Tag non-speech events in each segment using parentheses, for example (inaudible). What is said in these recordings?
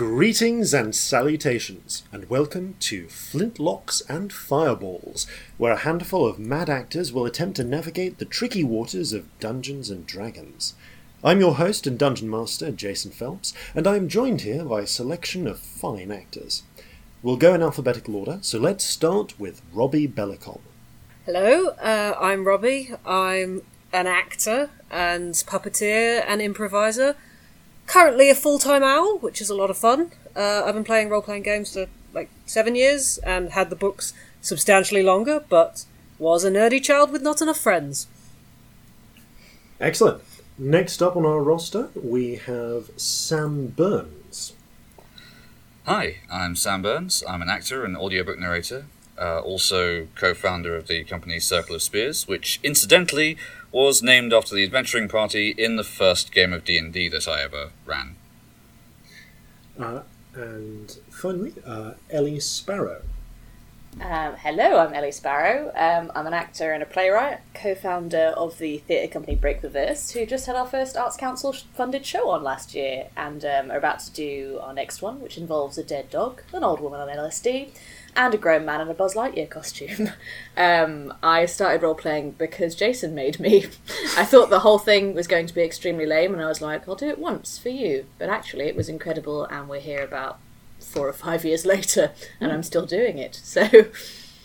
Greetings and salutations, and welcome to Flintlocks and Fireballs, where a handful of mad actors will attempt to navigate the tricky waters of Dungeons and Dragons. I'm your host and dungeon master, Jason Phelps, and I am joined here by a selection of fine actors. We'll go in alphabetical order, so let's start with Robbie Bellicom. Hello, uh, I'm Robbie. I'm an actor and puppeteer and improviser. Currently a full time owl, which is a lot of fun. Uh, I've been playing role playing games for like seven years and had the books substantially longer, but was a nerdy child with not enough friends. Excellent. Next up on our roster, we have Sam Burns. Hi, I'm Sam Burns. I'm an actor and audiobook narrator, uh, also co-founder of the company Circle of Spears, which incidentally was named after the adventuring party in the first game of D&D that I ever ran. Uh, and finally, uh, Ellie Sparrow. Um, hello, I'm Ellie Sparrow. Um, I'm an actor and a playwright, co founder of the theatre company Break the Verse, who just had our first Arts Council funded show on last year and um, are about to do our next one, which involves a dead dog, an old woman on LSD, and a grown man in a Buzz Lightyear costume. (laughs) Um, I started role playing because Jason made me. (laughs) I thought the whole thing was going to be extremely lame, and I was like, I'll do it once for you. But actually, it was incredible, and we're here about four or five years (laughs) later, and I'm still doing it. So,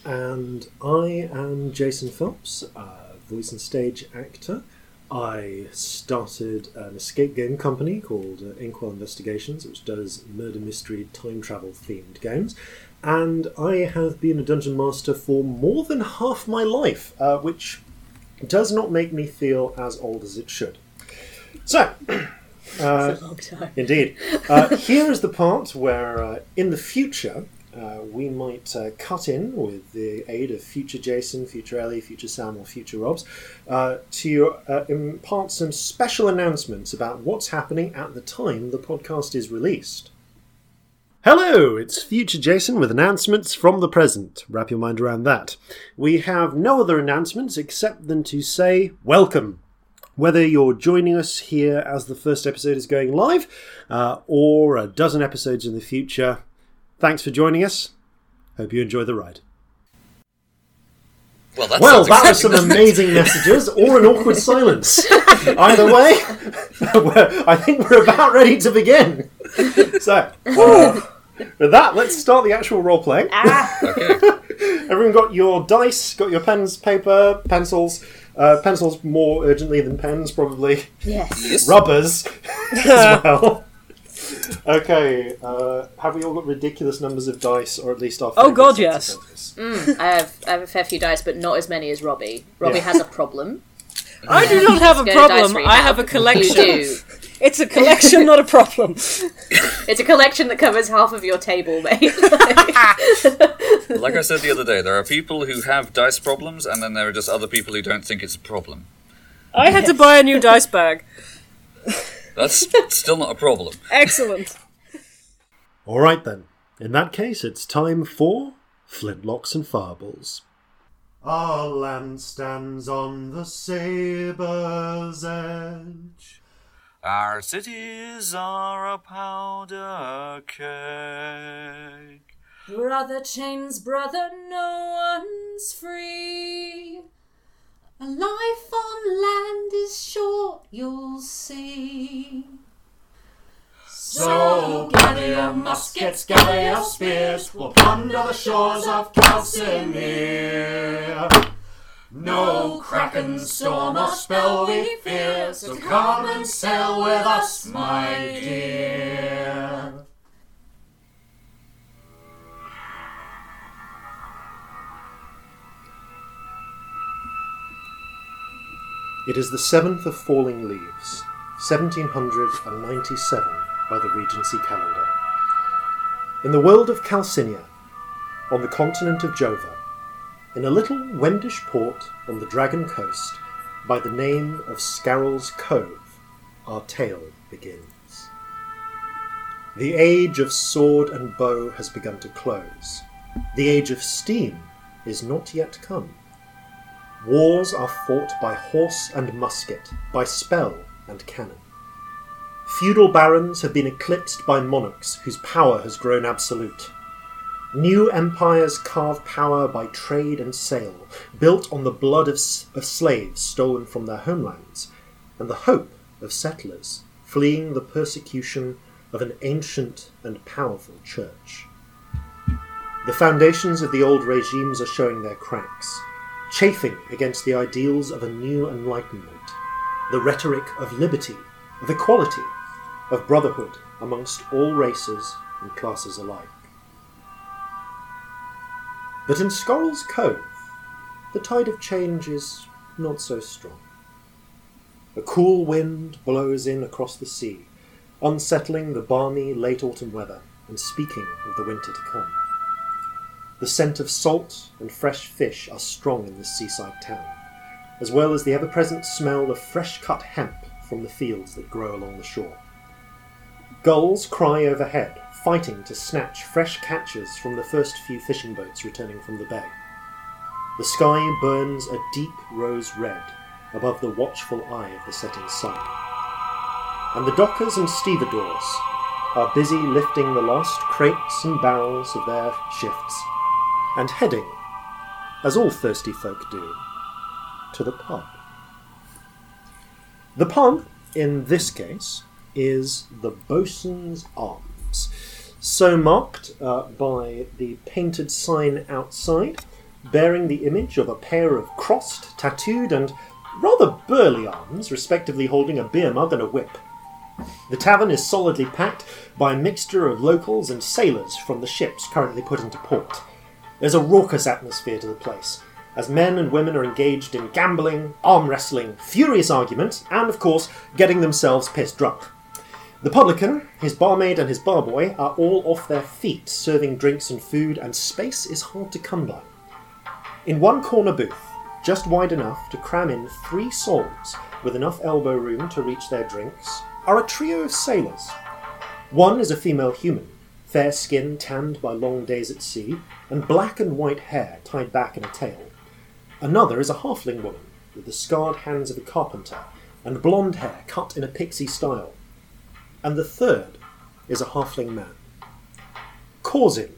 And I am Jason Phelps, uh, voice and stage actor. I started an escape game company called uh, Inkwell Investigations, which does murder mystery time travel themed games. And I have been a dungeon master for more than half my life, uh, which does not make me feel as old as it should. So, (clears throat) uh, it's a long time. Indeed. Uh, here is the part where, uh, in the future, uh, we might uh, cut in with the aid of future Jason, future Ellie, future Sam, or future Robs uh, to uh, impart some special announcements about what's happening at the time the podcast is released. Hello, it's future Jason with announcements from the present. Wrap your mind around that. We have no other announcements except than to say welcome whether you're joining us here as the first episode is going live uh, or a dozen episodes in the future, thanks for joining us. Hope you enjoy the ride. Well, that Well, that was some amazing messages or an awkward silence. Either way, (laughs) I think we're about ready to begin. So, uh, with that, let's start the actual role playing. Ah, Okay. (laughs) Everyone got your dice, got your pens, paper, pencils. Uh, pencils more urgently than pens, probably. yes. rubbers (laughs) as (laughs) well. Okay, uh, have we all got ridiculous numbers of dice, or at least our? Oh, God, yes. dice? I have I have a fair few dice, but not as many as Robbie. Robbie Yeah. has a problem. I do not have a Go to Dice problem. I have a collection. You do. It's a collection, not a problem. (laughs) It's a collection that covers half of your table, mate. (laughs) Like I said the other day, there are people who have dice problems, and then there are just other people who don't think it's a problem. I had to buy a new dice bag. That's still not a problem. Excellent. (laughs) All right then. In that case, it's time for flintlocks and fireballs. Our land stands on the sabre's edge. Our cities are a powder keg. Brother chains, brother, no one's free. A life on land is short, you'll see. So gather your muskets, gather your spears, we'll plunder the shores of Calcimere. No kraken, storm, or spell we fear, so come and sail with us, my dear. It is the seventh of falling leaves, 1797 by the Regency calendar. In the world of Calcinia, on the continent of Jova, in a little Wendish port on the Dragon Coast, by the name of Scarrel's Cove, our tale begins. The age of sword and bow has begun to close. The age of steam is not yet come. Wars are fought by horse and musket, by spell and cannon. feudal barons have been eclipsed by monarchs whose power has grown absolute. New empires carve power by trade and sale, built on the blood of, of slaves stolen from their homelands, and the hope of settlers fleeing the persecution of an ancient and powerful church. The foundations of the old regimes are showing their cracks, chafing against the ideals of a new enlightenment, the rhetoric of liberty, of equality, of brotherhood amongst all races and classes alike. But in Scorrel's Cove, the tide of change is not so strong. A cool wind blows in across the sea, unsettling the balmy late autumn weather and speaking of the winter to come. The scent of salt and fresh fish are strong in this seaside town, as well as the ever present smell of fresh cut hemp from the fields that grow along the shore. Gulls cry overhead, fighting to snatch fresh catches from the first few fishing boats returning from the bay. The sky burns a deep rose red above the watchful eye of the setting sun. And the dockers and stevedores are busy lifting the last crates and barrels of their shifts and heading, as all thirsty folk do, to the pub. The pub, in this case, is the Bosun's Arms, so marked uh, by the painted sign outside, bearing the image of a pair of crossed, tattooed, and rather burly arms, respectively holding a beer mug and a whip. The tavern is solidly packed by a mixture of locals and sailors from the ships currently put into port. There's a raucous atmosphere to the place, as men and women are engaged in gambling, arm wrestling, furious argument, and, of course, getting themselves pissed drunk. The publican, his barmaid, and his barboy are all off their feet serving drinks and food, and space is hard to come by. In one corner booth, just wide enough to cram in three souls with enough elbow room to reach their drinks, are a trio of sailors. One is a female human, fair skin tanned by long days at sea, and black and white hair tied back in a tail. Another is a halfling woman, with the scarred hands of a carpenter, and blonde hair cut in a pixie style. And the third is a halfling man. Corzin,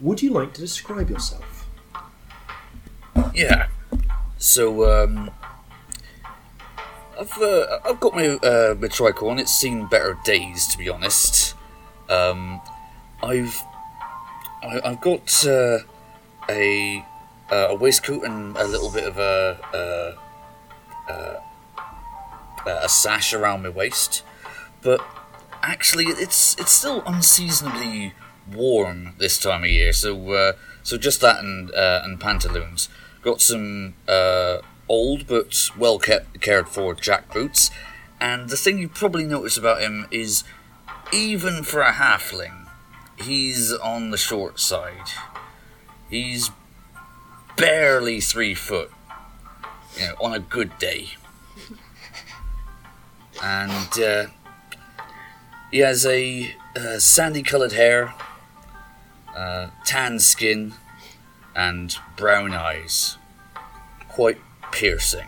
would you like to describe yourself? Yeah. So, um, I've uh, I've got my uh, my tricorn. It's seen better days, to be honest. Um, I've I, I've got uh, a uh, a waistcoat and a little bit of a a, a a sash around my waist, but actually it's it's still unseasonably warm this time of year. So uh, so just that and uh, and pantaloons. Got some uh, old but well kept cared for jack boots, and the thing you probably notice about him is even for a halfling, he's on the short side. He's barely three foot, you know, on a good day. (laughs) And uh, he has a uh, sandy coloured hair, uh, tan skin, and brown eyes. Quite piercing.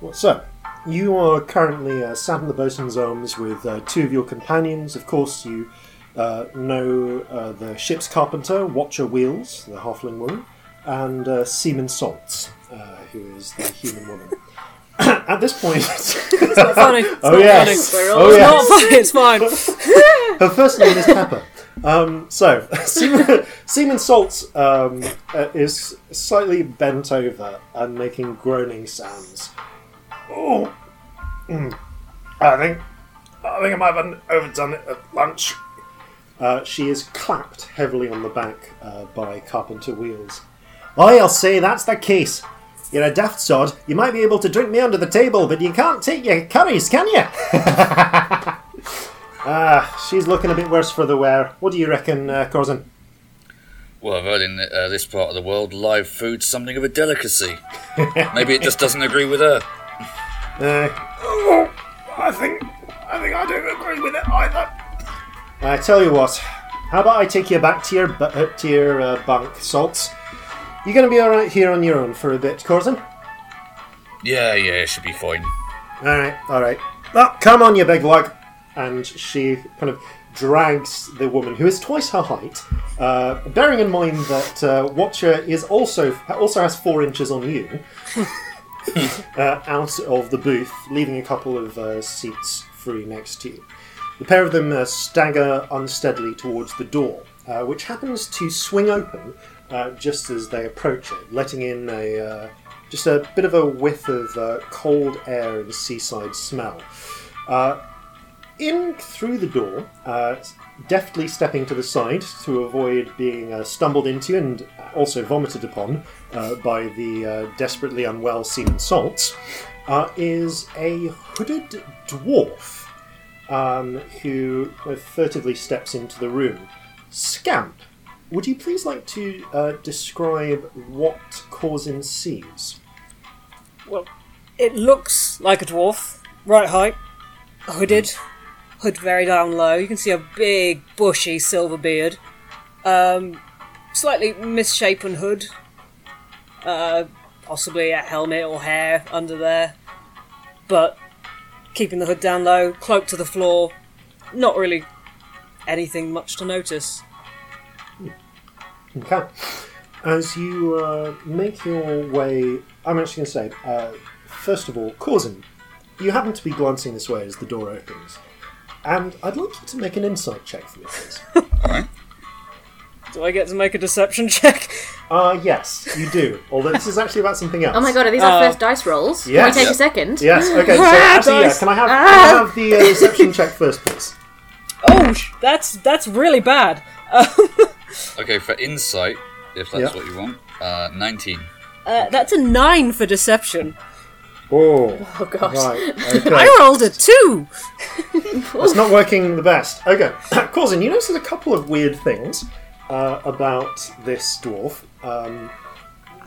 Well, so, you are currently uh, sat in the bosun's arms with uh, two of your companions. Of course, you uh, know uh, the ship's carpenter, Watcher Wheels, the halfling woman, and uh, Seaman Salts, uh, who is the human woman. (laughs) (coughs) At this point, It's not (laughs) funny. It's Oh, not yes. funny. Oh, it's yes. not funny. It's fine. her first name is Pepper. Um, so, (laughs) Seaman, Seaman Salts um, uh, is slightly bent over and making groaning sounds. Oh, Mm. I think I think I might have overdone it at lunch. Uh, she is clapped heavily on the back uh, by Carpenter Wheels. I'll say that's the case. You're a daft sod. You might be able to drink me under the table, but you can't take your curries, can you? (laughs) Ah, she's looking a bit worse for the wear. What do you reckon, uh, Corzin? Well, I've heard in uh, this part of the world, live food's something of a delicacy. (laughs) Maybe it just doesn't agree with her. Uh, Oh, I think I think I don't agree with it either. I tell you what. How about I take you back to your bu- uh, to your uh, bunk, Salts? You gonna be all right here on your own for a bit, Corzin? Yeah, yeah, it should be fine. All right, all right. "Ah, come on, you big lug!" And she kind of drags the woman, who is twice her height, uh, bearing in mind that uh, Watcher is also also has four inches on you, (laughs) uh, out of the booth, leaving a couple of uh, seats free next to you. The pair of them uh, stagger unsteadily towards the door, uh, which happens to swing open uh, just as they approach it, letting in a uh, just a bit of a whiff of uh, cold air and seaside smell. Uh, in through the door, uh, deftly stepping to the side to avoid being stumbled into and also vomited upon by the desperately unwell Seaman Salts, is a hooded dwarf um, who furtively steps into the room. Scamp, would you please like to uh, describe what Corzin sees? Well, it looks like a dwarf, right height, hooded, hood very down low. You can see a big, bushy silver beard, um, slightly misshapen hood, uh, possibly a helmet or hair under there, but keeping the hood down low, cloak to the floor. Not really anything much to notice. Okay. As you uh, make your way, I'm actually going to say, uh, first of all, Corzin, you happen to be glancing this way as the door opens, and I'd like you to make an insight check for me, please. (laughs) Do I get to make a deception check? Uh, yes, you do. Although this is actually about something else. Oh my god, are these our Uh, first dice rolls? yes. Can we take Yeah. a second? Yes. Okay. So (laughs) actually, yeah. Dice. Can I have, can I have the uh, deception check first, please? Oh, sh- that's that's really bad. (laughs) Okay, for insight, if that's Yeah. what you want, uh, 19. Uh, that's a nine for deception. Oh. Oh gosh. Right. (laughs) I Okay. rolled a two. (laughs) It's not working the best. Okay. (coughs) Corzin, you notice a couple of weird things uh, about this dwarf. Um,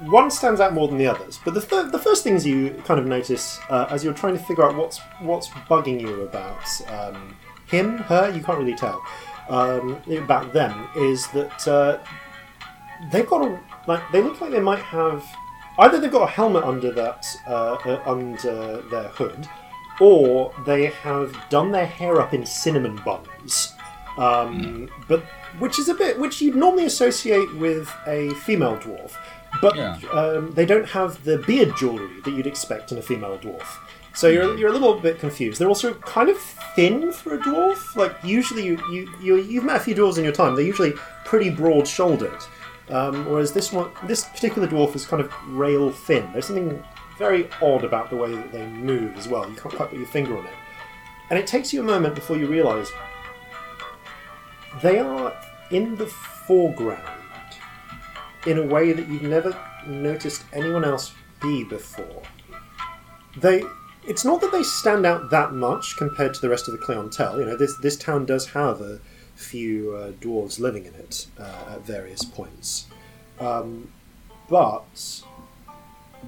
one stands out more than the others, but the, th- the first things you kind of notice uh, as you're trying to figure out what's what's bugging you about um, him, her, you can't really tell um, about them is that uh, they've got a like they look like they might have either they've got a helmet under that uh, uh, under their hood, or they have done their hair up in cinnamon buns. Um, but which is a bit which you'd normally associate with a female dwarf, but Yeah. um, they don't have the beard jewelry that you'd expect in a female dwarf. So you're, you're a little bit confused. They're also kind of thin for a dwarf. Like usually you, you, you you've met a few dwarves in your time. They're usually pretty broad shouldered, um, whereas this one this particular dwarf is kind of rail thin. There's something very odd about the way that they move as well. You can't quite put your finger on it, and it takes you a moment before you realise they are in the foreground in a way that you've never noticed anyone else be before. They it's not that they stand out that much compared to the rest of the clientele. You know, this this town does have a few uh, dwarves living in it uh, at various points, um, but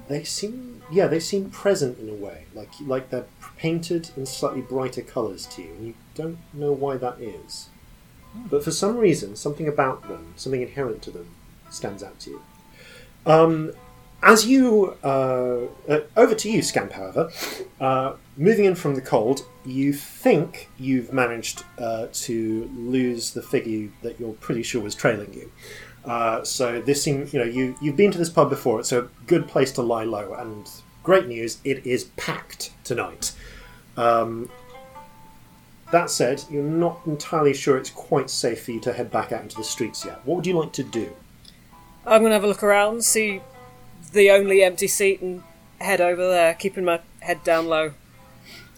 they seem yeah they seem present in a way, like like they're painted in slightly brighter colours to you, and you don't know why that is. But for some reason, something about them, something inherent to them, stands out to you. Um, as you uh, uh, over to you, Scamp. However, uh, moving in from the cold, you think you've managed uh, to lose the figure that you're pretty sure was trailing you. Uh, so this seems, you know, you you've been to this pub before. It's a good place to lie low, and great news, it is packed tonight. Um, that said, you're not entirely sure it's quite safe for you to head back out into the streets yet. What would you like to do? I'm gonna have a look around, see the only empty seat, and head over there, keeping my head down low.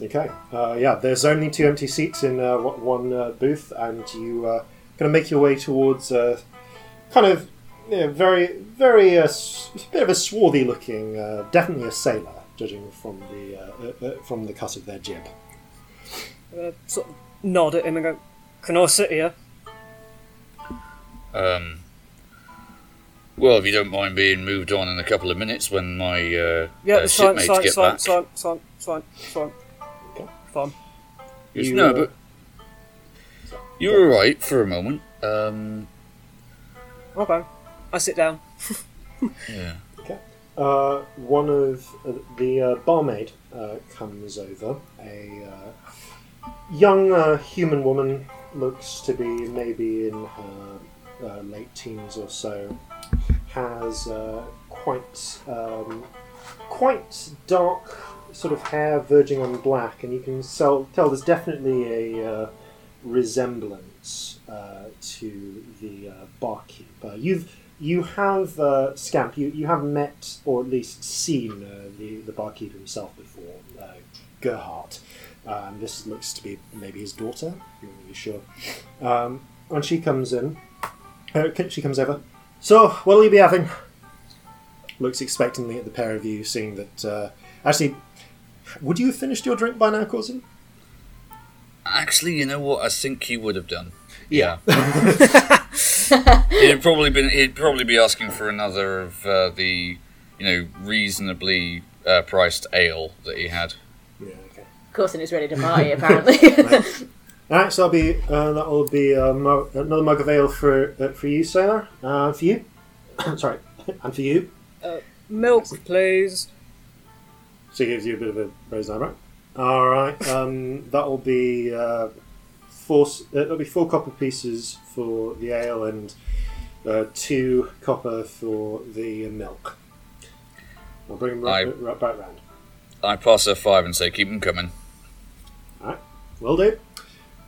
Okay. Uh, yeah, there's only two empty seats in uh, one one, uh, booth, and you uh, kind of make your way towards uh, kind of you know, very, very uh, s- bit of a swarthy looking, uh, definitely a sailor, judging from the uh, uh, uh, from the cut of their jib. Uh, sort of nod at him and go, "Can I sit here?" Um, well, if you don't mind being moved on in a couple of minutes when my uh, Yeah, uh, it's fine, it's shipmates fine, get it's fine, back. it's fine, it's fine, it's fine, it's fine. Okay. Fine. Yes, You, no, uh, but you were right for a moment. Um, Okay. I sit down. (laughs) yeah. uh, one of uh, the uh, barmaid uh, comes over. A uh, young uh, human woman looks to be maybe in her uh, late teens or so. Has uh, quite um, quite dark sort of hair verging on black, and you can sell, tell there's definitely a uh, resemblance uh, to the uh, barkeeper. You've you have uh, Scamp. You, you have met or at least seen uh, the the barkeeper himself before, Gerhardt. Um, this looks to be maybe his daughter. You're not really sure. Um, and she comes in. Uh, she comes over. So, what'll you be having? Looks expectantly at the pair of you, seeing that. Uh, actually, would you have finished your drink by now, cousin? Actually, you know what? I think he would have done. Yeah. he'd (laughs) (laughs) probably been. He'd probably be asking for another of uh, the, you know, reasonably uh, priced ale that he had. Yeah. Okay. Corzin is ready to party, (laughs) apparently. All right, so that'll be uh, that will be uh, mo- another mug of ale for uh, for you, sailor. Uh, for you, sorry, and for you. (coughs) (coughs) Milk, please. She gives you a bit of a raise eyebrow. All right, um, that'll be uh, four. s- Uh, that'll be four copper pieces for the ale and uh, two copper for the milk. I'll bring them right, I- right back round. I pass her five and say, "Keep them coming." All right, will do.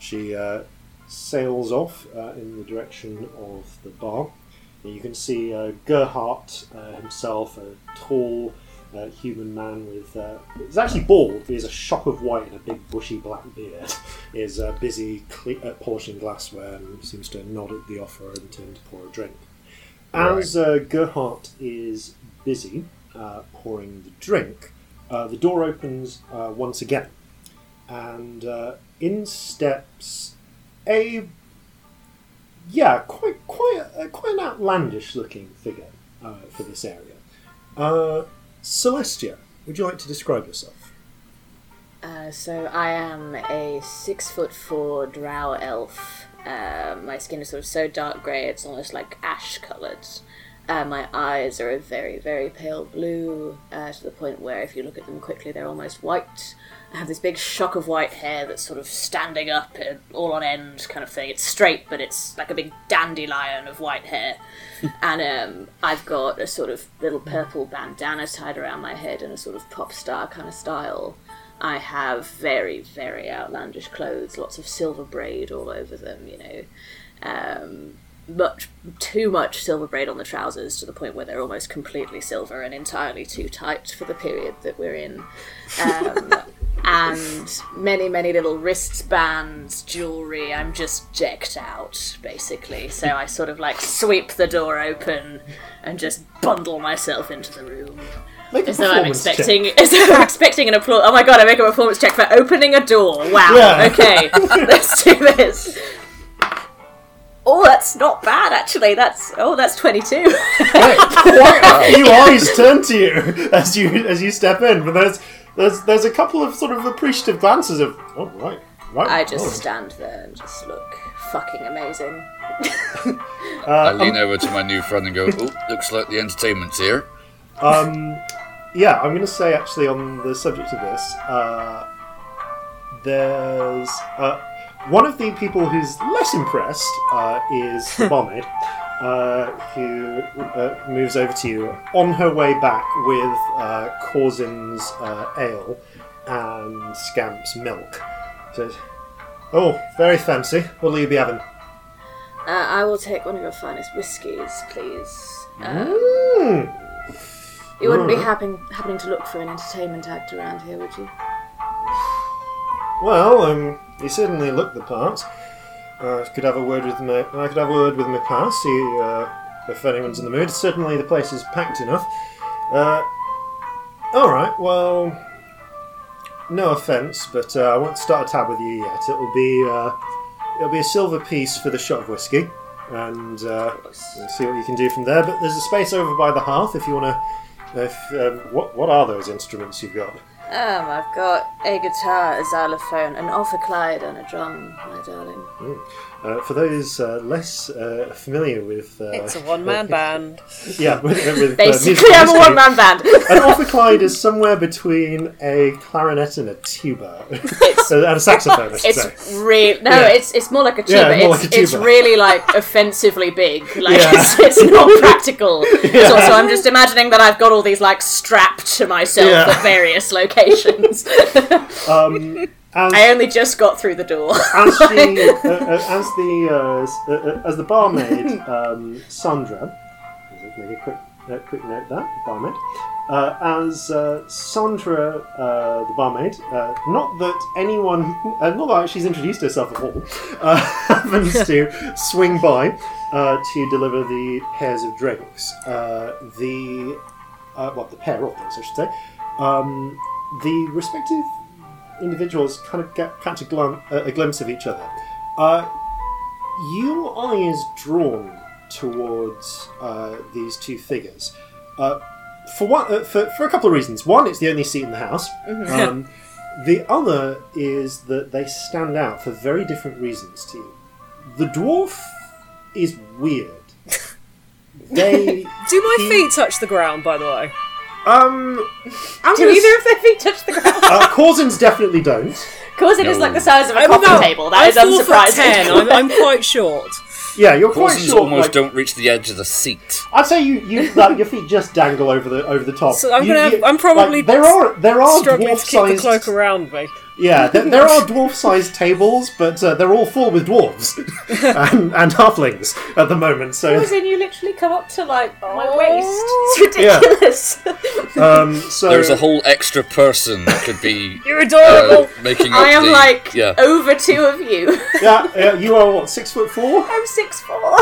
She uh, sails off uh, in the direction of the bar. And you can see uh, Gerhardt uh, himself, a tall uh, human man with. Uh, he's actually bald, he has a shock of white and a big bushy black beard. (laughs) is uh, busy cle- uh, polishing glassware and seems to nod at the offer and turn to pour a drink. As uh, Gerhardt is busy uh, pouring the drink, uh, the door opens uh, once again and uh, in steps a yeah quite quite quite an outlandish looking figure uh, for this area. Uh, Celestia, would you like to describe yourself? Uh, so I am a six foot four drow elf. Uh, my skin is sort of so dark grey it's almost like ash coloured. Uh, my eyes are a very, very pale blue, uh, to the point where if you look at them quickly, they're almost white. I have this big shock of white hair that's sort of standing up, uh, all on end, kind of thing. It's straight, but it's like a big dandelion of white hair. (laughs) and um, I've got a sort of little purple bandana tied around my head in a sort of pop star kind of style. I have very, very outlandish clothes, lots of silver braid all over them, you know. Um, much too much silver braid on the trousers to the point where they're almost completely silver and entirely too tight for the period that we're in. (laughs) Um, and many, many little wristbands, jewelry. I'm just decked out, basically. So I sort of like sweep the door open and just bundle myself into the room. Make a As though I'm performance check. expecting, (laughs) as though I'm expecting an applause. Oh my god! I make a performance check for opening a door. Wow. Yeah. Okay, (laughs) let's do this. Oh, that's not bad actually. That's oh, that's twenty-two. Quite a few eyes turn to you (laughs) as you as you step in, but there's there's there's a couple of sort of appreciative glances of oh right right. I just oh. stand there and just look fucking amazing. (laughs) I lean over to my new friend and go, (laughs) "Oh, looks like the entertainment's here." Um, yeah, I'm going to say actually on the subject of this, uh, there's uh, one of the people who's less impressed uh, is the barmaid, (laughs) uh, who uh, moves over to you on her way back with uh, Corzin's uh, ale and Scamp's milk. Says, "Oh, very fancy. What'll you be having?" Uh, I will take one of your finest whiskies, please. Mm. you wouldn't be happen- happening to look for an entertainment act around here, would you? Well, um, you certainly look the part. Uh, could have a word with my. I could have a word with my past. See uh, if anyone's in the mood. Certainly, the place is packed enough. Uh, all right. Well, no offence, but uh, I won't start a tab with you yet. It'll be uh, it'll be a silver piece for the shot of whiskey, and uh, see what you can do from there. But there's a space over by the hearth if you want to. If um, what what are those instruments you've got? Um, I've got a guitar, a xylophone, an ophicleide, and a drum, my darling. Uh, for those uh, less uh, familiar with, uh, It's a one man (laughs) band. yeah, with, with uh, (laughs) Basically, musical I'm a one man band. And An ophicleide is somewhere between a clarinet and a tuba, (laughs) and a saxophone. I should. It's real. No, Yeah. it's it's more like a tuba. Yeah, more it's like a tuba. it's really like offensively big. Like Yeah. it's, it's not practical. So, so I'm just imagining that I've got all these like strapped to myself Yeah. at various locations. Um, as, I only just got through the door. as the (laughs) uh, uh, as the uh, uh, uh, as the barmaid (laughs) um, Sandra, make a quick uh, quick note that barmaid. Uh, as uh, Sandra, uh, the barmaid, uh, not that anyone, uh, not that she's introduced herself at all, uh, (laughs) happens to swing by uh, to deliver the pairs of drinks. Uh, the uh, well, the pair of drinks, I should say. Um, the respective individuals kind of get catch a, glum, a glimpse of each other. Uh, your eye is drawn towards uh, these two figures. Uh, for one, uh, for, for a couple of reasons. One, it's the only seat in the house. Um, (laughs) the other is that they stand out for very different reasons to you. The dwarf is weird. (laughs) They Do my He- feet touch the ground, by the way? Um, I'm Do gonna either s- of their feet touch the ground? uh, Corzins definitely don't. Of course, it is like the size of a I'm coffee about- table. I'm That is four foot unsurprising. ten. I'm, I'm quite short. Yeah, you're quite Corzins short. almost like- don't reach the edge of the seat. I'd say you, you like your feet just dangle over the over the top. So I'm You- gonna you- I'm probably like, there are there are Struggling dwarf to keep the sized cloak around me. Yeah (laughs) there, there are dwarf sized tables, but uh, they're all full with dwarves (laughs) and, and halflings at the moment. So As in, you literally come up to like my Oh. waist. (laughs) It's ridiculous. um, so There's a whole extra person that could be You're uh, adorable. making up I am the, like yeah. over two of you. yeah, yeah you are what six foot four. I'm six four.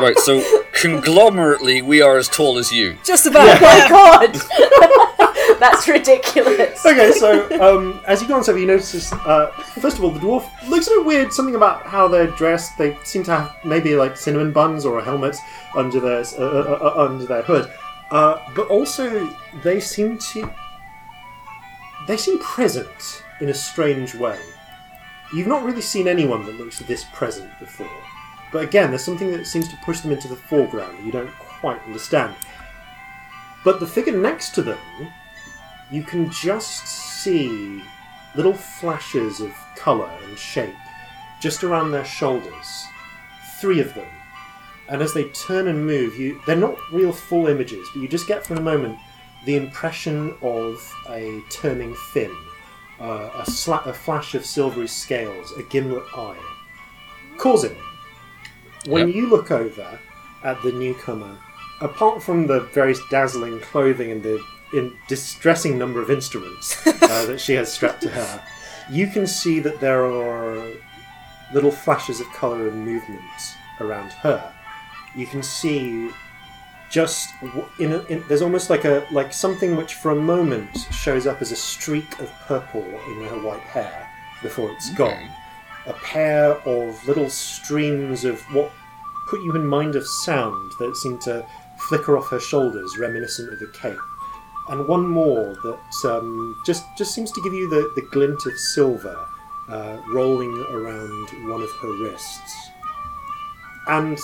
Right, so conglomerately, we are as tall as you. Just about. oh my god, (laughs) that's ridiculous. Okay, so um, as you go on, so you notice uh, first of all, the dwarf looks a bit weird. Something about how they're dressed. They seem to have maybe like cinnamon buns or a helmet under their uh, uh, uh, under their hood, uh, but also they seem to they seem present in a strange way. You've not really seen anyone that looks this present before, but again, there's something that seems to push them into the foreground. that You don't quite understand. But the figure next to them you can just see little flashes of colour and shape just around their shoulders. Three of them. And as they turn and move, you they're not real full images, but you just get for a moment the impression of a turning fin, uh, a, sla- a flash of silvery scales, a gimlet eye. Corzin, when Yep. you look over at the newcomer, apart from the very dazzling clothing and the in distressing number of instruments (laughs) uh, that she has strapped to her, you can see that there are little flashes of colour and movement around her. You can see just in, a, in there's almost like a like something which for a moment shows up as a streak of purple in her white hair before it's gone. A pair of little streams of what put you in mind of sound that seem to flicker off her shoulders, reminiscent of a cape and one more that um, just just seems to give you the, the glint of silver uh, rolling around one of her wrists. And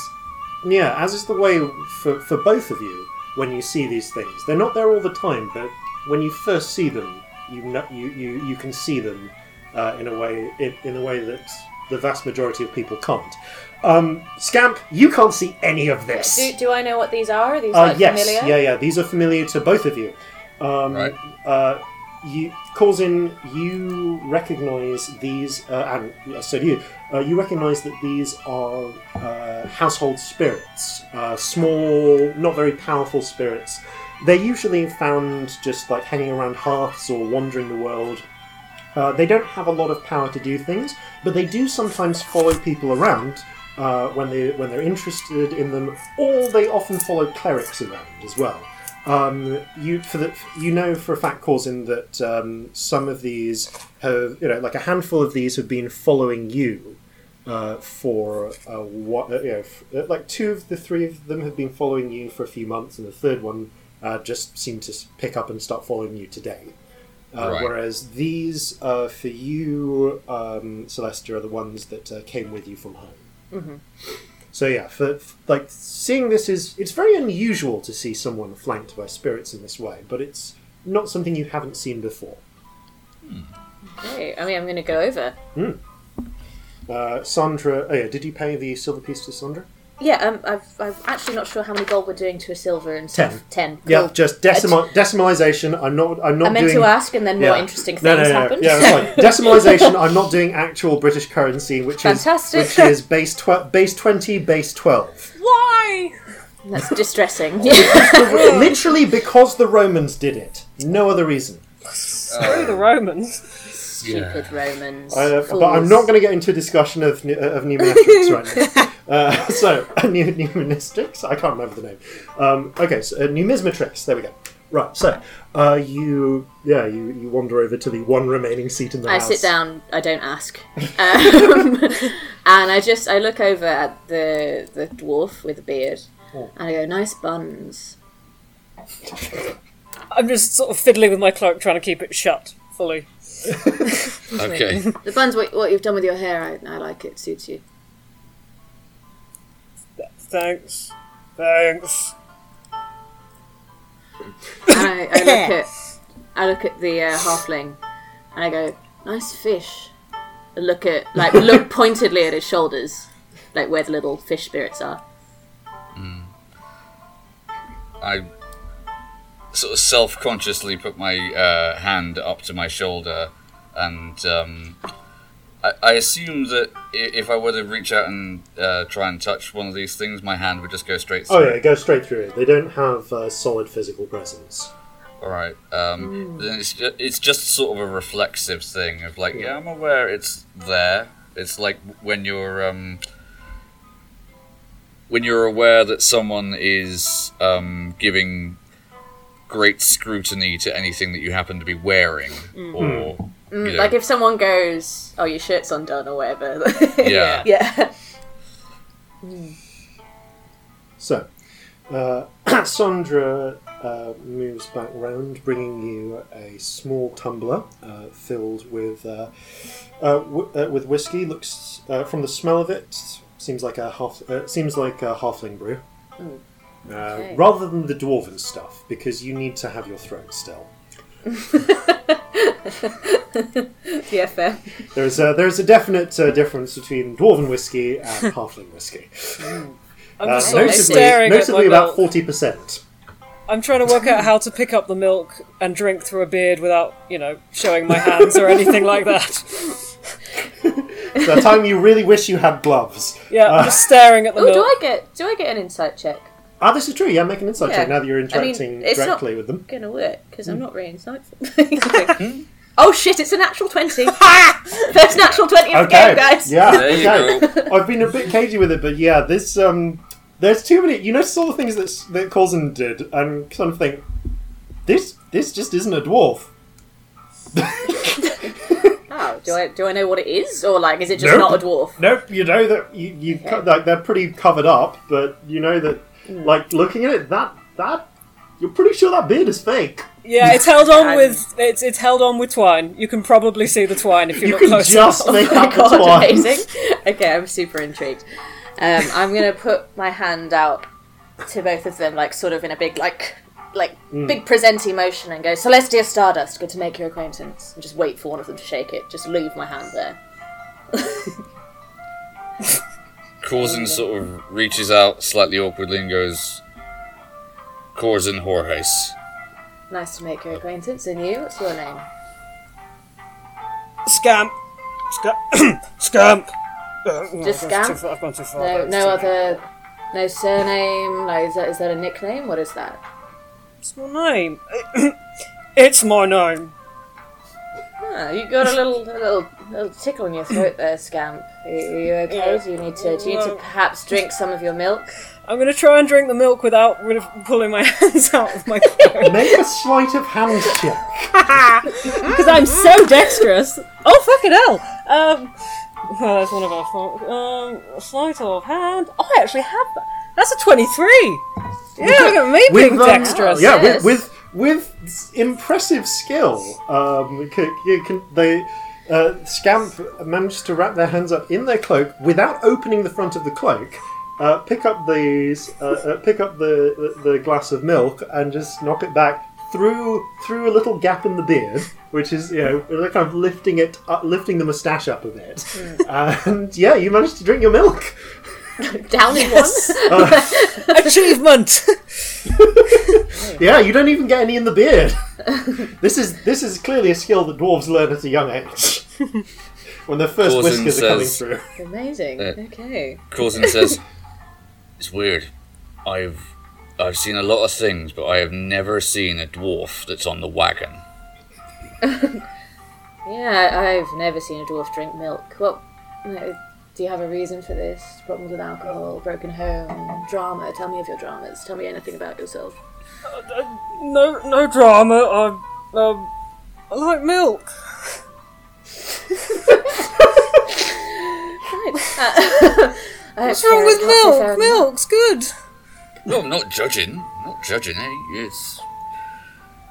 yeah, as is the way for, for both of you when you see these things, they're not there all the time, but when you first see them, you you, you, you can see them uh, in a way in, in a way that the vast majority of people can't. Um, Scamp, you can't see any of this. Do, do I know what these are? Are these Uh, yes, familiar? yeah, yeah. These are familiar to both of you. Um, Right. Uh, you, Corzin, you recognise these, uh, and uh, so do you. Uh, you recognise that these are uh, household spirits, uh, small, not very powerful spirits. They're usually found just like hanging around hearths or wandering the world. Uh, they don't have a lot of power to do things, but they do sometimes follow people around uh, when they when they're interested in them, or they often follow clerics around as well. Um, you for the you know for a fact, Corzin, that um, some of these have you know like a handful of these have been following you uh, for uh, what uh, you know f- uh, like two of the three of them have been following you for a few months, and the third one uh, just seemed to pick up and start following you today. Uh, Right. Whereas these, uh, for you, um, Celestia, are the ones that uh, came with you from home. So yeah, for, f like seeing this is it's very unusual to see someone flanked by spirits in this way, but it's not something you haven't seen before. Okay, I mean, I'm going to go over. Hmm. Uh, Sandra, oh yeah, did you pay the silver piece to Sandra? Yeah, um, I've, I'm actually not sure how many gold we're doing to a silver and stuff. Ten. Ten. Yeah, Cool. just decimal decimalization. I'm not. I'm not I meant doing. to ask, and then more yeah. interesting things no, no, no, happened. Yeah, it's fine. (laughs) decimalization. I'm not doing actual British currency, which Fantastic. is which is base tw- base twenty, base twelve. Why? That's distressing. (laughs) (laughs) Literally because the Romans did it. No other reason. Screw the Romans. Stupid Romans. I, uh, but I'm not going to get into a discussion of of numismatics right now. (laughs) Uh, so (laughs) nu- numismatics, I can't remember the name. Um, okay, so uh, numismatrix. There we go. Right. So uh, you, yeah, you, you wander over to the one remaining seat in the I house. sit down. I don't ask, um, (laughs) and I just I look over at the the dwarf with the beard, Oh. and I go, "Nice buns." I'm just sort of fiddling with my cloak, trying to keep it shut fully. (laughs) Okay. The buns, what, what you've done with your hair, I, I like it. Suits you. Thanks. Thanks. And I, I look (laughs) at I look at the uh, halfling, and I go, "Nice fish." I look at like look (laughs) pointedly at his shoulders, like where the little fish spirits are. I sort of self-consciously put my uh, hand up to my shoulder, and um, I, I assume that if I were to reach out and uh, try and touch one of these things, my hand would just go straight through. Oh yeah, go straight through it. They don't have uh, solid physical presence. All right. Um, then it's just, it's just sort of a reflexive thing of like, yeah, I'm aware it's there. It's like when you're um, when you're aware that someone is um, giving great scrutiny to anything that you happen to be wearing, or you know, Like if someone goes, "Oh, your shirt's undone" or whatever. (laughs) Yeah. yeah. So, uh, (clears throat) Sandra uh, moves back round, bringing you a small tumbler uh, filled with uh, uh, w- uh, with whiskey. Looks uh, from the smell of it, seems like a half. Uh, seems like a halfling brew, uh, Okay. rather than the dwarven stuff, because you need to have your throat still. (laughs) Yeah, fair. There's a, there's a definite uh, difference between dwarven whiskey and (laughs) halfling whiskey. I'm Uh, just sort notably, staring at my notably about forty percent. I'm trying to work out how to pick up the milk and drink through a beard without, you know, showing my hands or anything like that. (laughs) The time you really wish you had gloves. Yeah, I'm just staring at the Oh, milk. do I get do I get an insight check? Ah, this is true. Yeah, make an insight Yeah. check now that you're I mean, interacting not- directly with them. It's Gonna work because Hmm. I'm not very insightful. (laughs) (laughs) oh shit! It's a natural twenty. (laughs) First natural twenty of the Okay, game, guys. yeah, There you okay. I've been a bit cagey with it, but yeah, this um, there's too many. You notice all the things that that Corzin did, and kind of think this this just isn't a dwarf. Oh, do I do I know what it is, or like is it just Nope. not a dwarf? Nope, you know that you, you co- like they're pretty covered up, but you know that Hmm. Like looking at it, that that you're pretty sure that beard is fake. Yeah, it's held on I'm- with it's it's held on with twine. You can probably see the twine if you, You look can close just enough. make (laughs) Oh my out the god, twine. amazing. Okay, I'm super intrigued. Um, I'm gonna put my hand out to both of them, like sort of in a big like like Hmm. big presenty motion, and go Celestia Stardust. Good to make your acquaintance. And just wait for one of them to shake it. Just leave my hand there. (laughs) Corzin sort of reaches out slightly awkwardly and goes, Corzin Horhace. Nice to make your acquaintance. And you, what's your name? Scamp, Scamp, (clears throat) Scamp. No, Just Scamp? I've gone too far. No, no other, no surname. Like, is that is that a nickname? What is that? It's my name. (clears throat) it's my name. Ah, you got a little, a little, little tickle in your throat there, Scamp. Are you, are you okay? Do you need to, do you need to perhaps drink some of your milk? I'm gonna try and drink the milk without rid of pulling my (laughs) hands out of my throat Make a sleight of hand check. (laughs) because I'm so dexterous. Oh fucking hell! Um, well, that's one of our fault. Um, sleight of hand. Oh, I actually have that. That's a twenty-three. Yeah, look at me being um, dexterous. yeah, Yes. with, with with impressive skill, um, c- you can, they uh, Scamp managed to wrap their hands up in their cloak without opening the front of the cloak. Uh, pick up these, uh, uh, pick up the, the the glass of milk, and just knock it back through through a little gap in the beard, which is you know kind of lifting it, up, lifting the moustache up a bit, and yeah, you managed to drink your milk. (laughs) Down in one. (laughs) Uh, achievement! (laughs) Yeah, you don't even get any in the beard. this is this is clearly a skill that dwarves learn at a young age. when their first Corzin whiskers are coming says- through. Amazing. Yeah. Okay. Corzin says, "It's weird. I've I've seen a lot of things, but I have never seen a dwarf that's on the wagon." Yeah, I've never seen a dwarf drink milk. Well, no, do you have a reason for this? Problems with alcohol, broken home, drama? Tell me of your dramas. Tell me anything about yourself. no, no drama. I, um, I like milk. (laughs) Right. Uh, (laughs) What's wrong with milk? Milk's good. No, I'm not judging. Not judging. Eh? It's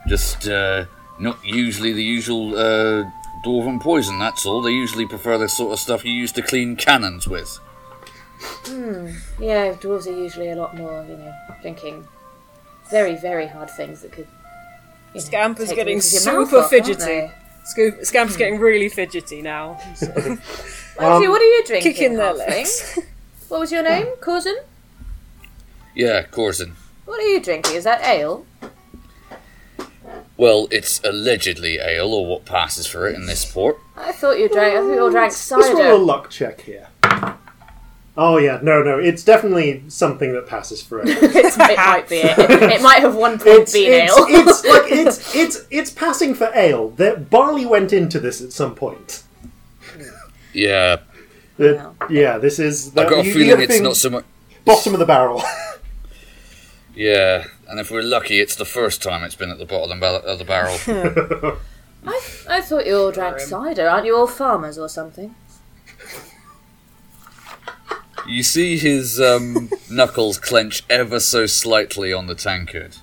just uh, not usually the usual uh, dwarven poison. That's all. They usually prefer the sort of stuff you use to clean cannons with. Hmm. Yeah, dwarves are usually a lot more, you know, drinking very, very hard things that could. You know, Scamp is getting the roof of your mouth super off, fidgety. they? Scoop, Scamp's getting really fidgety now. (laughs) (laughs) Matthew, what are you drinking? Kicking their legs. (laughs) What was your name? Corzin? Yeah, Corzin. What are you drinking? Is that ale? Well, it's allegedly ale, or what passes for it in this port. I thought you drank. I thought you all drank Let's roll a luck check here. Oh yeah, no, no, it's definitely something that passes for (laughs) it. It's- it might be it. It, it might have one point It's, been it's, ale. it's (laughs) like it's it's it's passing for ale. That barley went into this at some point. Yeah, That- Wow. Yeah, this is. I've got a you- you feeling it's not so much. bottom of the barrel. (laughs) Yeah, and if we're lucky, it's the first time it's been at the bottom of the bar- of the barrel. (laughs) I, I thought you all drank cider. Aren't you all farmers or something? you see his um, (laughs) knuckles clench ever so slightly on the tankard.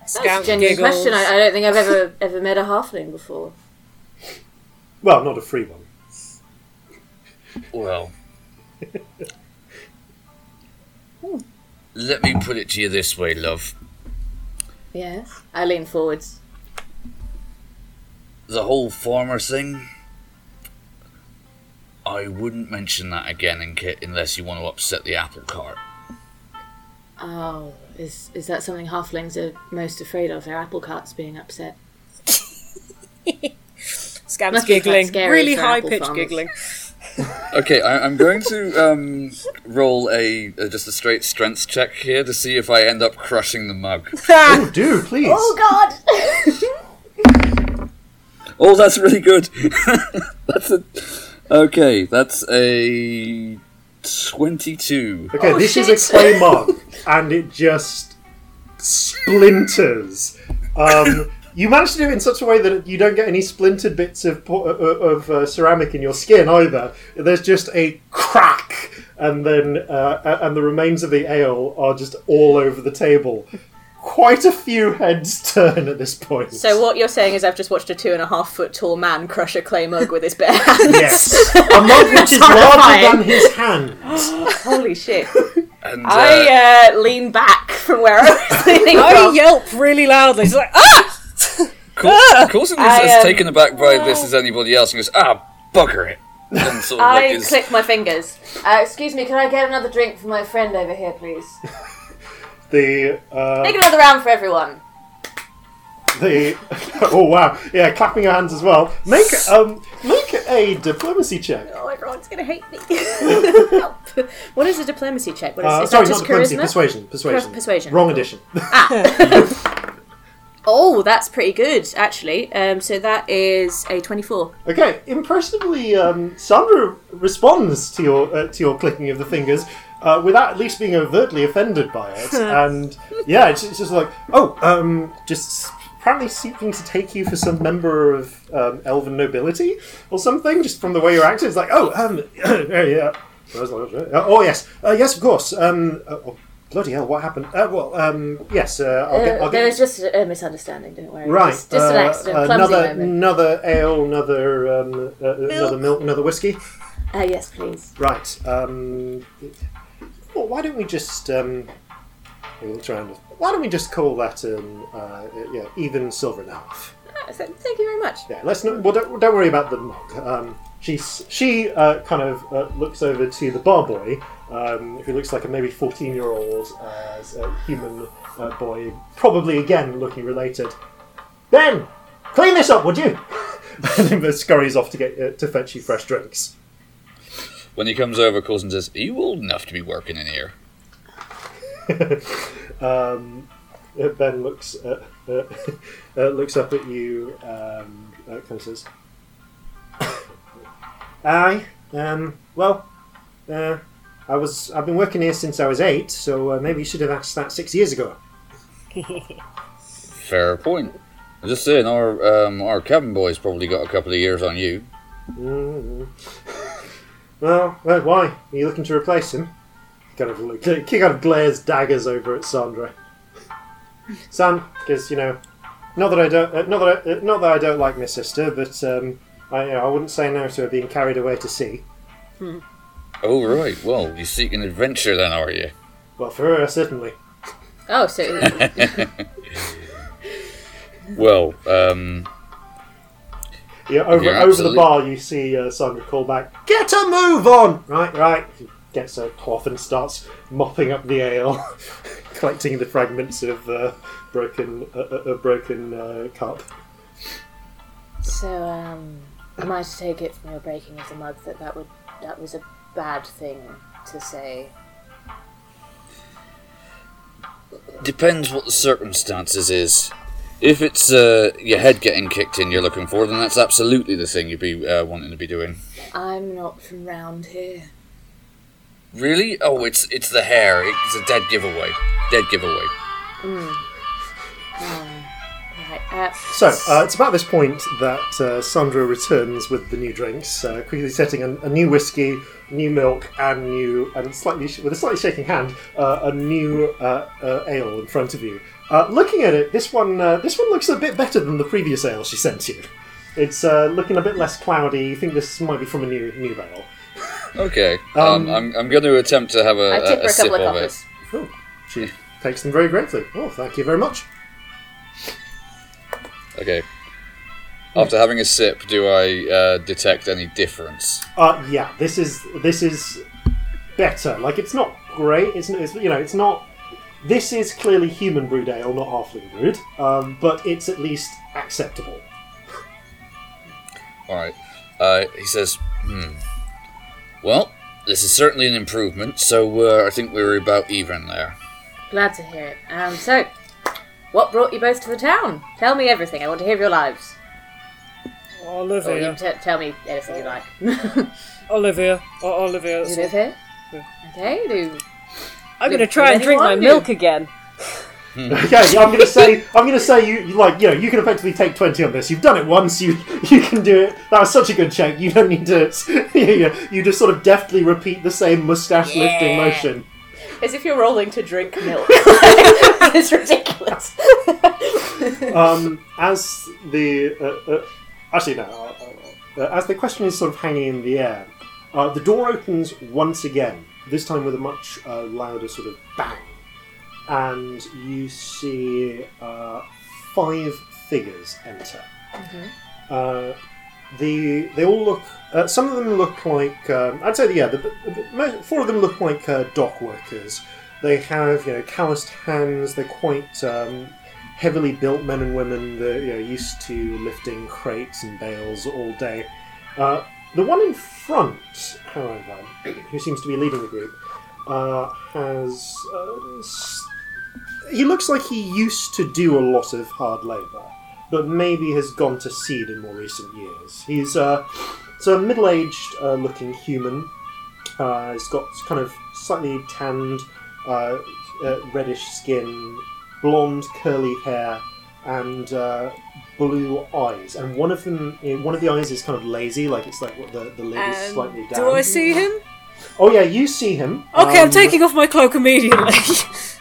That's Scamp a genuine giggles. question. I, I don't think I've ever ever met a halfling before. well, not a free one. Well, let me put it to you this way, love. Yes. I lean forwards. The whole farmer thing. I wouldn't mention that again in ca- unless you want to upset the apple cart. Oh, is is that something halflings are most afraid of? Their apple carts being upset. Scamp's Must be giggling. Really high pitched giggling. Okay, I, I'm going to um, roll a, a just a straight strength check here to see if I end up crushing the mug. (laughs) Oh, do please. Oh God! (laughs) Oh, that's really good. (laughs) that's a okay. That's a twenty-two. Okay, Oh, this shit. is a clay mug, and it just splinters. Um, you manage to do it in such a way that you don't get any splintered bits of uh, of uh, ceramic in your skin either. There's just a crack, and then uh, and the remains of the ale are just all over the table. Quite a few heads (laughs) turn at this point. So what you're saying is I've just watched a two and a half foot tall man crush a clay mug with his bare (laughs) hands. Yes, a mug (laughs) which is larger than his hand. (gasps) Holy shit! (gasps) And uh, I uh, lean back from where I was leaning I yelp really loudly. It's like, ah! (laughs) Corzin, Corzin is as um, taken aback by this as anybody else and goes, "Ah, bugger it." And sort of like I click my fingers. Uh, excuse me, can I get another drink for my friend over here, please? (laughs) The uh, Make another round for everyone. the (laughs) oh wow yeah clapping your hands as well make um make a diplomacy check Oh, everyone's gonna hate me. Help. What is a diplomacy check? What is, uh, is sorry that not just diplomacy charisma? persuasion persuasion persuasion. wrong Cool. Oh, that's pretty good, actually. Um, so that is a 24. okay impressively um, Sandra responds to your uh, to your clicking of the fingers uh, without at least being overtly offended by it. (laughs) And yeah it's, it's just like oh um just apparently seeking to take you for some member of um, elven nobility or something just from the way you're acting. It's like oh um (coughs) yeah I was like, oh yes. Uh, yes of course. Um uh, oh, bloody hell, what happened? Uh, well, um, yes, uh, I'll get. Uh, I'll there get was just a, a misunderstanding. Don't worry. right. Just, just an uh, accident. Clumsy another, moment. another ale, another, um, uh, another milk, another whiskey. Uh, yes, please. Right. Um, well, why don't we just um, we'll try and- why don't we just call that um, uh, yeah, even silver and a half? Ah, so- thank you very much. Yeah, let's not. Well, don't, don't worry about the mug. Um, she's she uh, kind of uh, looks over to the bar boy, um, who looks like a maybe fourteen-year-old uh, human uh, boy, probably again looking related. Ben, clean this up, would you? (laughs) and then scurries off to get uh, to fetch you fresh drinks. When he comes over, calls and says, Are you old enough to be working in here? (laughs) um, uh, Ben looks uh, uh, (laughs) uh, looks up at you. Um, uh, kind of says, "Aye, um, well, uh, I was. I've been working here since I was eight, so uh, maybe you should have asked that six years ago." (laughs) Fair point. I'm just saying, our um, our cabin boy's probably got a couple of years on you. mm Well, well, why are you looking to replace him? Kind of look, he kind of glares daggers over at Sandra. Sam, because you know, not that I don't, uh, not that I, uh, not that I don't like my sister, but um, I, you know, I wouldn't say no to her being carried away to sea. (laughs) Oh, right. Well, you seek an adventure then, are you? Well, for her, certainly. Oh, so (laughs) Well, um, Yeah, over Yeah, over the absolutely. bar, you see uh, Sandra call back, "Get a move on!" Right, right. He gets a cloth and starts mopping up the ale, (laughs) collecting the fragments of uh, broken uh, uh, a broken uh, cup. so um, am I to take it from your breaking of the mug that that would that was a bad thing to say? depends what the circumstances is. If it's uh, your head getting kicked in you're looking for, then that's absolutely the thing you'd be uh, wanting to be doing. I'm not from round here. Really? Oh, it's it's the hair. It's a dead giveaway. Dead giveaway. Right. Uh, So uh, it's about this point that uh, Sandra returns with the new drinks, uh, quickly setting a, a new whiskey, new milk, and new and slightly sh- with a slightly shaking hand, uh, a new uh, uh, ale in front of you. Uh, looking at it, this one uh, this one looks a bit better than the previous ale she sent you. It's uh, looking a bit less cloudy. You think this might be from a new new barrel. Okay. (laughs) Um, I'm, I'm going to attempt to have a, I a, tip her a a sip couple of of it. Oh, she takes them very gratefully. Oh, thank you very much. Okay. After having a sip, do I uh, detect any difference? Uh, yeah, this is this is better. Like it's not great. It's, it's you know it's not. This is clearly human brewed ale, not halfling brewed. Um, but it's at least acceptable. All right. Uh, he says, "Hmm. Well, this is certainly an improvement. So uh, I think we were about even there." Glad to hear it. Um, so, what brought you both to the town? Tell me everything. I want to hear your lives. Or you Olivia. t- tell me anything you like. (laughs) Olivia. O- Olivia. you live here? Okay. Do I'm going to try and drink my anyone? milk hmm. again. (laughs) okay, I'm gonna say I'm gonna say you, you like you know you can effectively take twenty on this. You've done it once. You you can do it. That was such a good check. You don't need to. (laughs) You, you just sort of deftly repeat the same mustache lifting Yeah. motion. As if you're rolling to drink milk. (laughs) it's ridiculous. um, as the uh, uh, actually no, uh, uh, as the question is sort of hanging in the air, uh, the door opens once again. This time with a much uh, louder sort of bang, and you see uh, five figures enter. Uh, the they all look. Uh, some of them look like um, I'd say yeah. The, the, four of them look like uh, dock workers. They have you know calloused hands. They're quite um, heavily built men and women. They're you know, used to lifting crates and bales all day. Uh, the one in front, however, who seems to be leading the group, uh, has. Uh, he looks like he used to do a lot of hard labour, but maybe has gone to seed in more recent years. He's uh, it's a middle-aged uh, looking human. Uh, he's got kind of slightly tanned, uh, uh, reddish skin, blonde curly hair, and uh, blue eyes. And one of them, eh, one of the eyes is kind of lazy, like it's like what the the lid is Um, slightly down. do I see him? oh yeah, you see him. Okay, Um, I'm taking off my cloak immediately. (laughs)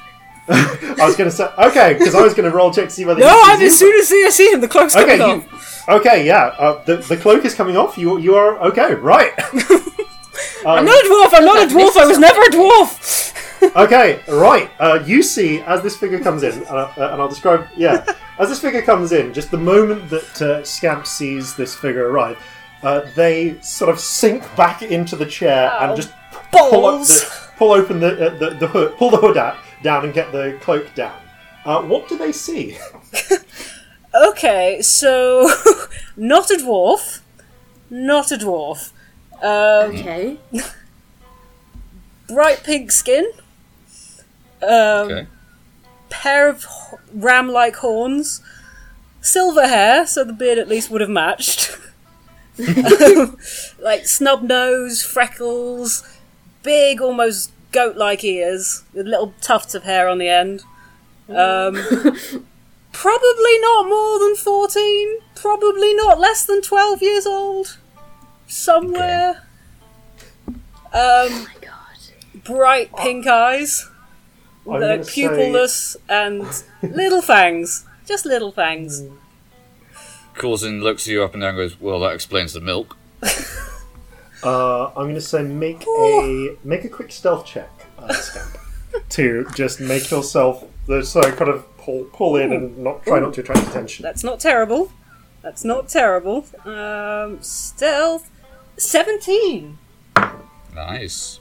(laughs) I was going to say okay because I was going to roll check to see whether. no, I'm, as soon as I see him, the cloak's Okay, coming you, off. okay, yeah. Uh, the the cloak is coming off. You you are okay, right? (laughs) (laughs) I'm not a dwarf. I'm not a dwarf. I was never a dwarf. okay, right. Uh, you see as this figure comes in, uh, uh, and I'll describe. Yeah, as this figure comes in, just the moment that uh, Scamp sees this figure arrive, uh, they sort of sink back into the chair Ow. and just pull, the, pull open the, uh, the the hood, pull the hood out, down, and get the cloak down. Uh, what do they see? (laughs) Okay, so (laughs) not a dwarf, not a dwarf. Um, Okay. (laughs) bright pink skin. Um, Okay. pair of ram-like horns, silver hair, so the beard at least would have matched. Um, like snub nose, freckles, big, almost goat-like ears with little tufts of hair on the end. Um, (laughs) probably not more than fourteen. Probably not less than twelve years old. Somewhere. Um, Oh my god. bright pink eyes. I'm They're gonna say- pupilless and (laughs) little fangs. Just little fangs. Corzin looks at you up and down and goes, Well, that explains the milk. (laughs) Uh, I'm going to say make a make a quick stealth check, uh, Scamp, to just make yourself the so kind of pull pull in and not try not to attract attention. That's not terrible. That's not terrible. Um, stealth. 17. Nice.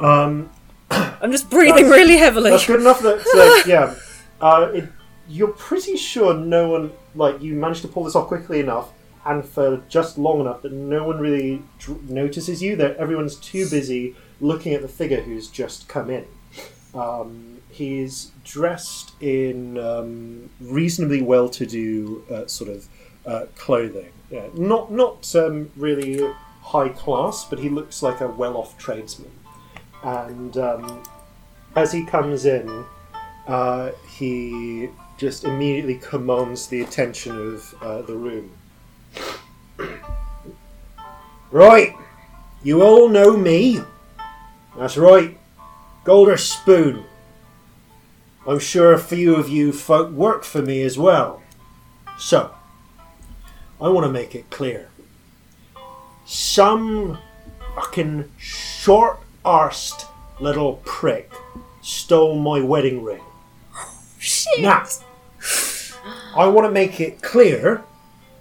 Um, (coughs) I'm just breathing really heavily. that's good enough. That uh, (laughs) yeah, uh, it, you're pretty sure no one like you managed to pull this off quickly enough and for just long enough that no one really dr- notices you. That everyone's too busy looking at the figure who's just come in. Um, he's dressed in um, reasonably well-to-do uh, sort of uh, clothing. Yeah, not not um, really high class, but he looks like a well-off tradesman. And um, as he comes in, uh, he just immediately commands the attention of uh, the room. Right, you all know me. That's right, Golder Spoon. I'm sure a few of you folk work for me as well. So, I want to make it clear. Some fucking short arsed little prick stole my wedding ring. Oh, shit. Now, I want to make it clear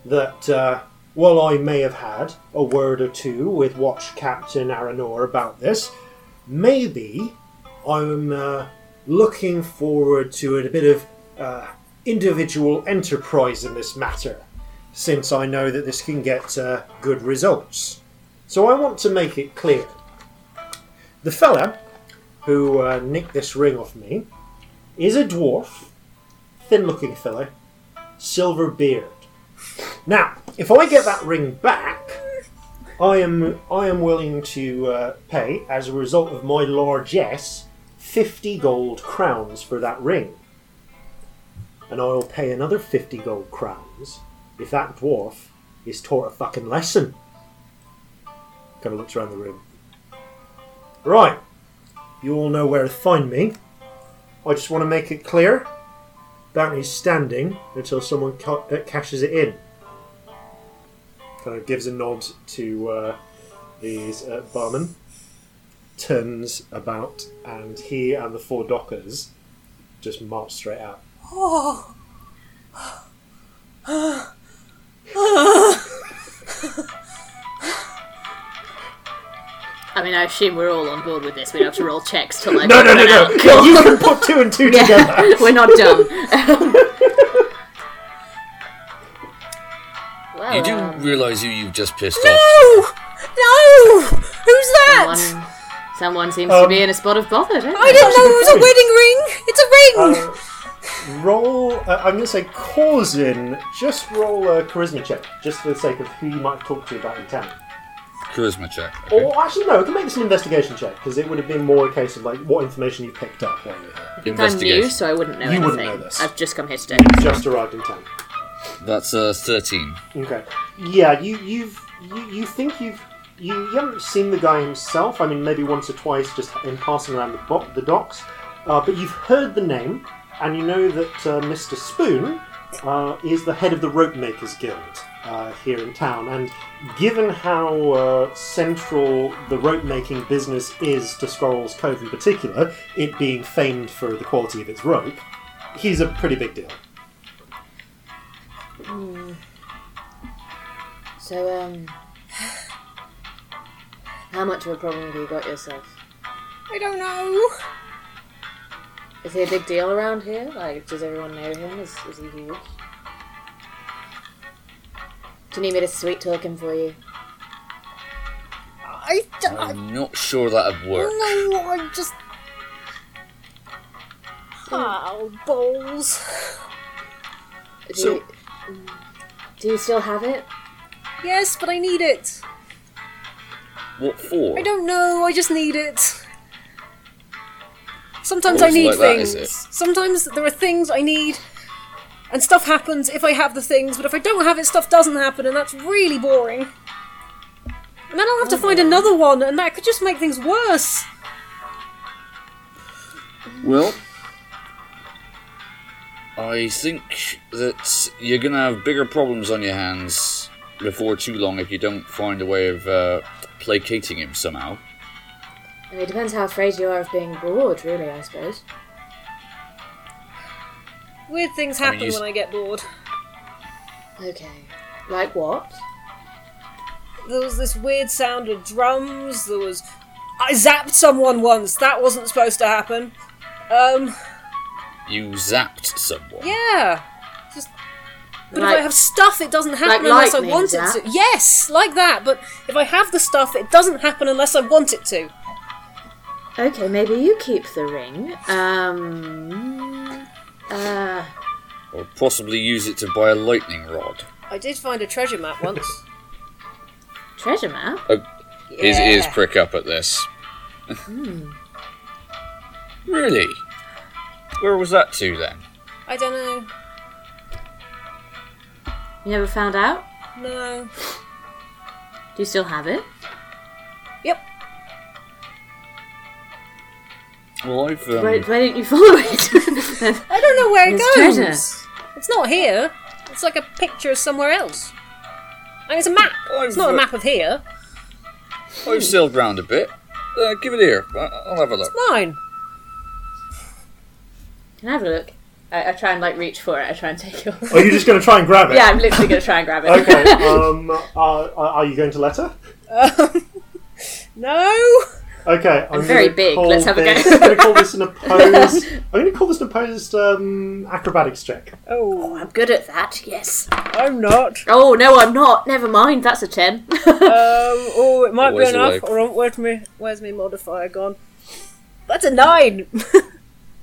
that uh, while I may have had a word or two with Watch Captain Aranor about this, maybe I'm uh, looking forward to a bit of uh, individual enterprise in this matter, since I know that this can get uh, good results. So I want to make it clear. The fella who uh, nicked this ring off me is a dwarf, thin looking fellow, silver beard. Now, if I get that ring back, I am I am willing to uh, pay, as a result of my largesse, fifty gold crowns for that ring. And I'll pay another fifty gold crowns if that dwarf is taught a fucking lesson. Kind of looks around the room. Right, you all know where to find me. I just want to make it clear. Bounty's standing until someone ca- uh, cashes it in. Kind of gives a nod to uh, these uh, barmen. Turns about, and he and the four dockers just march straight out. Oh. I mean, I assume we're all on board with this. We don't have to roll checks to like. No, no, no, no! out. You (laughs) can put two and two together. (laughs) We're not done. (laughs) well, You do um, realise who you've just pissed No! off. No! No! Who's that? someone, someone seems Um, to be in a spot of bother, don't I they? didn't know it was a wedding ring! It's a ring! Uh, roll. Uh, I'm going to say Corzin. Just roll a charisma check, just for the sake of who you might talk to about in town. Charisma check. Okay. Or actually, no, we can make this an investigation check because it would have been more a case of like what information you picked up while you were here. I'm new, Investigation. so I wouldn't know You anything. wouldn't know this. I've just come here today. Just arrived in town. That's uh, 13. Okay. Yeah, you you've you, you think you've you, you haven't seen the guy himself. I mean, maybe once or twice, just in passing around the, bo- the docks. Uh, but you've heard the name, and you know that uh, Mr. Spoon uh, is the head of the Rope Makers Guild uh, here in town. And given how uh, central the rope making business is to Squirrel's Cove in particular, it being famed for the quality of its rope, he's a pretty big deal. So, um. (sighs) How much of a problem have you got yourself? I don't know. Is he a big deal around here? Like, does everyone know him? Is, is he huge? Do you need me to sweet talk him for you? I don't I'm not sure that'd work. No, I just. Oh, balls. Do, So- you, do you still have it? Yes, but I need it. What for? I don't know. I just need it. Sometimes I need like that, things. Sometimes there are things I need, and stuff happens if I have the things. But if I don't have it, stuff doesn't happen, and that's really boring. And then I'll have to find another one, and that could just make things worse. Well, I think that you're gonna have bigger problems on your hands before too long if you don't find a way of uh, placating him somehow. I it depends how afraid you are of being bored, really, I suppose. Weird things I mean, happen when I get bored. Okay. Like what? There was this weird sound of drums. There was. I zapped someone once. That wasn't supposed to happen. Um. You zapped someone. Yeah. Just. But if Like- I have stuff, it doesn't happen like unless I lightning want it zap? to. Yes, like that. But if I have the stuff, it doesn't happen unless I want it to. Okay, maybe you keep the ring. Um. Uh. Or possibly use it to buy a lightning rod. I did find a treasure map once. Treasure map? Yeah. His ears prick up at this. really? Where was that to then? I don't know. You never found out? No. Do you still have it? Yep. Well, I've um, Why, why didn't you follow it? (laughs) I don't know where it goes. treasure. It's not here. It's like a picture of somewhere else. I mean, it's a map. It's I've, not a uh, map of here. I've sailed round a bit. Uh, give it here. I- I'll have a look. It's mine. Can I have a look? I, I try and like reach for it. I try and take it. off. Are you just going to try and grab (laughs) it? yeah, I'm literally gonna try and grab it. Okay. (laughs) Um, uh, are you going to let her? Um, no. Okay. I'm, very big. Let's have a go. I'm going to call this an (laughs) opposed. I'm going to call this an opposed um, acrobatics check. Oh, I'm good at that. Yes. I'm not. Oh no, I'm not. Never mind. That's a ten. Um, (laughs) oh, it might Where's be enough. leg? Or where's me? Where's my modifier gone? That's a nine. (laughs)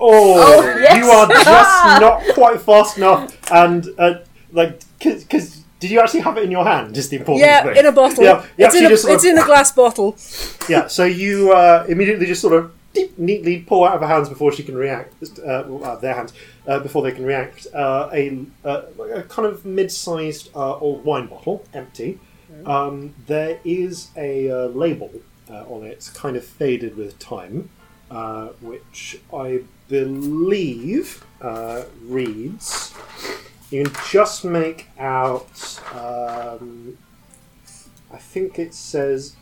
Oh, Oh, yes. you are just not quite fast enough, and uh, like because did you actually have it in your hand? Just the important yeah, thing. in a bottle. Yeah, it's in a, it's of- in a glass bottle. (laughs) Yeah, so you uh, immediately just sort of deep, neatly pull out of her hands before she can react. Uh, uh, their hands uh, before they can react. Uh, a, uh, a kind of mid-sized uh, old wine bottle, empty. Um, there is a uh, label uh, on it, kind of faded with time, uh, which I believe uh, reads. You can just make out. Um, I think it says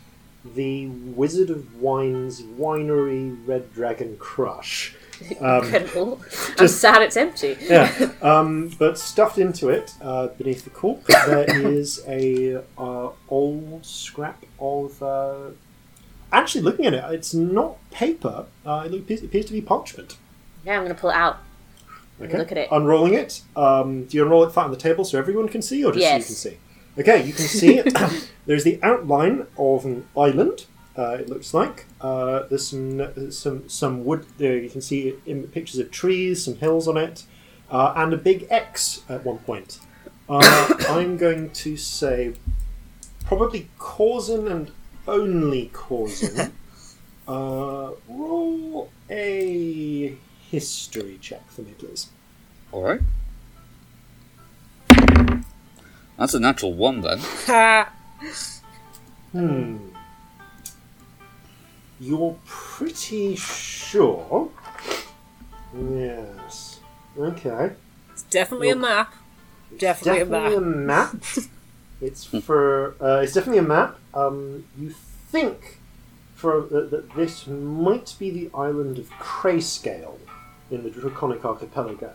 the Wizard of Wine's Winery Red Dragon Crush. (laughs) Um, Incredible. I'm just- sad it's empty. yeah, um, but stuffed into it, uh, beneath the cork, there (laughs) is a uh, old scrap of. Uh, actually, looking at it, it's not paper. Uh, it appears, appears to be parchment. Yeah, I'm gonna pull it out. Okay. Look at it. Unrolling it. Um, do you unroll it flat on the table so everyone can see, or just Yes. so you can see? Okay, you can see it. (coughs) There's the outline of an island. Uh, it looks like uh, there's some some some wood. There you can see in pictures of trees, some hills on it, uh, and a big X at one point. Uh, (coughs) I'm going to say probably Corzin and only Corzin. (laughs) uh, roll a history check for me, please. Alright. That's a natural one then. Hmm. you're pretty sure. Yes. Okay. It's definitely a map. Definitely, definitely a a map. map. (laughs) it's for. Uh, it's definitely a map. Um, you think for uh, that this might be the island of Crayscale in the Draconic Archipelago.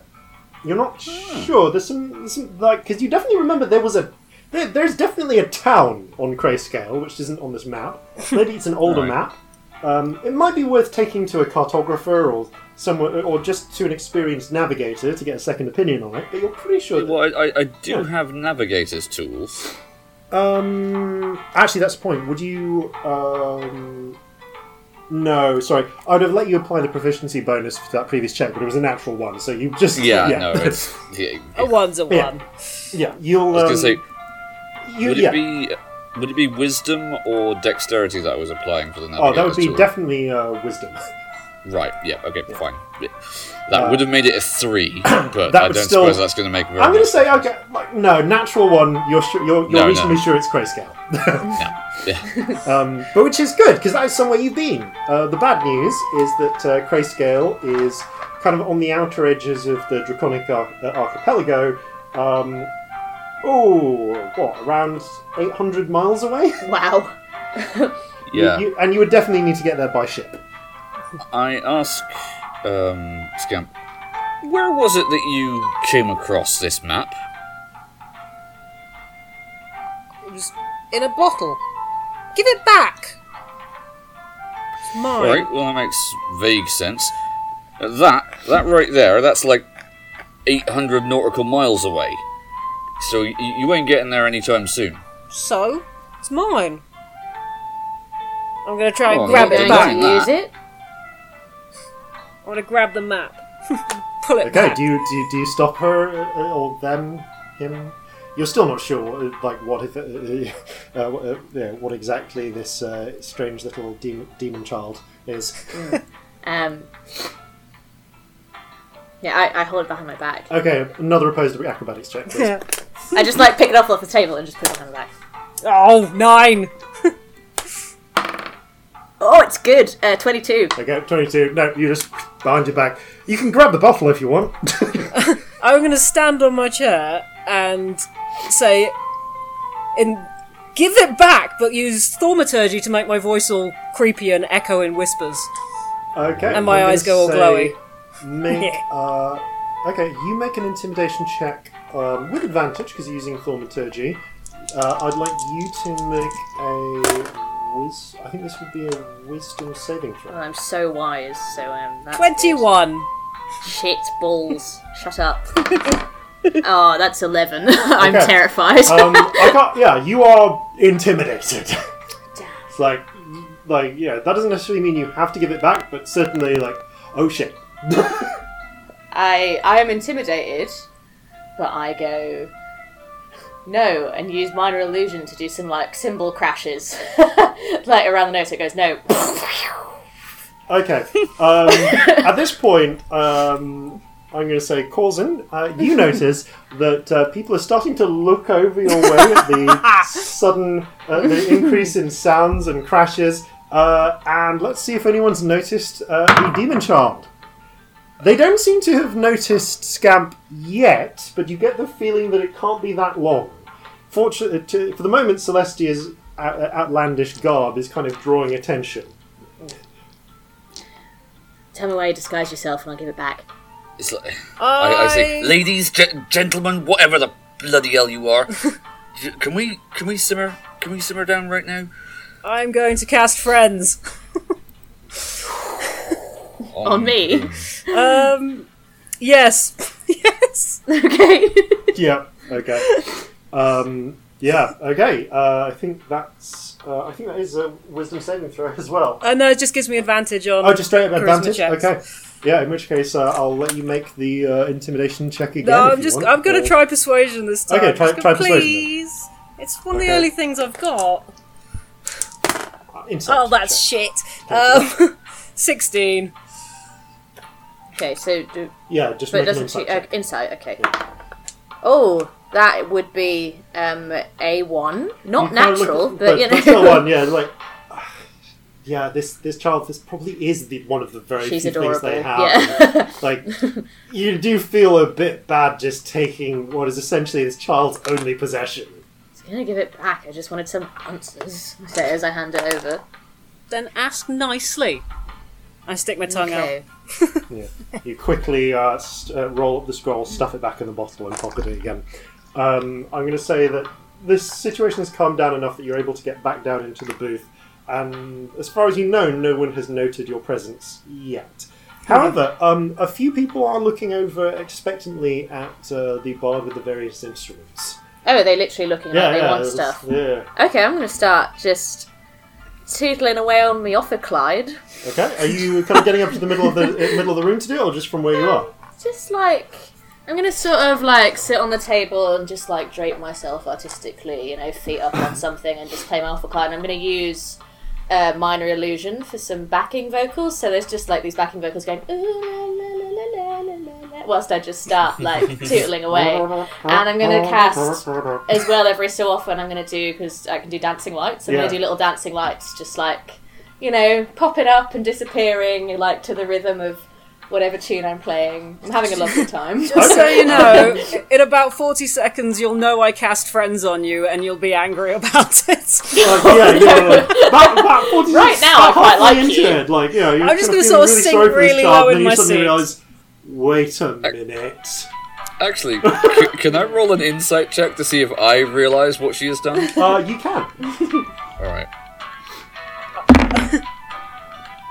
You're not sure. There's some, there's some like because you definitely remember there was a. There, there's definitely a town on Crayscale which isn't on this map. Maybe it's an (laughs) older Right. map. Um, it might be worth taking to a cartographer or someone, or just to an experienced navigator to get a second opinion on it. But you're pretty sure. That, Well, I, I, I do Yeah. have navigator's tools. Um, actually, that's the point. Would you? Um, no, sorry. I would have let you apply the proficiency bonus for that previous check, but it was a natural one, so you just Yeah, yeah, no, (laughs) it's. Yeah, A one's a one. yeah. You'll. I Um, gonna say, you, would yeah. it be would it be wisdom or dexterity that I was applying for the Oh, that would be tool? definitely uh, wisdom. (laughs) Right. Yeah. Okay. Fine. Yeah. That Uh, would have made it a three, (clears throat) but that I don't still- suppose that's going to make very I'm going to say okay. Like, no, natural one. You're sure, you're, you're No, no. reasonably sure it's Grayscale. No. (laughs) Yeah. (laughs) Um, but which is good because that is somewhere you've been. Uh, the bad news is that uh, Grayscale is kind of on the outer edges of the Draconic Ar- uh, Archipelago. Um, oh, what around 800 miles away? (laughs) Wow. Yeah. You- and you would definitely need to get there by ship. I ask, um, Scamp, where was it that you came across this map? It was in a bottle. Give it back. It's mine. Right. Well, that makes vague sense. Uh, That that right there, that's like 800 nautical miles away. So y- you ain't getting there anytime soon. So, it's mine. I'm gonna try and Oh, grab yeah, it Going yeah, back. to use it? I'm gonna grab the map. (laughs) Pull it Okay, back. do you, do you, do you stop her uh, or them, him? You're still not sure, uh, like what if, uh, uh, what, (laughs) uh, yeah, what exactly this uh, strange little demon, demon child is. Um. Yeah, I, I hold it behind my back. Okay, another opposed acrobatics check, please. Yeah. I just like pick it up off the table and just put it behind my back. Oh, nine. Oh, it's good. Uh, Twenty-two. Okay, 22. No, you just behind your back. You can grab the bottle if you want. (laughs) I'm gonna stand on my chair and say, "In, give it back," but use thaumaturgy to make my voice all creepy and echo in whispers. okay. And my I'm eyes go all say glowy. Make, (laughs) uh, okay, you make an intimidation check um, with advantage because you're using thaumaturgy. Uh, I'd like you to make a whiz. I think this would be a wisdom saving Oh, throw. I'm so wise. So um. That's Twenty-one. Shit balls. (laughs) Shut up. oh, that's eleven. (laughs) I'm Okay. terrified. um, I (laughs) can't. Yeah, you are intimidated. it's like, like, yeah, that doesn't necessarily mean you have to give it back, but certainly, like, oh shit. I I am intimidated, but I go no and use minor illusion to do some like cymbal crashes, (laughs) like around the nose. So it goes no. Okay. Um, at this point, um, I'm going to say, Corzin, uh, you notice that uh, people are starting to look over your way at the (laughs) sudden uh, the increase in sounds and crashes. Uh, and let's see if anyone's noticed uh, the demon child. They don't seem to have noticed Scamp yet, but you get the feeling that it can't be that long. Fortunately, for the moment, Celestia's uh, outlandish garb is kind of drawing attention. Tell me why you disguise yourself, and I'll give it back. It's like, I, I say, ladies, ge- gentlemen, whatever the bloody hell you are, (laughs) can we can we simmer can we simmer down right now? I'm going to cast friends. (laughs) On me. Um, yes, (laughs) yes. okay. yeah. Okay. Um, yeah. Okay. Uh, I think that's. Uh, I think that is a wisdom saving throw as well. Uh, no, it just gives me advantage on. Oh, just straight up advantage. checks. Okay. Yeah. In which case, uh, I'll let you make the uh, intimidation check again. No, I'm you just. want, I'm going or- to try persuasion this time. Okay, try- try persuasion then. Please. It's one of the only things I've got. uh, insight Oh, that's check. shit. Um, (laughs) sixteen. Okay, so do, Yeah. Just but make an doesn't insight. che- uh, insight. Okay. Oh, that would be um a one, not You kinda look- natural, but, you know. still one. Yeah. Like. (sighs) yeah, this this child, this probably is the one of the very She's few things they have. Yeah. Like, (laughs) you do feel a bit bad just taking what is essentially this child's only possession. I'm gonna give it back. I just wanted some answers. I say as I hand it over. Then ask nicely. I stick my tongue out. (laughs) Yeah. You quickly uh, st- uh, roll up the scroll, stuff it back in the bottle, and pocket it again. Um, I'm going to say that this situation has calmed down enough that you're able to get back down into the booth, and as far as you know, no one has noted your presence yet. However, um, a few people are looking over expectantly at uh, the bard with the various instruments. Oh, are they literally looking yeah, like they want stuff? Yeah. Okay, I'm gonna start just tootling away on me off Clyde. Okay. Are you kind of getting up to the middle of the middle of the room to do it, or just from where you are? Just like I'm gonna sort of like sit on the table and just like drape myself artistically, you know, feet up on something and just play my alpha card. And I'm gonna use uh, minor illusion for some backing vocals. So there's just like these backing vocals going ooh la la la la la la la, whilst I just start like (laughs) tootling away. And I'm gonna cast as well every so often I'm going to do because I can do dancing lights. I'm Yeah. to do little dancing lights, just like you know, popping up and disappearing, like to the rhythm of whatever tune I'm playing. I'm having a lovely time. (laughs) Just so you (laughs) know, in about 40 seconds, you'll know I cast friends on you and you'll be angry about (laughs) it. Like, yeah, yeah. About, about 40 Right now, I quite like into you. It. Like, you know, you're I'm just kind gonna sort of sink sorry for this really child, low in my seat. realise, wait a minute. Actually, c- can I roll an insight check to see if I realise what she has done? Uh, you can. Alright.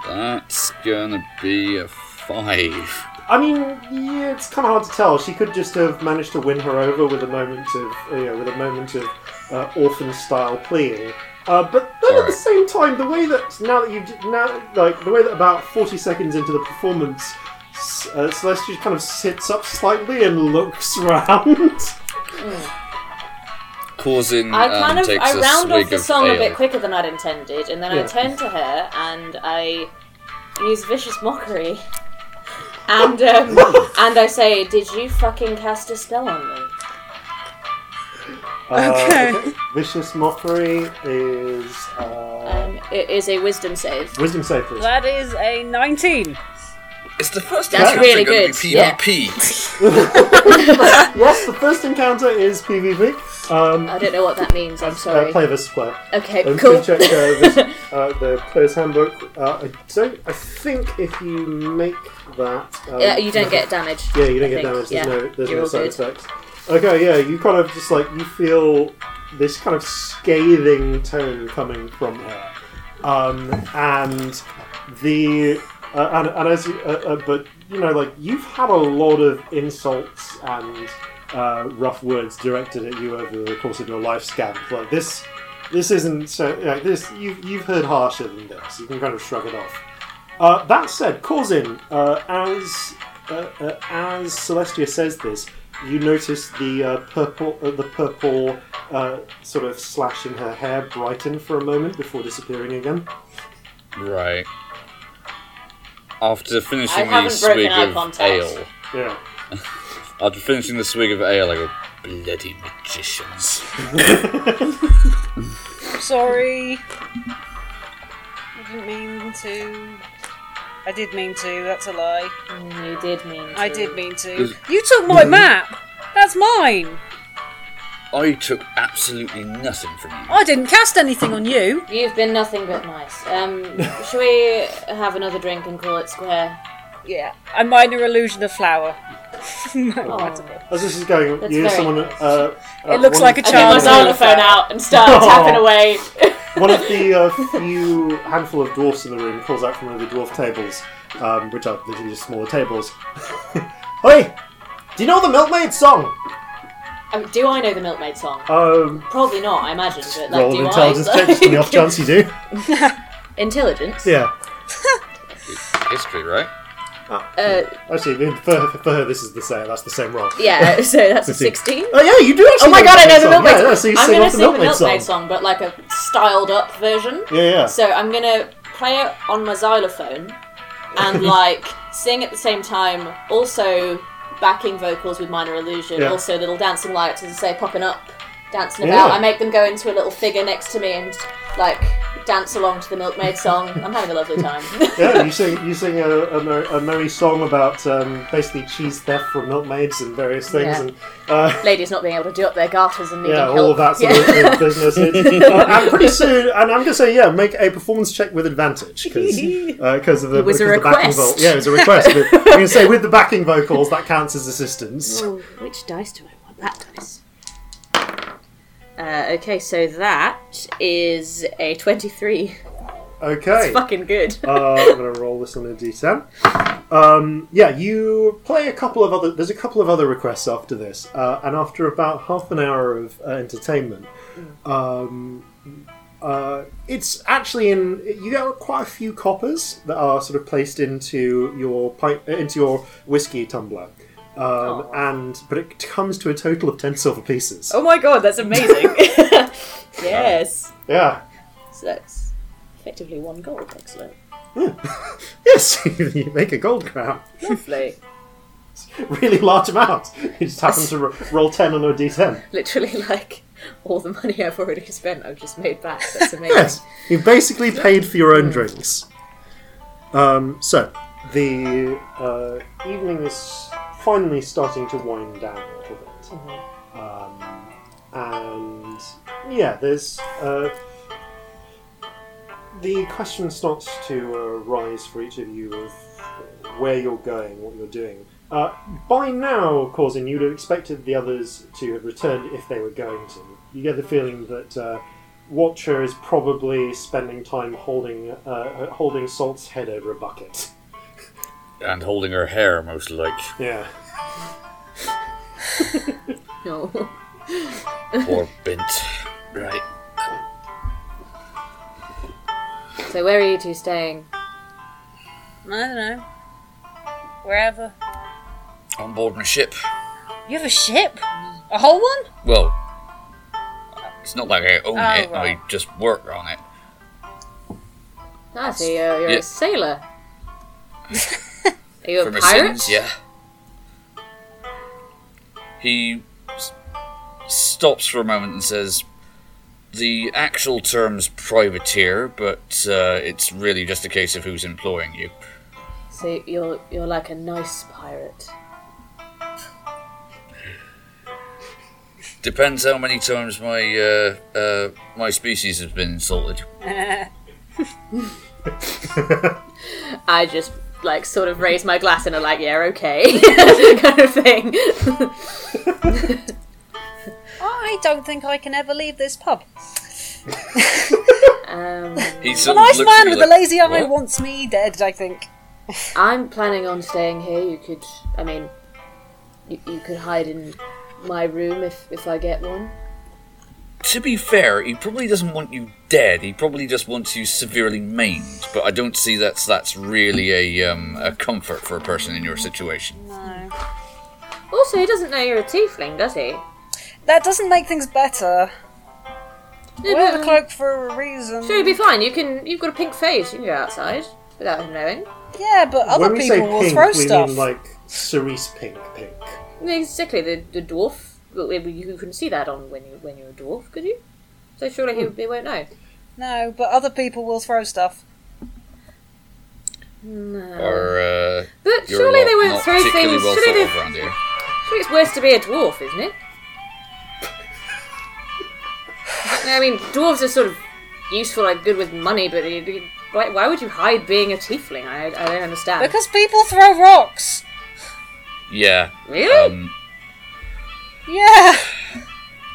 That's gonna be a five. I mean, yeah, it's kind of hard to tell. She could just have managed to win her over with a moment of, you know, with a moment of uh, orphan-style pleading. Uh, but then at the same time, the way that now that you now like the way that about forty seconds into the performance, S- uh, Celestia kind of sits up slightly and looks (laughs) round. Causing I um, kind of takes I a round off the song ale. a bit quicker than I'd intended, and then Yeah. I turn to her and I use vicious mockery. And um, (laughs) and I say, "Did you fucking cast a spell on me?" Uh, Okay. Vicious mockery is uh, Um, it is a wisdom save. wisdom save, please. That is a 19. It's the first That's encounter really good, Be yeah. PvP. (laughs) yes, the first encounter is PvP. Um, I don't know what that means. I'm uh, sorry. play this player. Okay, I'm cool. check uh, (laughs) this, uh, the player's handbook. Uh, I don't. I think if you make that, um, Yeah, you don't get damaged. Yeah, you don't I get think. damaged. There's Yeah, no. There's you're no side good. effects. Okay, yeah, you kind of just like you feel this kind of scathing tone coming from her, um, and the uh, and, and as you, uh, uh, but you know, like you've had a lot of insults and uh, rough words directed at you over the course of your life Scamp. Like this, this isn't so. Like this, you you've heard harsher than this. You can kind of shrug it off. Uh, that said, Corzin, uh, as as Celestia says this, you notice the purple, the purple sort of slash in her hair brighten for a moment before disappearing again. Right. After finishing the swig of contact. ale, Yeah. (laughs) after finishing the swig of ale, I go, bloody magicians. (laughs) Sorry. I didn't mean to. I did mean to, that's a lie. Mm, You did mean. To. I did mean to. You took my map! That's mine! I took absolutely nothing from you. I didn't cast anything on you. You've been nothing but nice. Um, (laughs) shall we have another drink and call it square? Yeah. A minor illusion of flower. (laughs) Oh. As this is going, That's you hear very someone. nice. Uh, uh, It looks one- like a I get child. my with a xylophone out and start Oh. (laughs) tapping away. One of the uh, few handful of dwarfs in the room calls out from one of the dwarf tables, um, which are literally just smaller tables. Hey, do you know the Milkmaid song? Um, do I know the Milkmaid song? Um, Probably not, I imagine. But like, roll do an intelligence I? check just on the off chance you do. (laughs) Intelligence. Yeah. History, right? Uh, Actually, for, for her, this is the same. That's the same roll. yeah. (laughs) So that's a Fifteen. sixteen. Oh yeah, you do actually. Oh my know god, I know the. Milkmaid song. yeah, so you I'm sing gonna off the sing the Milkmaid Milkmaid song. song, but like a styled up version. Yeah, yeah. So I'm gonna play it on my xylophone and (laughs) like sing at the same time. Also backing vocals with minor illusion. Yeah. Also little dancing lights, as I say, popping up, dancing Yeah. about. I make them go into a little figure next to me and like dance along to the Milkmaid song. I'm having a lovely time. (laughs) Yeah, you sing you sing a, a, a merry song about um, basically cheese theft from milkmaids and various things, Yeah. and uh, (laughs) Ladies not being able to do up their garters and needing yeah, help. all of that sort Yeah. of, of business. (laughs) Uh, and pretty soon, and I'm going to say, yeah, make a performance check with advantage because of the, It was a because backing request. vo- Yeah, it was a request. but I'm going to say with the backing vocals that counts as assistance. Oh, which dice do I want? That dice. Uh, okay, so that is a 23. Okay. Fucking good. uh, I'm going to roll this on a d10. Um, yeah, you play a couple of other. There's a couple of other requests after this, uh, and after about half an hour of uh, entertainment, um, uh, it's actually in. You get quite a few coppers that are sort of placed into your pipe, into your whiskey tumbler, um, and but it comes to a total of ten silver pieces. Oh my god, that's amazing. (laughs) yes. Yeah. So that's effectively one gold. Excellent. (laughs) Yes, (laughs) you make a gold crown. Lovely. Really large amount. You just happen to ro- roll ten on a d10. Literally, like, all the money I've already spent, I've just made back. That's amazing. Yes, you've basically paid for your own drinks. Um, so, the uh, evening is finally starting to wind down a little bit. Um, and, yeah, there's. Uh, the question starts to uh, rise for each of you of where you're going, what you're doing. Uh, by now, Corzin, you'd have expected the others to have returned if they were going to. You get the feeling that uh, Watcher is probably spending time holding uh, holding Salt's head over a bucket. And holding her hair, most like. Yeah. (laughs) No. Poor Bint. Right. So, where are you two staying? I don't know. Wherever. On board my ship. You have a ship? A whole one? Well, it's not like I own Oh, it, right. I just work on it. Ah, so you're, you're Yeah. a sailor. (laughs) Are you a pirate? sins, yeah. He s- stops for a moment and says, The actual term's privateer, but uh, it's really just a case of who's employing you. So you're you're like a nice pirate. Depends how many times my uh, uh, my species has been insulted. (laughs) I just like sort of raise my glass and are like, yeah, okay, (laughs) kind of thing. I don't think I can ever leave this pub. Um, He The sort of nice man with like, the lazy eye "What?" wants me dead, I think. I'm planning on staying here. You could, I mean, you, you could hide in my room if if I get one. To be fair, he probably doesn't want you dead. He probably just wants you severely maimed. But I don't see that's that's really a um, a comfort for a person in your situation. No. Also, he doesn't know you're a tiefling, does he? That doesn't make things better. Yeah, Wear but- the cloak for a reason. Sure, you'll be fine. You can. You've got a pink face. You can go outside without him knowing. Yeah, but other when we say people will pink, throw we stuff. mean like cerise pink pink. Exactly. The the dwarf. Well, You couldn't see that on when you when you're a dwarf, could you? So surely he, he won't know. No, but other people will throw stuff. No. Or uh, But surely not, they won't throw things. well surely, they, of around here. surely it's worse to be a dwarf, isn't it? I mean, dwarves are sort of useful, like good with money, but you- you- why, why would you hide being a tiefling? I, I don't understand. Because people throw rocks. Yeah. really? Um, Yeah.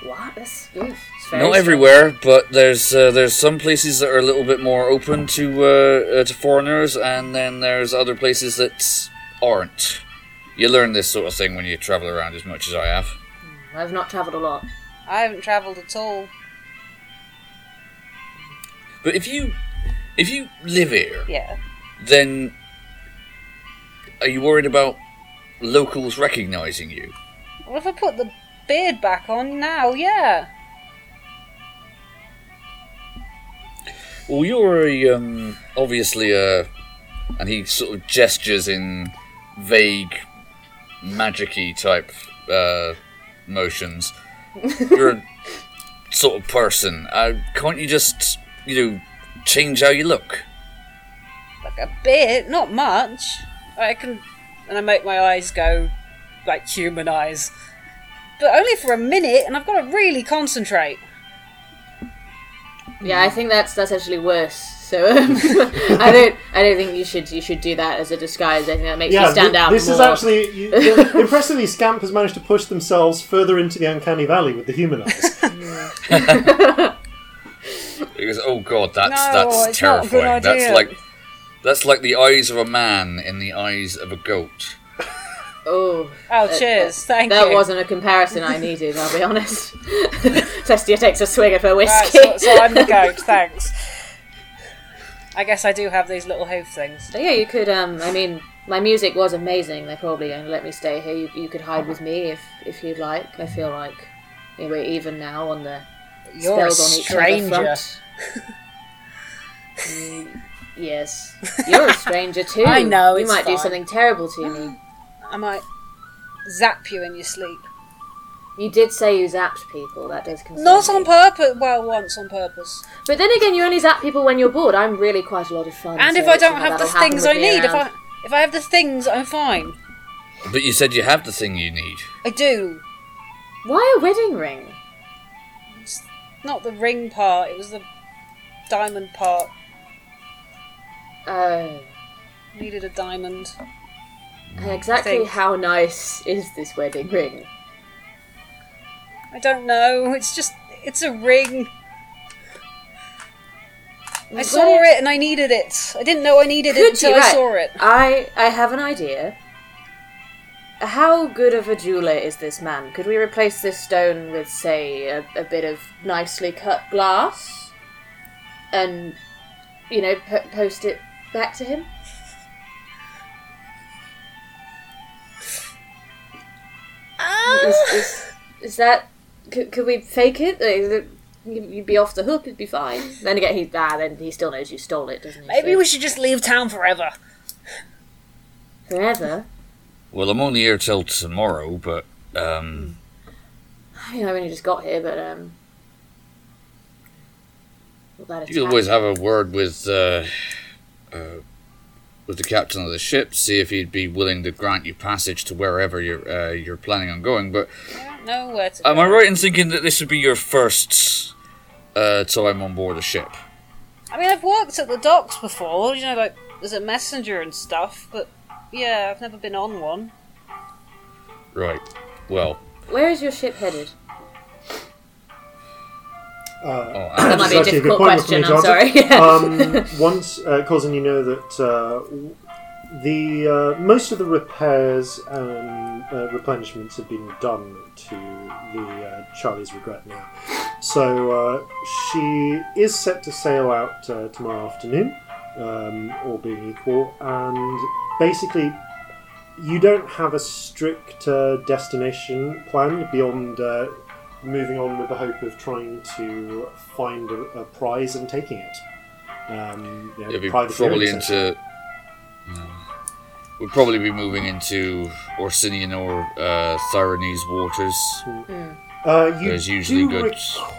what? That's, ugh, very not strange. everywhere, but there's uh, there's some places that are a little bit more open to uh, uh, to foreigners, and then there's other places that aren't. You learn this sort of thing when you travel around as much as I have. I've not travelled a lot. I haven't travelled at all. But if you if you live here, Yeah. then are you worried about locals recognizing you? Well, if I put the beard back on now, yeah. Well, you're a, um, obviously a, and he sort of gestures in vague, magic-y type uh, motions. (laughs) You're a sort of person. Uh, can't you just, you know, change how you look? Like a bit, not much. I can, and I make my eyes go like human eyes, but only for a minute, and I've got to really concentrate. Yeah, I think that's that's actually worse. So um, (laughs) I don't I don't think you should you should do that as a disguise. I think that makes Yeah, you stand thi- out. this is actually you, (laughs) the- impressively. Scamp has managed to push themselves further into the uncanny valley with the human eyes. (laughs) Because oh god, that's No, that's it's not a good terrifying. That's like that's like the eyes of a man in the eyes of a goat. Oh, Oh, that- cheers! that, Thank that you. wasn't a comparison I needed. I'll be (laughs) honest. (laughs) Celestia takes a swig of her Right, whiskey. so, so I'm the goat. (laughs) Thanks. I guess I do have these little hoof things. So yeah, you could. Um, I mean, my music was amazing. They're probably going to let me stay here. You, you could hide with me if if you'd like. I feel like anyway, even now on the You're a on each other stranger. front. Mm, yes, you're a stranger too. I know, You might do something terrible to me. I might zap you in your sleep. You did say you zapped people. That does concern Not me. on purpose. Well, once on purpose. But then again, you only zap people when you're bored. I'm really quite a lot of fun. And so if I don't don't have the that'll happen things with I me need, if I if I have the things, I'm fine. But you said you have the thing you need. I do. Why a wedding ring? Not the ring part. It was the diamond part. Oh. Needed a diamond. And exactly how nice is this wedding ring? I don't know. It's just it's a ring. I What saw it and I needed it. I didn't know I needed it until you? I saw it. I I have an idea. How good of a jeweler is this man? Could we replace this stone with, say, a, a bit of nicely cut glass, and you know, po- post it back to him? Is, is, is that? Could, could we fake it? Like, you- You'd be off the hook. It'd be fine. Then again, he ah, then he still knows you stole it, doesn't he? Maybe So- we should just leave town forever. forever. Well, I'm only here till tomorrow, but um, I mean, I've only just got here, but um, well, that you can always have a word with uh, uh, with the captain of the ship, see if he'd be willing to grant you passage to wherever you're uh, you're planning on going. But I don't know where to. am go. I right in thinking that this would be your first uh, time on board a ship? I mean, I've worked at the docks before. You know, like as a messenger and stuff. But yeah, I've never been on one. Right. Well, Where is your ship headed? Uh, oh, (coughs) That might be a That's actually a good difficult point for me question. I'm answer. sorry. (laughs) um, once, uh, causing you know that uh, the uh, most of the repairs and uh, replenishments have been done to the uh, Charlie's Regret now. So uh, she is set to sail out uh, tomorrow afternoon, um, all being equal, and basically. You don't have a strict uh, destination planned beyond uh, moving on with the hope of trying to find a, a prize and taking it. Um, you know, it'd be probably into. No. We'd probably be moving into Orsinian or uh, Thyronese waters. Uh, you There's usually do good-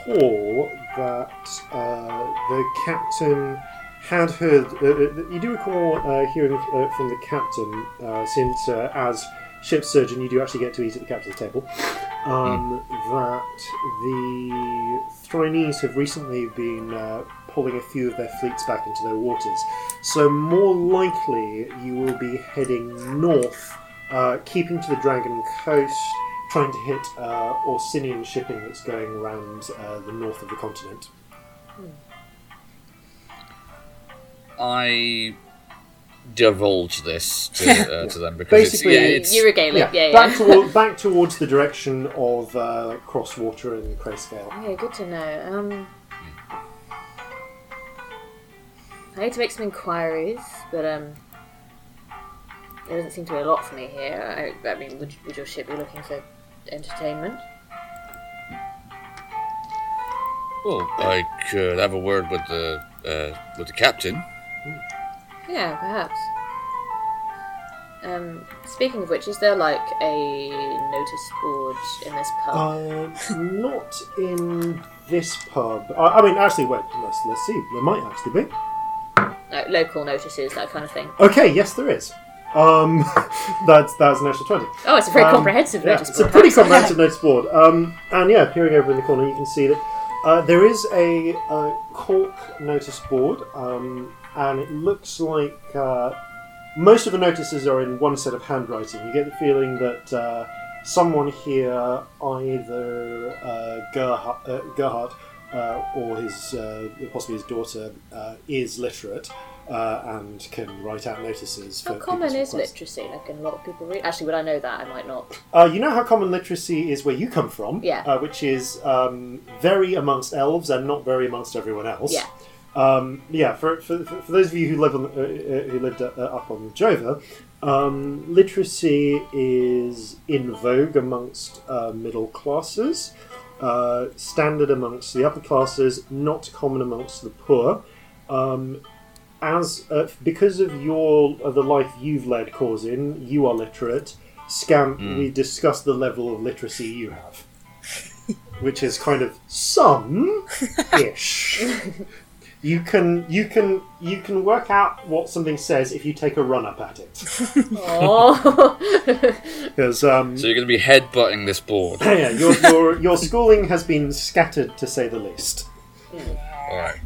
recall that uh, the captain had heard. Uh, uh, you do recall uh, hearing uh, from the captain, uh, since uh, as ship surgeon you do actually get to eat at the captain's table, um, that the Thrinese have recently been uh, pulling a few of their fleets back into their waters. So more likely you will be heading north, uh, keeping to the Dragon Coast trying to hit uh, Orsinian shipping that's going around uh, the north of the continent. I divulge this to, (laughs) uh, to them because Basically, it's, yeah, it's you regale it. Yeah, yeah. back, toward, back towards the direction of uh, Crosswater and Crayscale. Yeah, good to know. Um, I need to make some inquiries, but um, there doesn't seem to be a lot for me here. I, I mean, would, would your ship be looking for entertainment? well, I could have a word with the uh, with the captain. Yeah, perhaps. Um, speaking of which, is there like a notice board in this pub? Uh, not in this pub. I, I mean, actually, wait. Let's let's see. There might actually be. like local notices, that kind of thing. Okay, yes, there is. Um, (laughs) that's that's an extra twenty. Oh, it's a very Um, comprehensive yeah, notice It's a board. pretty (laughs) comprehensive notice board. Um, and yeah, peering over in the corner, you can see that uh, there is a, uh cork notice board, um, and it looks like uh, most of the notices are in one set of handwriting. You get the feeling that uh, someone here, either uh, Gerhard, uh, Gerhard uh, or his uh, possibly his daughter, uh, is literate. Uh, and can write out notices for How common is requests. literacy? Like, can a lot of people read? Actually, would I know that? I might not. Uh, you know how common literacy is where you come from, Yeah. uh, which is um, very amongst elves and not very amongst everyone else. Yeah. Um, yeah. For, for, for for those of you who live on uh, uh, who lived uh, up on Jova, um, literacy is in vogue amongst uh, middle classes, uh, standard amongst the upper classes, not common amongst the poor. Um, as uh, because of your of the life you've led, Corzin, you are literate. Scamp, we discussed the level of literacy you have, (laughs) which is kind of some ish. (laughs) you can you can you can work out what something says if you take a run up at it, Oh, (laughs) because um, So you're going to be headbutting this board. (laughs) yeah, your, your your schooling has been scattered to say the least. All right.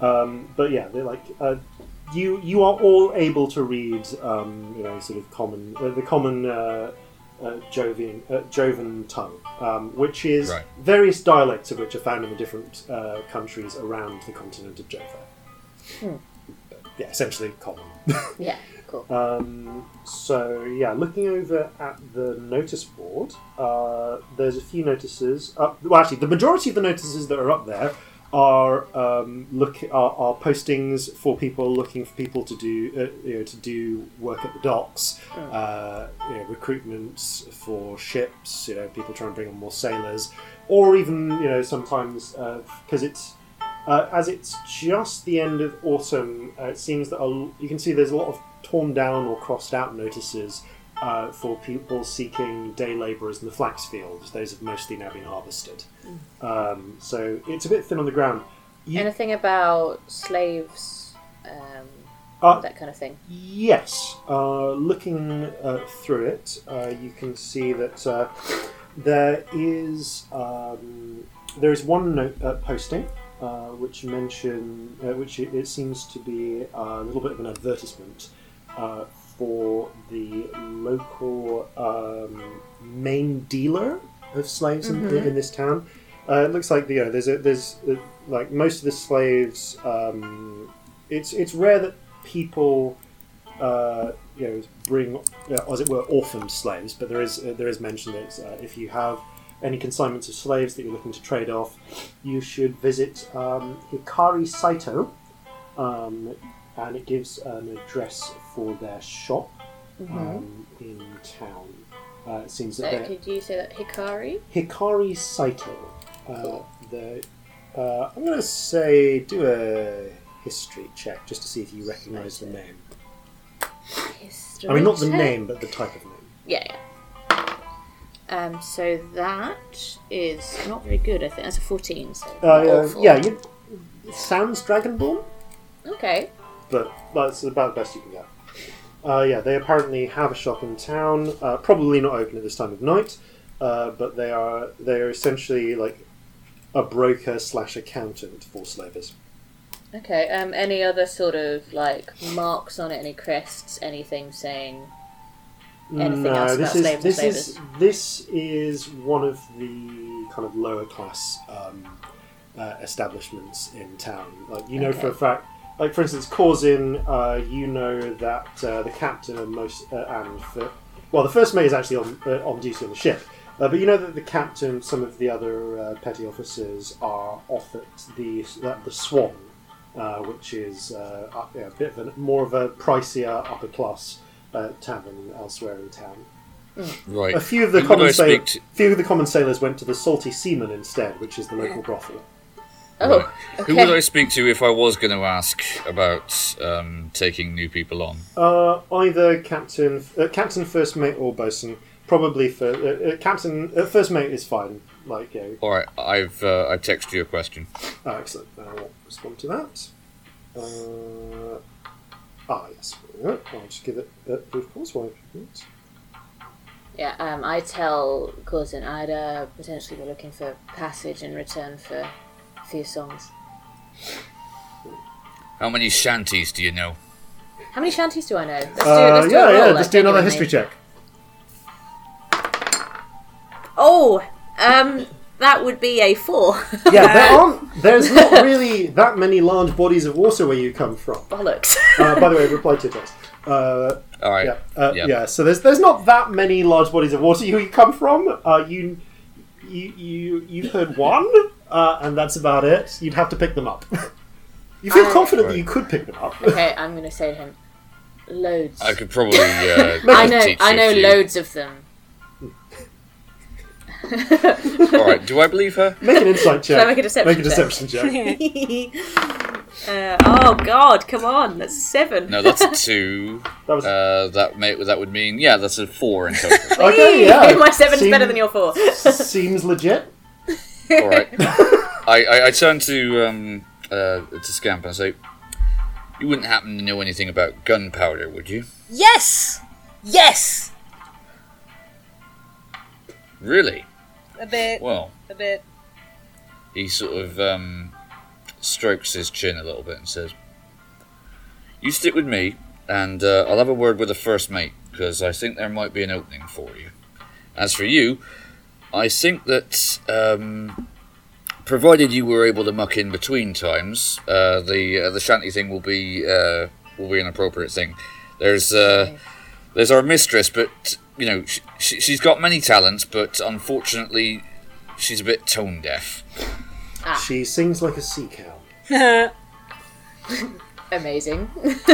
Um, but yeah, they're like uh, you. You are all able to read, um, you know, sort of common, uh, the common uh, uh, Jovian, uh, Jovan tongue, um, which is Right. various dialects of which are found in the different uh, countries around the continent of Jova. Yeah, essentially common. (laughs) yeah, cool. Um, so yeah, looking over at the notice board, uh, there's a few notices. Uh, well, actually, the majority of the notices that are up there are um, look are, are postings for people looking for people to do uh, you know to do work at the docks, uh, you know, recruitments for ships. You know, people trying to bring on more sailors, or even you know sometimes because it's uh, as it's just the end of autumn, uh, it seems that a you can see there's a lot of torn down or crossed out notices uh, for people seeking day labourers in the flax fields. Those have mostly now been harvested. Um, so it's a bit thin on the ground. You, Anything about slaves, um, Uh, that kind of thing? Yes, uh, looking uh, through it, uh, you can see that uh, there is um, there is one note uh, posting uh, which mention uh, which it, it seems to be a little bit of an advertisement uh, for the local um, main dealer of slaves in, in this town. Uh, it looks like you know there's a, there's uh, like most of the slaves. Um, it's it's rare that people uh, you know bring uh, as it were orphaned slaves, but there is uh, there is mention that uh, if you have any consignments of slaves that you're looking to trade off, you should visit um, Hikari Saito, um, and it gives an address for their shop um, in town. Uh, it seems that they're could you say that Hikari? Hikari Saito. Uh, Cool. the uh, I'm going to say do a history check just to see if you recognise the name. History I mean, not the check? name, but the type of name. Yeah, yeah. Um, so that is not very good. I think that's a fourteen. So Uh, yeah, you, it sounds Dragonborn, Okay. but that's about the best you can get. Uh, yeah, they apparently have a shop in town. Uh, probably not open at this time of night, uh, but they are they are essentially like a broker slash accountant for slavers. Okay. Um, any other sort of like marks on it? Any crests? Anything saying? Anything no, else this about is this slavers? is this is one of the kind of lower class um, uh, establishments in town. Like you know for a fact, like for instance, Corzin, uh, you know that uh, the captain and most uh, and for, well, the first mate is actually on uh, on duty on the ship. Uh, but you know that the captain, some of the other uh, petty officers are off at the at the Swan, uh, which is uh, up- yeah, a bit of a, more of a pricier upper class uh, tavern elsewhere in town. Right. A few of the Who common I to? few of the common sailors went to the Salty Seaman instead, which is the local brothel. Oh, Who would I speak to if I was going to ask about um, taking new people on? Uh, either captain, uh, captain, first mate, or bosun. Probably for uh, uh, captain. Uh, first mate is fine. Like, yeah. All right, I've uh, I've texted you a question. Oh, excellent. I'll respond to that. Uh, ah, yes. I'll just give it uh, of course. Why? not? Yeah, um, I tell Corzin Ida potentially we're looking for passage in return for a few songs. How many shanties do you know? How many shanties do I know? Let's do, Uh, let's do yeah, a roll, yeah. like, Just do another genuinely. history check. Oh, um, that would be a four. Yeah, there (laughs) aren't. There's not really that many large bodies of water where you come from. Bollocks. Uh, by the way, reply to text. Uh, All right. yeah, uh, Yeah. yeah. So there's there's not that many large bodies of water (laughs) you come from. Uh, you you you you've heard one, uh, and that's about it. You'd have to pick them up. (laughs) you feel I- confident that you could pick them up. okay, I'm going to say to him, loads. I could probably. Uh, (laughs) I know, teach I you a know few. loads of them. All right. Do I believe her? Make an insight check. Shall I make a deception Make a check? deception check. (laughs) uh, oh God, come on, that's a seven. No, that's a two. That was Uh, that may, that would mean yeah, that's a four in total. okay. Yeah, My seven's Seem- better than your four. Seems legit. (laughs) All right. (laughs) I, I, I turn to um uh to Scamp and say, "You wouldn't happen to know anything about gunpowder, would you? Yes! Yes! Really? A bit, Well." a bit. he sort of um, strokes his chin a little bit and says, "You stick with me, and uh, I'll have a word with the first mate because I think there might be an opening for you. As for you, I think that um, provided you were able to muck in between times, uh, the uh, the shanty thing will be uh, will be an appropriate thing. There's uh, there's our mistress, but you know she, she, she's got many talents, but unfortunately." She's a bit tone deaf. She sings like a sea cow. (laughs) Amazing. (laughs)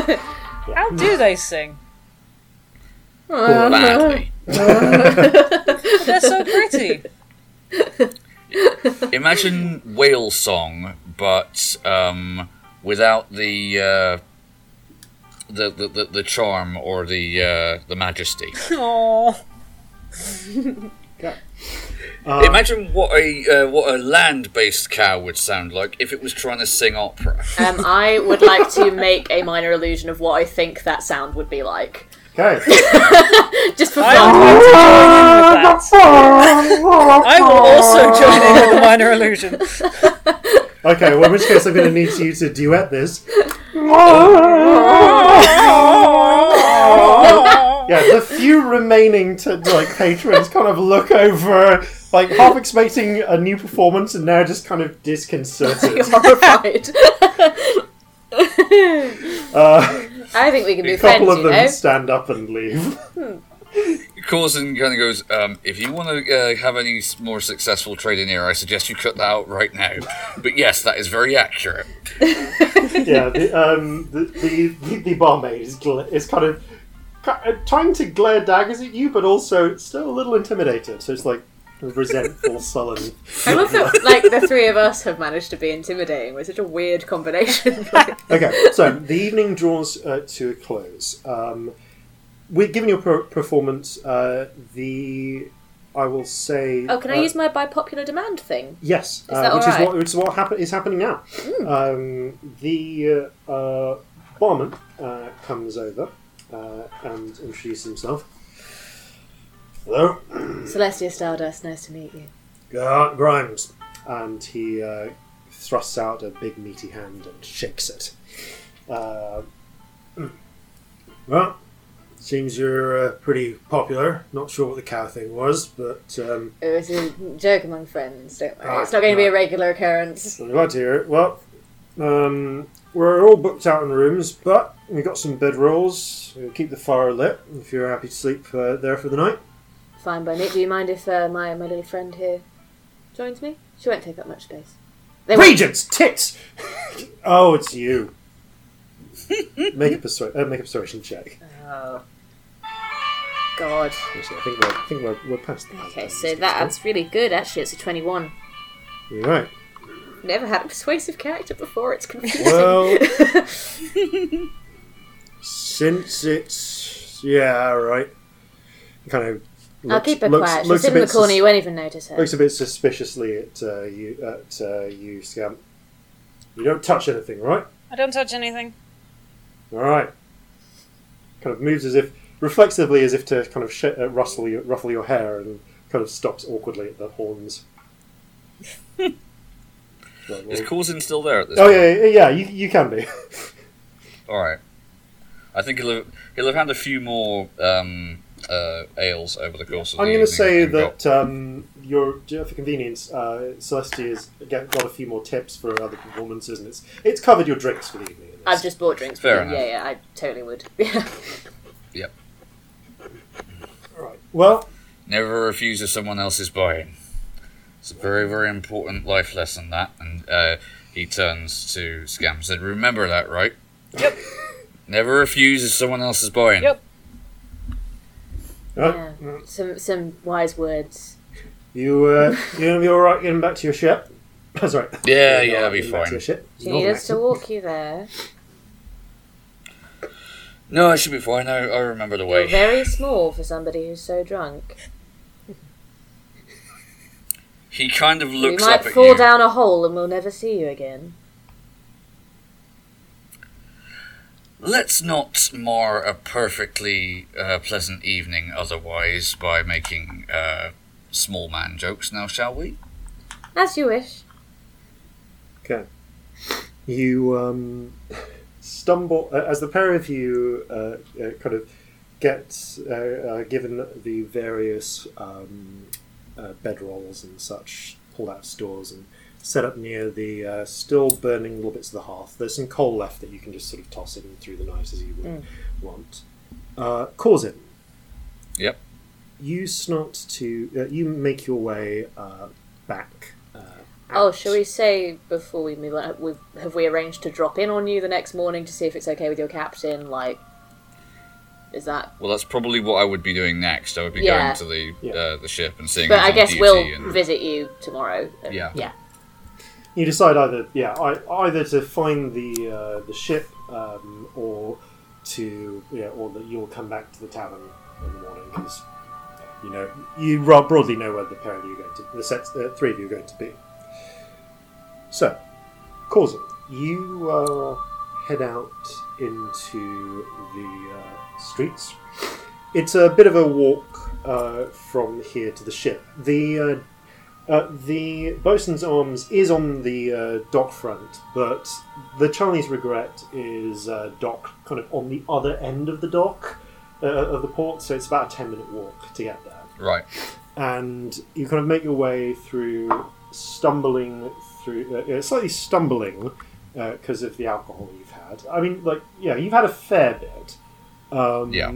How do they sing? (laughs) Badly. (laughs) They're so pretty. Imagine whale song, but um, without the, uh, the, the the the charm or the uh, the majesty. (laughs) Aww. Uh, (laughs) Imagine what a uh, what a land-based cow would sound like if it was trying to sing opera. Um, I would like to make a minor illusion of what I think that sound would be like. Okay. (laughs) Just for I fun. would like to join in with (laughs) that. I will also join in with the minor illusion. (laughs) Okay. Well, in which case, I'm going to need you to duet this. Yeah, the few remaining to like patrons kind of look over, like half expecting a new performance, and now just kind of disconcerted. horrified. Uh, I think we can be a couple friends, of you them know. stand up and leave. (laughs) Corzin kind of goes, um, if you want to uh, have any s- more successful trading here, I suggest you cut that out right now. But yes, that is very accurate. (laughs) yeah, the, um, the, the, the, the barmaid is, gl- is kind of ki- uh, trying to glare daggers at you, but also still a little intimidated. So it's like resentful, (laughs) sullen. I love that, like, the three of us have managed to be intimidating. We're such a weird combination. (laughs) Okay, so the evening draws uh, to a close. Um, we're giving you a per- performance. Uh, the I will say. oh, can I uh, use my by popular demand thing? Yes, uh, that which alright? is what which is what happen- is happening now. Hmm. Um, the uh, uh, barman uh, comes over uh, and introduces himself. Hello, Celestia Stardust, nice to meet you. Grimes, and he uh, thrusts out a big meaty hand and shakes it. Uh, (clears throat) well, seems you're uh, pretty popular. Not sure what the cow thing was, but um, It was a joke among friends, don't worry. Ah, it's not going to be a regular occurrence. I'm glad to hear it. Well, um, we're all booked out in rooms, but we've got some bedrolls. We'll keep the fire lit if you're happy to sleep uh, there for the night. Fine by me. Do you mind if uh, my, my little friend here joins me? She won't take up much space. They won't- Regents, tits. (laughs) oh, it's you. (laughs) make a persu- uh, make a persuasion check. Oh. God. Actually, I think we're I think we're, we're past that. Okay, so that adds really good, actually. It's a 21. Right. never had a persuasive character before. It's confusing. Well, (laughs) since it's yeah, right. Kind of. I'll keep her looks- quiet. looks She's a in the corner. sus- You won't even notice her. Looks a bit suspiciously at uh, you, at uh, you, Scamp. You don't touch anything, right? I don't touch anything. All right. Kind of moves as if reflexively, as if to kind of sh- uh, rustle your, ruffle your hair, and kind of stops awkwardly at the horns. (laughs) Right, Is well- Corzin still there at this oh point? yeah, yeah, yeah. You, you can be. All right. I think he'll have, he'll have had a few more um, uh, ales over the course of I'm the going to say that um, your for convenience, uh, Celestia's get, got a few more tips for other performances, and it's it's covered your drinks for the evening. I've just bought drinks. Fair for you. enough. Yeah, yeah, I totally would. (laughs) Yep. Right. Well, Never refuse if someone else is buying. It's a very, very important life lesson, that. And uh, he turns to Scamp and said, Remember that, right? Yep. Never refuse if someone else is buying. Yep. Yeah. Some some wise words. you uh, (laughs) you gonna be all right getting back to your ship? (laughs) That's right. Yeah, You're yeah, all I'll be getting back to fine. your ship. Do you Northern need us to accent. walk you there? No, I should be fine. I, I remember the You're way. very small for somebody who's so drunk. He kind of You looks might up at fall you. down a hole and we'll never see you again. Let's not mar a perfectly uh, pleasant evening otherwise by making uh, small man jokes now, shall we? As you wish. Okay. You um, stumble uh, as the pair of you uh, uh, kind of get uh, uh, given the various um, uh, bedrolls and such pulled out of stores and set up near the uh, still burning little bits of the hearth. There's some coal left that you can just sort of toss in through the knives as you would Mm. want. Uh, Corzin. Yep. You snort to. Uh, you make your way uh, back. Uh, Oh, shall we say before we move on, we have we arranged to drop in on you the next morning to see if it's okay with your captain? Like, is that? Well, that's probably what I would be doing next. I would be Yeah. going to the Yeah. uh, the ship and seeing. But I guess we'll and- visit you tomorrow. Yeah. Yeah. You decide either, yeah, I, either to find the uh, the ship, um, or to, yeah, or that you'll come back to the tavern in the morning because you know you broadly know where the pair of you are going to, the sets, uh, three of you are going to be. So, Corzin, you uh, head out into the uh, streets. It's a bit of a walk uh, from here to the ship. The uh, uh, the Bosun's Arms is on the uh, dock front, but the Chinese Regret is uh, dock kind of on the other end of the dock uh, of the port, so it's about a 10 minute walk to get there. Right. And you kind of make your way through, stumbling through, uh, uh, slightly stumbling because of the alcohol you've had. I mean, like, yeah, you've had a fair bit. Um, Yeah.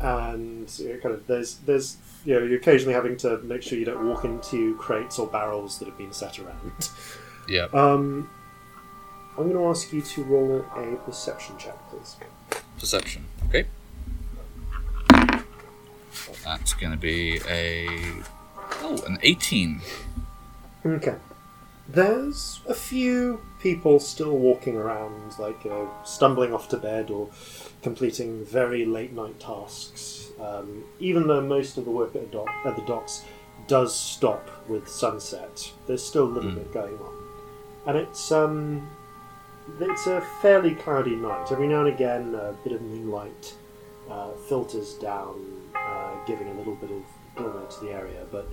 And kind of there's there's you know you're occasionally having to make sure you don't walk into crates or barrels that have been set around. Yeah. Um, I'm going to ask you to roll a perception check, please. Perception. Okay. That's going to be a oh an eighteen. Okay. There's a few people still walking around, like you know, stumbling off to bed or completing very late night tasks. Um, even though most of the work at the, dock, at the docks does stop with sunset, there's still a little Mm. bit going on, and it's um, it's a fairly cloudy night. Every now and again, a bit of moonlight uh, filters down, uh, giving a little bit of glimmer to the area, but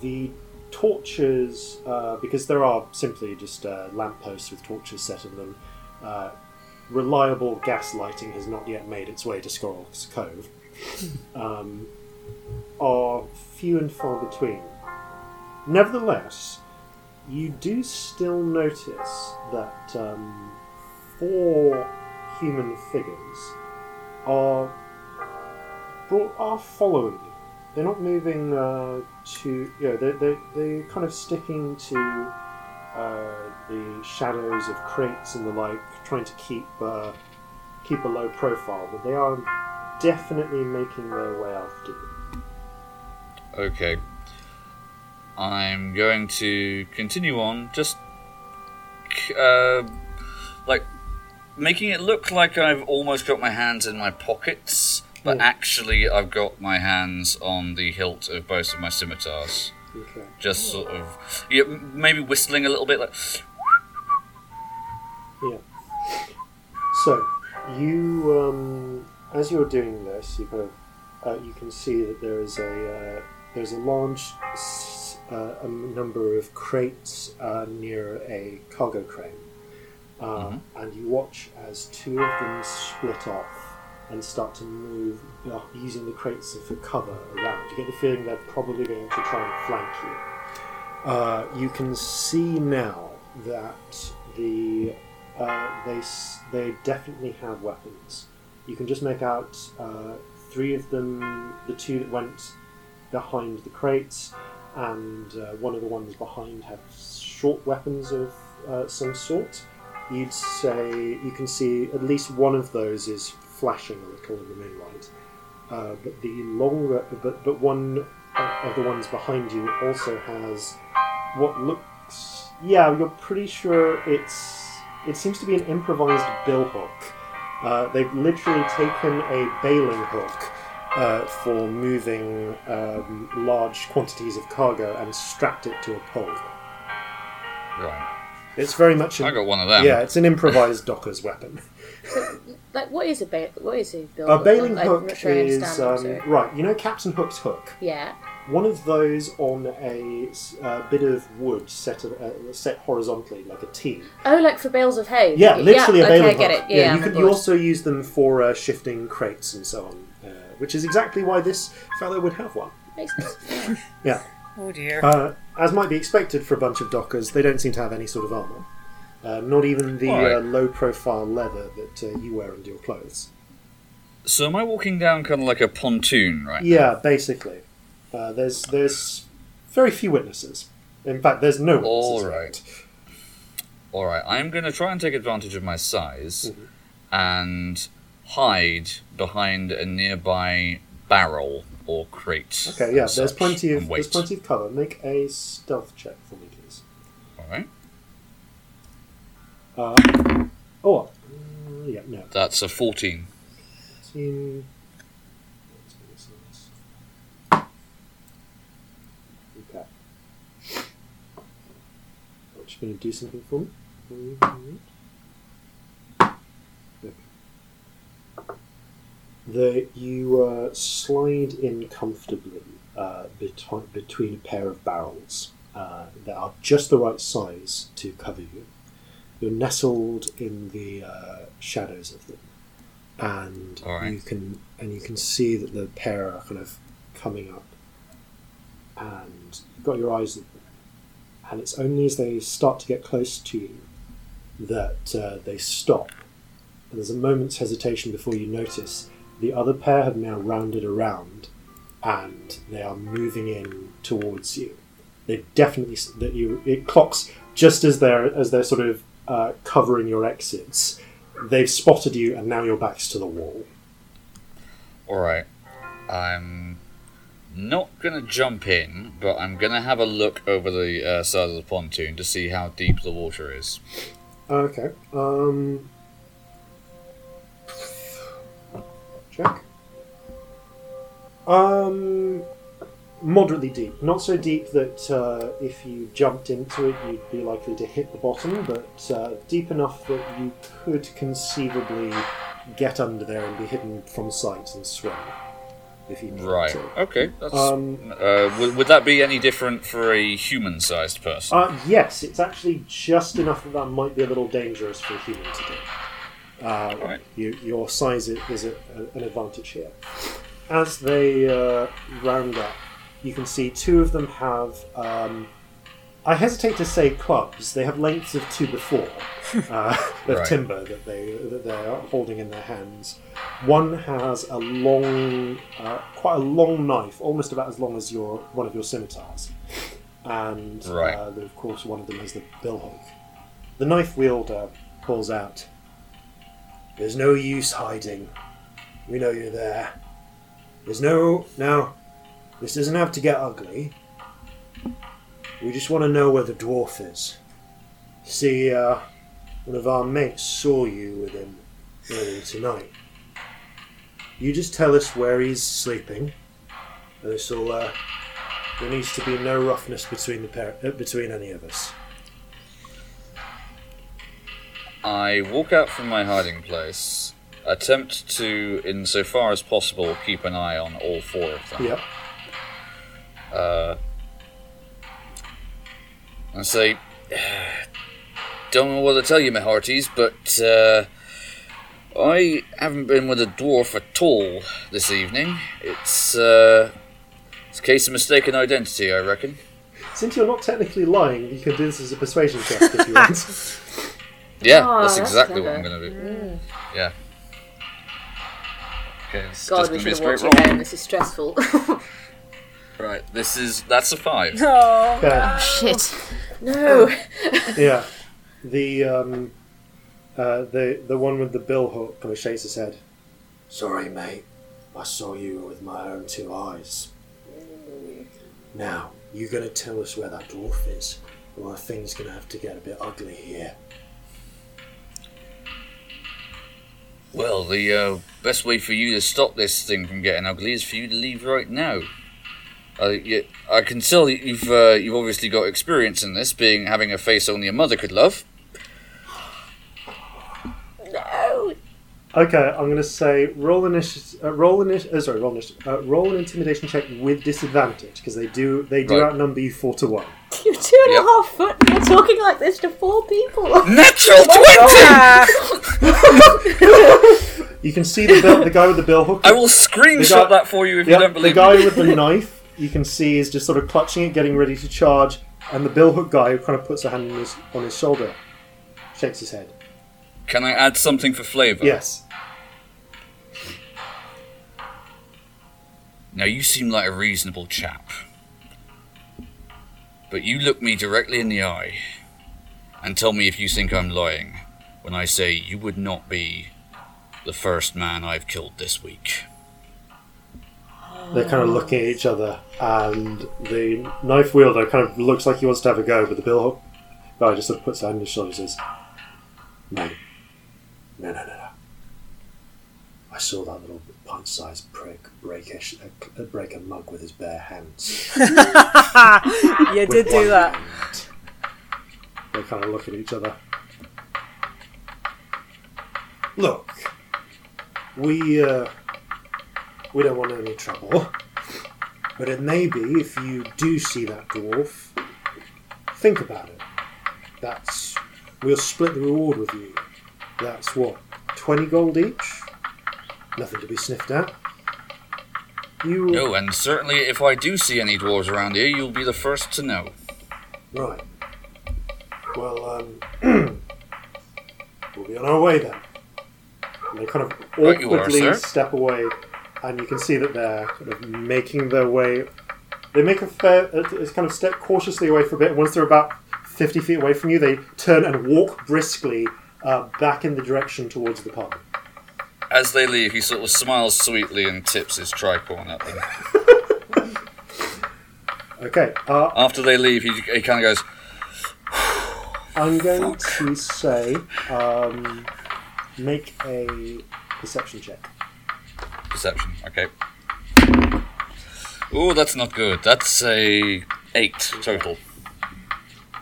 the torches, uh, because there are simply just uh, lampposts with torches set in them, uh, reliable gas lighting has not yet made its way to Skorol's Cove, um, are few and far between. Nevertheless, you do still notice that um, four human figures are brought, are following you. They're not moving uh, to, you know, they're, they're, they're kind of sticking to uh, the shadows of crates and the like, trying to keep uh, keep a low profile, but they are definitely making their way after you. Okay. I'm going to continue on, just uh, like making it look like I've almost got my hands in my pockets, but Yeah. actually I've got my hands on the hilt of both of my scimitars. Okay. Just sort of, yeah, maybe whistling a little bit, like Yeah. So you, um, as you're doing this, you kind of uh, you can see that there is a uh, there's a large uh, a number of crates uh, near a cargo crane, uh, and you watch as two of them split off and start to move uh, using the crates for cover around. You get the feeling they're probably going to try and flank you. Uh, you can see now that the uh, they they definitely have weapons. You can just make out uh, three of them. The two that went behind the crates, and uh, one of the ones behind have short weapons of uh, some sort. You'd say you can see at least one of those is flashing a little in the moonlight, uh, but the longer, but but one of the ones behind you also has what looks. Yeah, you're pretty sure it's. It seems to be an improvised billhook. Uh, they've literally taken a baling hook uh, for moving um, large quantities of cargo and strapped it to a pole. right. It's very much. I An, got one of them. yeah, it's an improvised docker's weapon. (laughs) Like, what is a ba- what is a build? A baling I'm hook not sure I is um, right. You know Captain Hook's hook. Yeah. One of those on a uh, bit of wood set uh, set horizontally like a T. Oh, like for bales of hay. Yeah, literally yeah, a bale okay, I get hook. it. Yeah, you I'm can you also use them for uh, shifting crates and so on, uh, which is exactly why this fellow would have one. Makes sense. (laughs) Yeah. Oh dear. Uh, as might be expected for a bunch of dockers, they don't seem to have any sort of armour. Uh, not even the Alright. uh, low-profile leather that uh, you wear under your clothes. So am I walking down kind of like a pontoon right now? Yeah, basically. Uh, there's there's very few witnesses. In fact, there's no witnesses. All right. All right, I'm going to try and take advantage of my size Mm-hmm. and hide behind a nearby barrel or crate. Okay, yeah. There's such, plenty of there's plenty of cover. Make a stealth check for me, please. All right, Uh, oh, uh, yeah, no. that's a 14. Team. Okay. I'm just going to do something for me. The, you uh, slide in comfortably uh, between, between a pair of barrels uh, that are just the right size to cover you. You're nestled in the uh, shadows of them and Alright. you can and you can see that the pair are kind of coming up, and you've got your eyes and it's only as they start to get close to you that uh, they stop, and there's a moment's hesitation before you notice the other pair have now rounded around, and they are moving in towards you. They definitely that you it clocks just as they're as they're sort of uh, covering your exits they've spotted you and now your back's to the wall. All right, I'm not going to jump in, but I'm going to have a look over the uh, side of the pontoon to see how deep the water is. Okay. Um. Check. Um. Moderately deep. Not so deep that uh, if you jumped into it, you'd be likely to hit the bottom, but uh, deep enough that you could conceivably get under there and be hidden from sight and swim. If you needed Right. to. Okay. That's, Um, uh, would, would that be any different for a human-sized person? Uh, yes, it's actually just enough that that might be a little dangerous for a human to do. Uh, Alright. you, your size is a, a, an advantage here. As they uh, round up, you can see two of them have. Um, I hesitate to say clubs. They have lengths of two before (laughs) uh, of Right. timber that they that they are holding in their hands. One has a long, uh, quite a long knife, almost about as long as your one of your scimitars, and Right. uh, of course one of them has the billhook. The knife wielder calls out, "There's no use hiding. We know you're there. There's no now. This doesn't have to get ugly. We just want to know where the dwarf is. See, uh, one of our mates saw you with him earlier tonight. You just tell us where he's sleeping, and this'll, uh, there needs to be no roughness between the pair, uh, between any of us. I walk out from my hiding place, attempt to, insofar as possible, keep an eye on all four of them. Yep. Uh, and say, (sighs) don't know what to tell you, my hearties, but uh, I haven't been with a dwarf at all this evening. It's uh, it's a case of mistaken identity, I reckon. Since you're not technically lying, you can do this as a persuasion check if you want. (laughs) Yeah, Oh, that's that's exactly what. I'm going to do. Yeah. Okay, it's God, just we going to be a should have straight watched roll. home. This is stressful. (laughs) Right, this is that's a five. (laughs) Oh, Okay. Shit. No. Yeah. (laughs) The um, uh, the the one with the bill hook kind of shakes his head. Sorry, mate. I saw you with my own two eyes. Now you're gonna tell us where that dwarf is, or are things gonna have to get a bit ugly here? Well, the uh, best way for you to stop this thing from getting ugly is for you to leave right now. Uh, you, I can tell you've uh, you've obviously got experience in this, being having a face only a mother could love. no. Okay, I'm gonna say roll initiative. Uh, roll initi- uh, Sorry, roll initiative. Uh, roll an intimidation check with disadvantage because they do they do Right. outnumber you four to one. You're two and a half foot and you're talking like this to four people. (laughs) Natural twenty! (laughs) You can see the bill, the guy with the bill hook. I will screenshot guy- that for you if Yeah, you don't believe. the guy me. with the (laughs) knife, you can see, is just sort of clutching it, getting ready to charge, and the billhook guy who kind of puts a hand on his, on his shoulder, shakes his head. Can I add something for flavour? Yes. Now you seem like a reasonable chap. But you look me directly in the eye and tell me if you think I'm lying when I say you would not be the first man I've killed this week. They're kind of looking at each other, and the knife wielder kind of looks like he wants to have a go, but the billhook guy just sort of puts on his shoulder and says, Mate, no, no, no, no. I saw that little pint-sized prick break a, sh- a, break a mug with his bare hands. (laughs) you did do that. hand. They kind of look at each other. Look, we uh, we don't want any trouble, but it may be if you do see that dwarf, think about it. That's we'll split the reward with you. That's what twenty gold each. Nothing to be sniffed at. You No, and certainly if I do see any dwarves around here, you'll be the first to know. Right. Well, um, (clears throat) we'll be on our way then. And they kind of awkwardly Right you are, step away, and you can see that they're kind of making their way. They make a fair, it's kind of step cautiously away for a bit. Once they're about fifty feet away from you, they turn and walk briskly uh, back in the direction towards the pub. As they leave, he sort of smiles sweetly and tips his tricorn at them. (laughs) Okay, uh, After they leave, he, he kind of goes, (sighs) I'm going to say um, make a perception check. Perception, okay. Oh, that's not good. That's a eight total.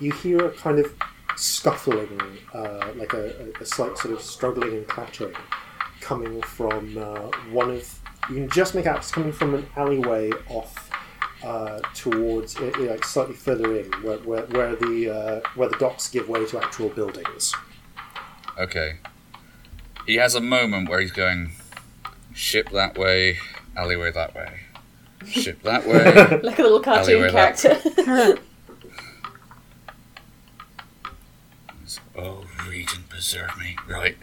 you hear a kind of scuffling, uh, like a, a, slight sort of struggling and clattering, coming from uh, one of. You can just make out it's coming from an alleyway off uh, towards, like slightly further in, where, where, where the uh, where the docks give way to actual buildings. Okay. He has a moment where he's going, ship that way, alleyway that way. (laughs) Ship that way. (laughs) like a little cartoon character. (laughs) oh, Regent, preserve me. Right.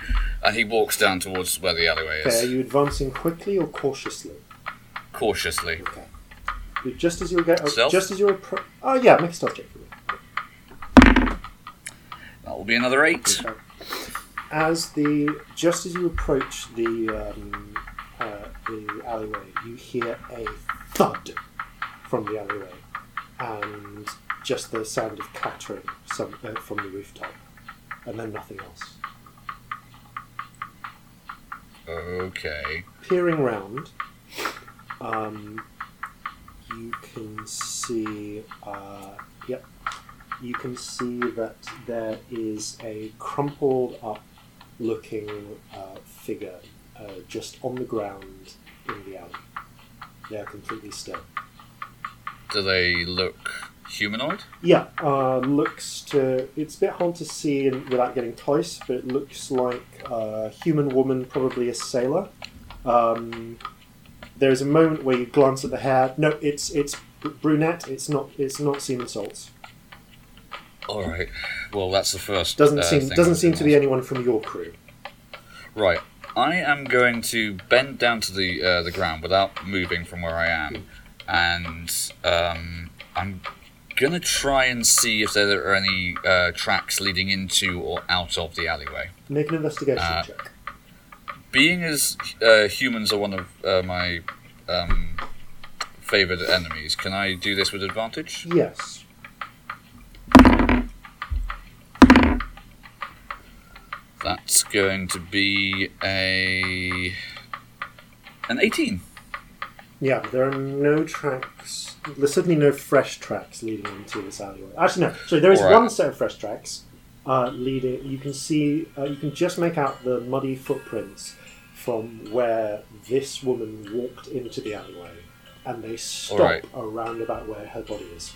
And he walks down towards where the alleyway Okay, are you advancing quickly or cautiously? Cautiously. Okay. Just as you get, Stealth? just as you're appro- Oh yeah, make a stealth check for me. That will be another eight. Okay. As the just as you approach the um, uh, the alleyway, you hear a thud from the alleyway, and just the sound of clattering some, uh, from the rooftop. and then nothing else. Okay. Peering round, um, you can see. Uh, yep, you can see that there is a crumpled up looking uh, figure uh, just on the ground in the alley. They are completely still. Do they look humanoid? Yeah, uh, looks to. It's a bit hard to see in, without getting close, but it looks like a human woman, probably a sailor. Um, there's a moment where you glance at the hair. No, it's it's brunette. It's not. It's not semen salts. All right. Well, that's the first. Doesn't uh, seem doesn't seem gonna be anyone from your crew. Right. I am going to bend down to the uh, the ground without moving from where I am, and um, I'm gonna try and see if there are any uh, tracks leading into or out of the alleyway. Make an investigation Uh, check. Being as uh, humans are one of uh, my um, favored enemies, can I do this with advantage? Yes. That's going to be a an 18. Yeah, there are no tracks. There's certainly no fresh tracks leading into this alleyway. Actually, no. Sorry, there is Alright. one set of fresh tracks uh, leading. You can see. Uh, you can just make out the muddy footprints from where this woman walked into the alleyway, and they stop Alright. around about where her body is.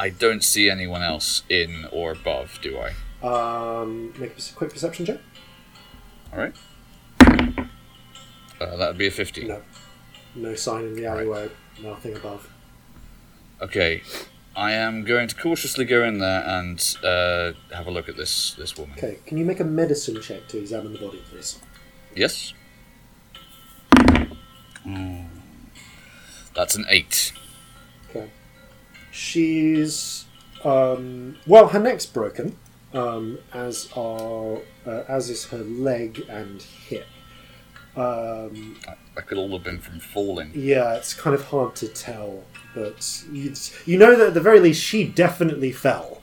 I don't see anyone else in or above, do I? Um, make a quick perception check. All right. Uh, that would be a 15. No, no sign in the alleyway. Nothing above. Okay. I am going to cautiously go in there and uh, have a look at this this woman. Okay, can you make a medicine check to examine the body, please? Yes. Mm. That's an eight. Okay. She's um, well, her neck's broken, um, as are uh, as is her leg and hip. Um, That could all have been from falling. yeah, it's kind of hard to tell, but you, you know that at the very least she definitely fell.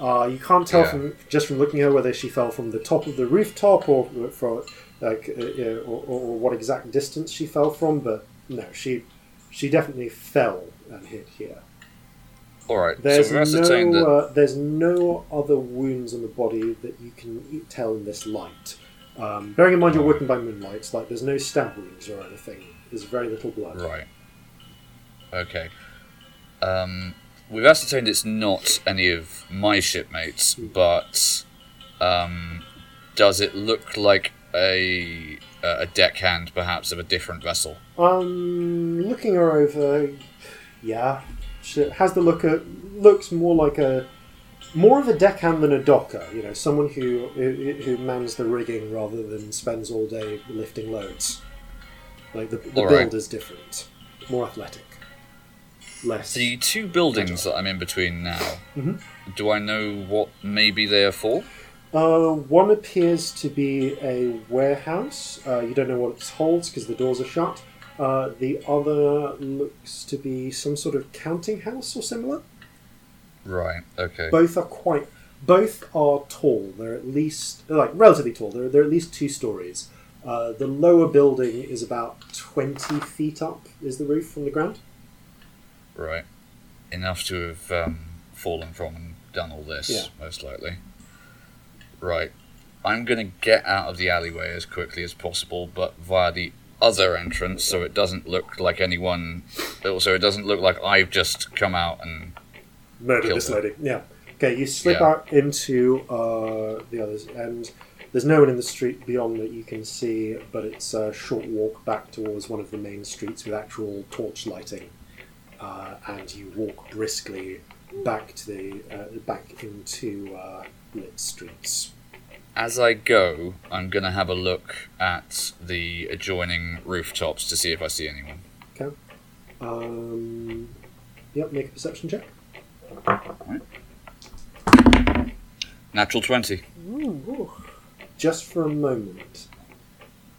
Uh, you can't tell Yeah. from just from looking at her whether she fell from the top of the rooftop or from like uh, uh, or, or what exact distance she fell from, but no, she she definitely fell and hit here. All right. There's so we've ascertained no that. uh, there's no other wounds on the body that you can tell in this light. Um, bearing in mind you're working by moonlight, like there's no stab wounds or anything. There's very little blood. Right. Okay. Um, we've ascertained it's not any of my shipmates, but um, does it look like a a deckhand, perhaps, of a different vessel? Um, looking her over, yeah, she has the look of looks more like a more of a deckhand than a docker. You know, someone who who, mans the rigging rather than spends all day lifting loads. Like the, the build right. is different, more athletic, less. The two buildings that I'm in between now, Mhm. do I know what maybe they are for? Uh, one appears to be a warehouse. Uh, you don't know what it holds because the doors are shut. Uh, the other looks to be some sort of counting house or similar. Right. Okay. Both are quite. Both are tall. They're at least like relatively tall. They're they're at least two stories. Uh, the lower building is about twenty feet up. Is the roof from the ground? Right. Enough to have um, fallen from and done all this, Yeah. most likely. Right. I'm going to get out of the alleyway as quickly as possible, but via the other entrance, so it doesn't look like anyone. Also, it doesn't look like I've just come out and. Murder Killed this lady. Yeah. Okay, you slip Yeah. out into uh, the others, and there's no one in the street beyond that you can see, but it's a short walk back towards one of the main streets with actual torch lighting, uh, and you walk briskly back to the uh, back into uh, lit streets. As I go, I'm going to have a look at the adjoining rooftops to see if I see anyone. Okay. Um, yep. Make a perception check. Right. Natural 20. just for a moment,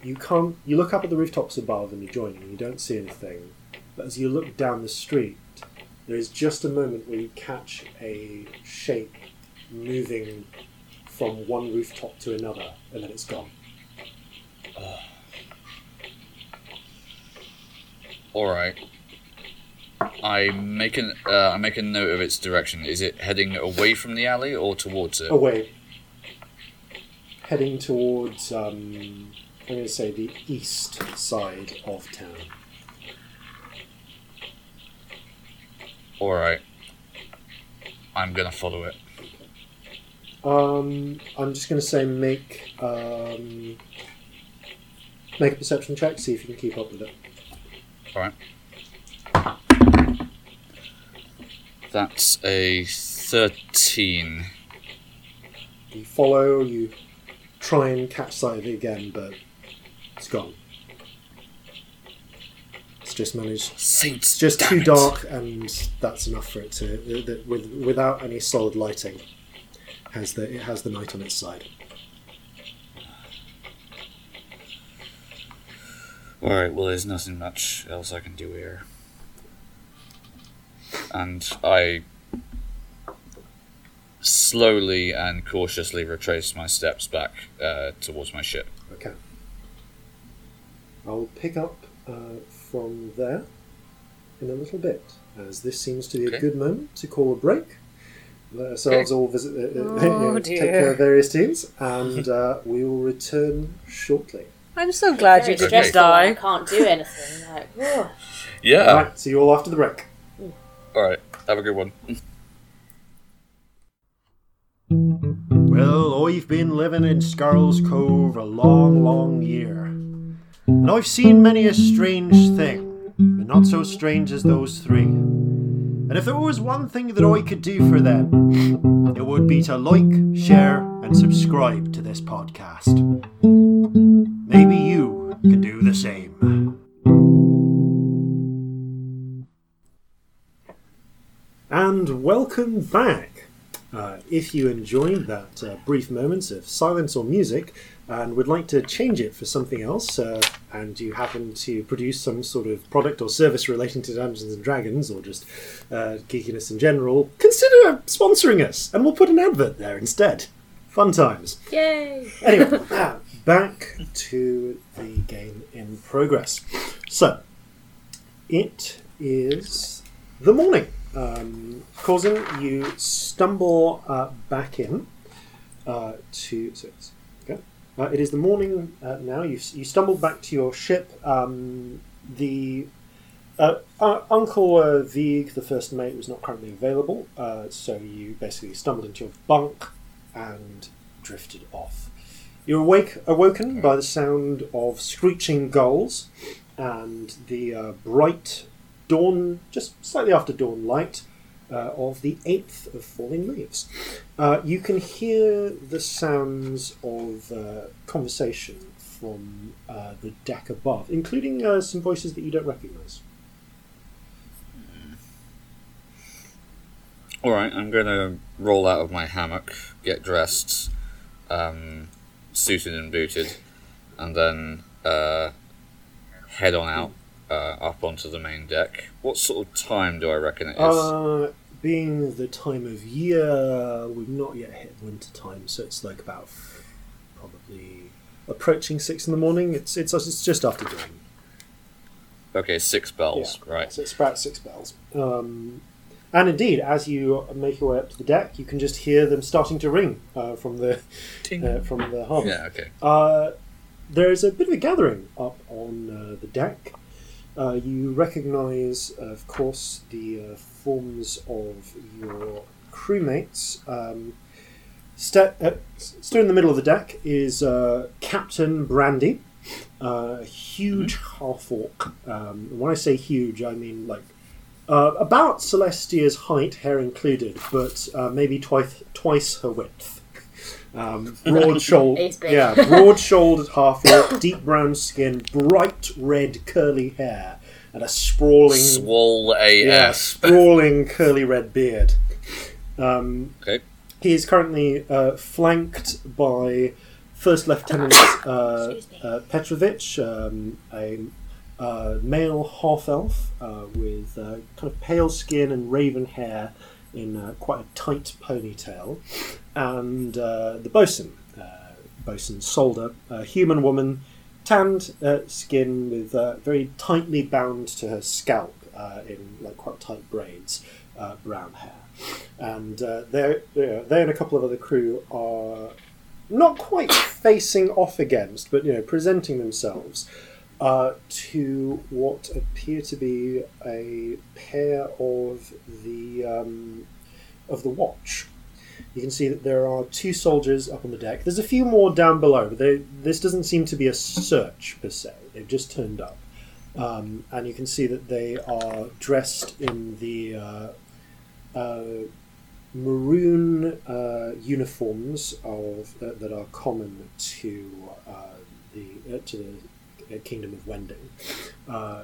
you can't. You look up at the rooftops above and adjoining, and you don't see anything. But as you look down the street, there is just a moment where you catch a shape moving from one rooftop to another, and then it's gone. All right. I make an uh, I make a note of its direction. Is it heading away from the alley or towards it? Away. Heading towards, um, I'm going to say the east side of town. All right. I'm gonna follow it. Um, I'm just going to say make um, make a perception check. See if you can keep up with it. All right. That's a thirteen. You follow. You try and catch sight of it again, but it's gone. It's just managed. Saints. It's just too it. dark, and that's enough for it to that with without any solid lighting. Has the it has the night on its side. All right. Well, there's nothing much else I can do here. And I slowly and cautiously retrace my steps back uh, towards my ship. Okay. I'll pick up uh, from there in a little bit, as this seems to be a good moment to call a break. Let ourselves all visit, uh, uh, Oh, (laughs) you know, take care of various teams, and (laughs) uh, we will return shortly. I'm so glad you didn't stressful. I die. can't do anything. Like, whew. Yeah. Right, see you all after the break. All right. Have a good one. (laughs) Well, I've been living in Scarl's Cove a long, long year. And I've seen many a strange thing, but not so strange as those three. And if there was one thing that I could do for them, it would be to like, share, and subscribe to this podcast. Maybe you can do the same. And welcome back. Uh, if you enjoyed that uh, brief moments of silence or music and would like to change it for something else, uh, and you happen to produce some sort of product or service relating to Dungeons and Dragons or just uh, geekiness in general, consider sponsoring us, and we'll put an advert there instead. Fun times. Yay! Anyway, (laughs) uh, back to the game in progress. So, it is the morning. Um, Corzin, you stumble uh, back in uh, to. So. Uh, it is the morning uh, now. You, you stumbled back to your ship. Um, the uh, uh, Uncle uh, Vieg, the first mate, was not currently available, uh, so you basically stumbled into your bunk and drifted off. You're awake, awoken by the sound of screeching gulls and the uh, bright dawn, just slightly after dawn light, uh, of the eighth of falling leaves. Uh, you can hear the sounds of uh, conversation from uh, the deck above, including uh, some voices that you don't recognise. All right, I'm gonna roll out of my hammock, get dressed, um, suited and booted, and then uh, head on out uh, up onto the main deck. What sort of time do I reckon it is? Uh, being the time of year, we've not yet hit winter time, so it's like about probably approaching six in the morning. It's it's, it's just after dawn. okay, six bells. Yeah, Right. So it's about six bells. Um, and indeed, as you make your way up to the deck, you can just hear them starting to ring uh, from the Ting. uh, from the harbour. Yeah. Okay. Uh, there is a bit of a gathering up on uh, the deck. Uh, you recognise, of course, the uh, forms of your crewmates. Um, uh, stood in the middle of the deck is uh, Captain Brandy, uh, a huge half orc. Um, when I say huge, I mean like uh, about Celestia's height, hair included, but uh, maybe twice twice her width. Um, (laughs) broad shouldered, yeah, broad shouldered half orc, deep brown skin, bright red curly hair, and a sprawling, Swole yeah, sprawling curly red beard. Um, Okay. he is currently uh, flanked by First Lieutenant uh, (coughs) uh, Petrovich, um, a uh, male half elf uh, with uh, kind of pale skin and raven hair, in uh, quite a tight ponytail, and uh, the bosun, uh, bosun Solder, a human woman, tanned uh, skin with uh, very tightly bound to her scalp uh, in like quite tight braids, uh, brown hair, and uh, they they and a couple of other crew are not quite facing off against, but you know, presenting themselves uh, to what appear to be a pair of the um, of the watch. You can see that there are two soldiers up on the deck. There's a few more down below, but they, this doesn't seem to be a search per se. They've just turned up, um, and you can see that they are dressed in the uh, uh, maroon uh, uniforms of uh, that are common to uh, the uh, to the kingdom of Wending. Uh,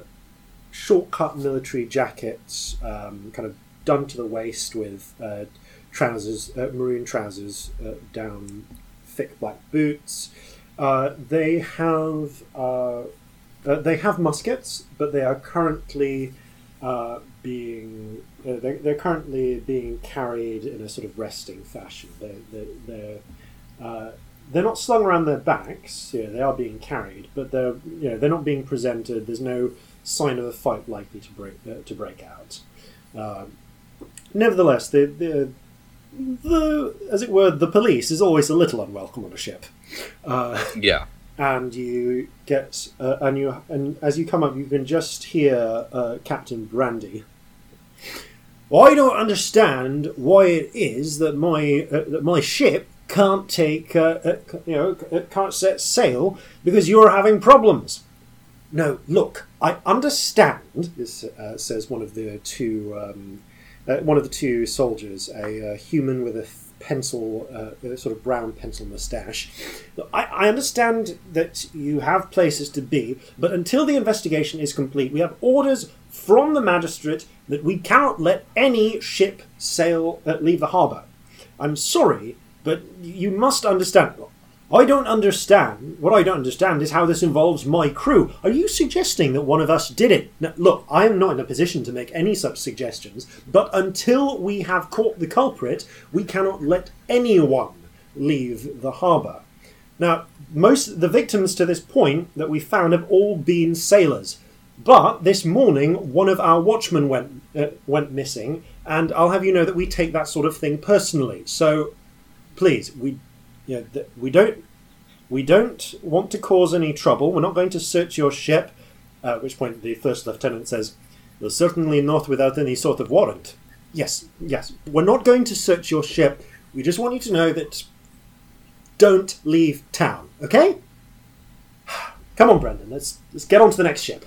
short-cut military jackets, um, kind of done to the waist with trousers, uh, maroon trousers uh, down, thick black boots. Uh, they have uh, uh, they have muskets, but they are currently being they're, they're currently being carried in a sort of resting fashion. They're they're they're, they're not slung around their backs. Yeah, they are being carried, but they're you know they're not being presented. There's no sign of a fight likely to break to break out. Um, nevertheless, the, the the as it were the police is always a little unwelcome on a ship. Uh, Yeah. and you get uh, and you and as you come up, you can just hear uh, Captain Brandy. I don't understand why it is that my uh, that my ship can't take uh, uh, you know can't set sail because you're having problems. No, look, I understand. This uh, says one of the two um, uh, one of the two soldiers, a uh, human with a pencil, uh, a sort of brown pencil moustache. I, I understand that you have places to be, but until the investigation is complete, we have orders from the magistrate that we cannot let any ship sail uh, leave the harbour. I'm sorry, but you must understand. I don't understand. What I don't understand is how this involves my crew. Are you suggesting that one of us did it? Now, look, I am not in a position to make any such suggestions, but until we have caught the culprit, we cannot let anyone leave the harbour. Now, most the victims to this point that we found have all been sailors, but this morning one of our watchmen went uh, went missing, and I'll have you know that we take that sort of thing personally. So, please, we you know, th- we don't we don't want to cause any trouble. We're not going to search your ship. Uh, at which point the first lieutenant says, "Well, certainly not without any sort of warrant." Yes, yes, we're not going to search your ship. We just want you to know that don't leave town. Okay? (sighs) Come on, Brendan. Let's let's get on to the next ship.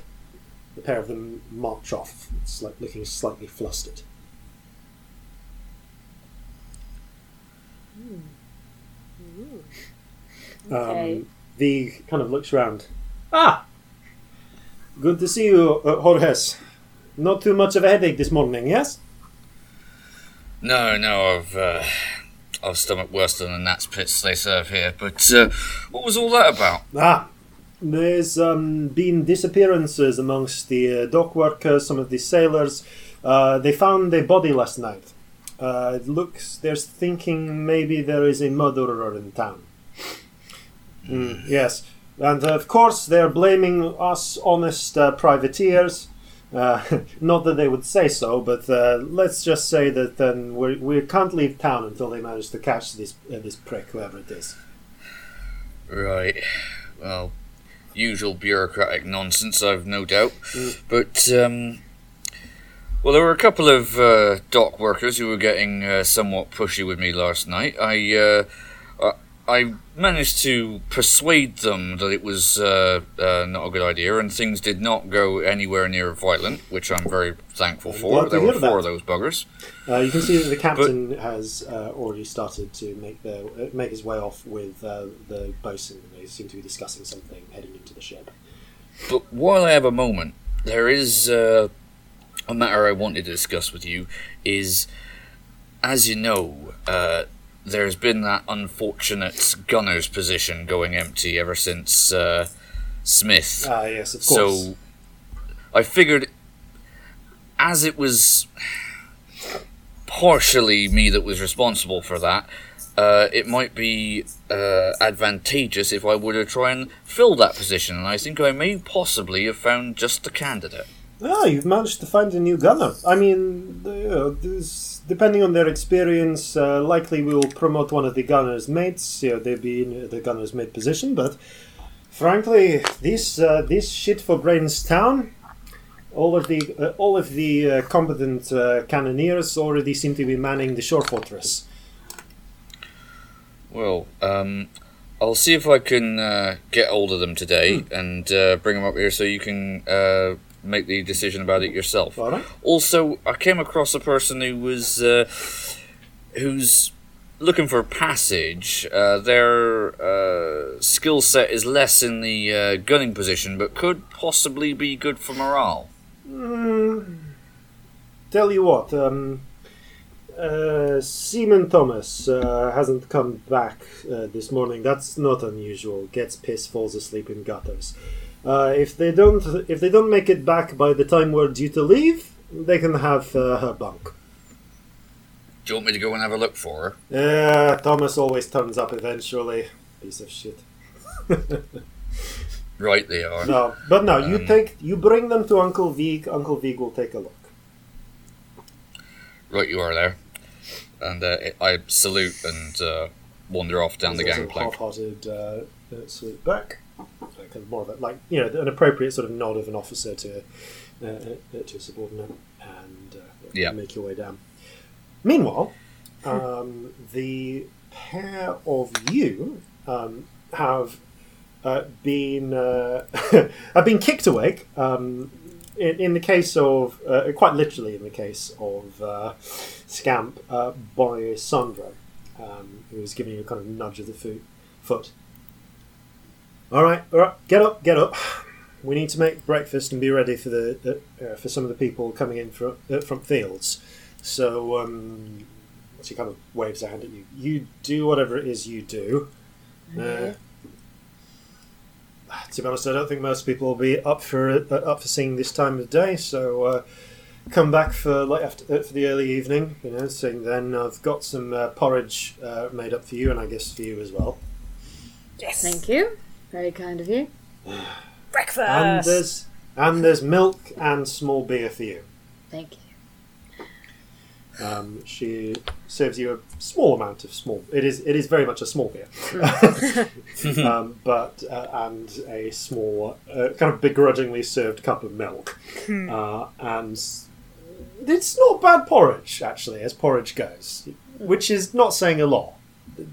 The pair of them march off. It's like looking slightly flustered. Okay. Um, the kind of looks around. Ah, good to see you, uh, Jorges. Not too much of a headache this morning, yes? No, no, I've uh, I've stomach worse than the gnat's pits they serve here. But uh, what was all that about? Ah, there's um, been disappearances amongst the uh, dock workers, some of the sailors. Uh, they found a body last night. Uh, it looks, there's thinking maybe there is a murderer in town. Mm, yes, and of course they're blaming us honest uh, privateers. Uh, (laughs) not that they would say so, but uh, let's just say that then we we can't leave town until they manage to catch this uh, this prick, whoever it is. Right. Well, usual bureaucratic nonsense, I've no doubt. But, um, well, there were a couple of uh, dock workers who were getting uh, somewhat pushy with me last night. I, uh, I- managed to persuade them that it was uh, uh, not a good idea, and things did not go anywhere near violent, which I'm very thankful for. to There were four of those buggers. Uh, you can see that the captain has uh, already started to make their uh, make his way off with uh, the bosun. They seem to be discussing something heading into the ship. But while I have a moment, there is uh, a matter I wanted to discuss with you. Is, as you know, uh, there's been that unfortunate gunner's position going empty ever since uh, Smith. Ah, yes, of course. So I figured, as it was partially me that was responsible for that, uh, it might be uh, advantageous if I were to try and fill that position, and I think I may possibly have found just the candidate. Ah, you've managed to find a new gunner. I mean, you know, this, depending on their experience, uh, likely we'll promote one of the gunner's mates. You know, they'll be in the gunner's mate position. But frankly, this uh, this shit for Braden's town. All of the uh, all of the uh, competent uh, cannoneers already seem to be manning the shore fortress. Well, um, I'll see if I can uh, get hold of them today and uh, bring them up here so you can uh, make the decision about it yourself. Right. Also, I came across a person who was uh, who's looking for a passage. Uh, their uh, skill set is less in the uh, gunning position, but could possibly be good for morale. Mm, tell you what, um, uh, Seaman Thomas uh, hasn't come back uh, this morning. That's not unusual. Gets pissed, falls asleep in gutters. Uh, if they don't, if they don't make it back by the time we're due to leave, they can have uh, her bunk. Do you want me to go and have a look for her? Uh, Thomas always turns up eventually. Piece of shit. (laughs) Right, they are. No, but no, you Um, take, you bring them to Uncle Vig. Uncle Vig will take a look. Right, you are there. And uh, I salute and uh, wander off down the There's of gangplank. half-hearted uh, salute back. Like, kind of more of a, like you know, an appropriate sort of nod of an officer to uh, uh, to a subordinate, and uh, Yeah. make your way down. Meanwhile, um, the pair of you um, have uh, been uh, (laughs) have been kicked awake. Um, in, in the case of, uh, quite literally, in the case of uh, Scamp uh, by Sandra, um, who was giving you a kind of nudge of the fo- foot. All right, all right, get up, get up. We need to make breakfast and be ready for the uh, for some of the people coming in from uh, from fields. So um, she kind of waves her hand at you. You do whatever it is you do. Uh, to be honest, I don't think most people will be up for uh, up for seeing this time of day. So uh, come back for like after uh, for the early evening. You know, seeing then I've got some porridge made up for you, and I guess for you as well. Yes. Thank you. Very kind of you. Breakfast. And there's and there's milk and small beer for you. Thank you. Um, she serves you a small amount of small. It is it is very much a small beer, (laughs) um, but uh, and a small uh, kind of begrudgingly served cup of milk, uh, and it's not bad porridge actually, as porridge goes, which is not saying a lot.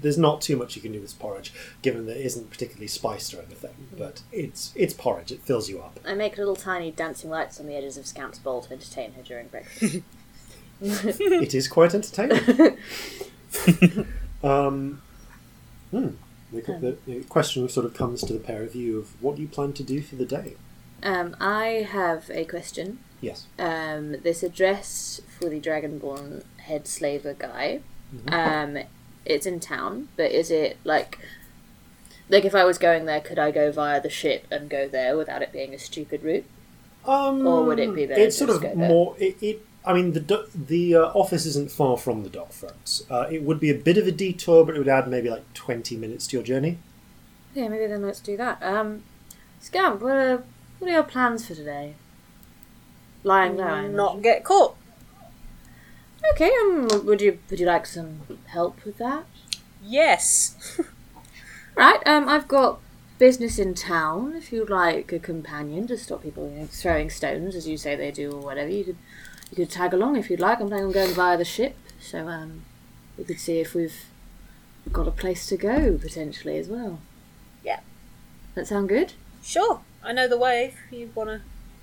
There's not too much you can do with porridge, given that it isn't particularly spiced or anything. But it's it's porridge. It fills you up. I make little tiny dancing lights on the edges of Scamp's bowl to entertain her during breakfast. (laughs) it is quite entertaining. (laughs) um, hmm. the, the, the question sort of comes to the pair of you of what you plan to do for the day? um, I have a question. Yes. Um, this address for the Dragonborn head slaver guy. Um, it's in town, but is it like like if I was going there, could I go via the ship and go there without it being a stupid route? Um, Or would it be better It's sort of go more. It, it. I mean, the the uh, office isn't far from the dock front. Uh, it would be a bit of a detour, but it would add maybe like twenty minutes to your journey. Yeah, maybe then let's do that. Um, Scamp, what are what are your plans for today? Lying low. I imagine. Not get caught. Okay. Um, would you would you like some help with that? Yes. (laughs) Right. Um, I've got business in town. If you'd like a companion to stop people you know, throwing stones, as you say they do, or whatever, you could you could tag along if you'd like. I'm planning on going via the ship, so um, we could see if we've got a place to go potentially as well. Yeah. That sound good? Sure. I know the way. If you wanna,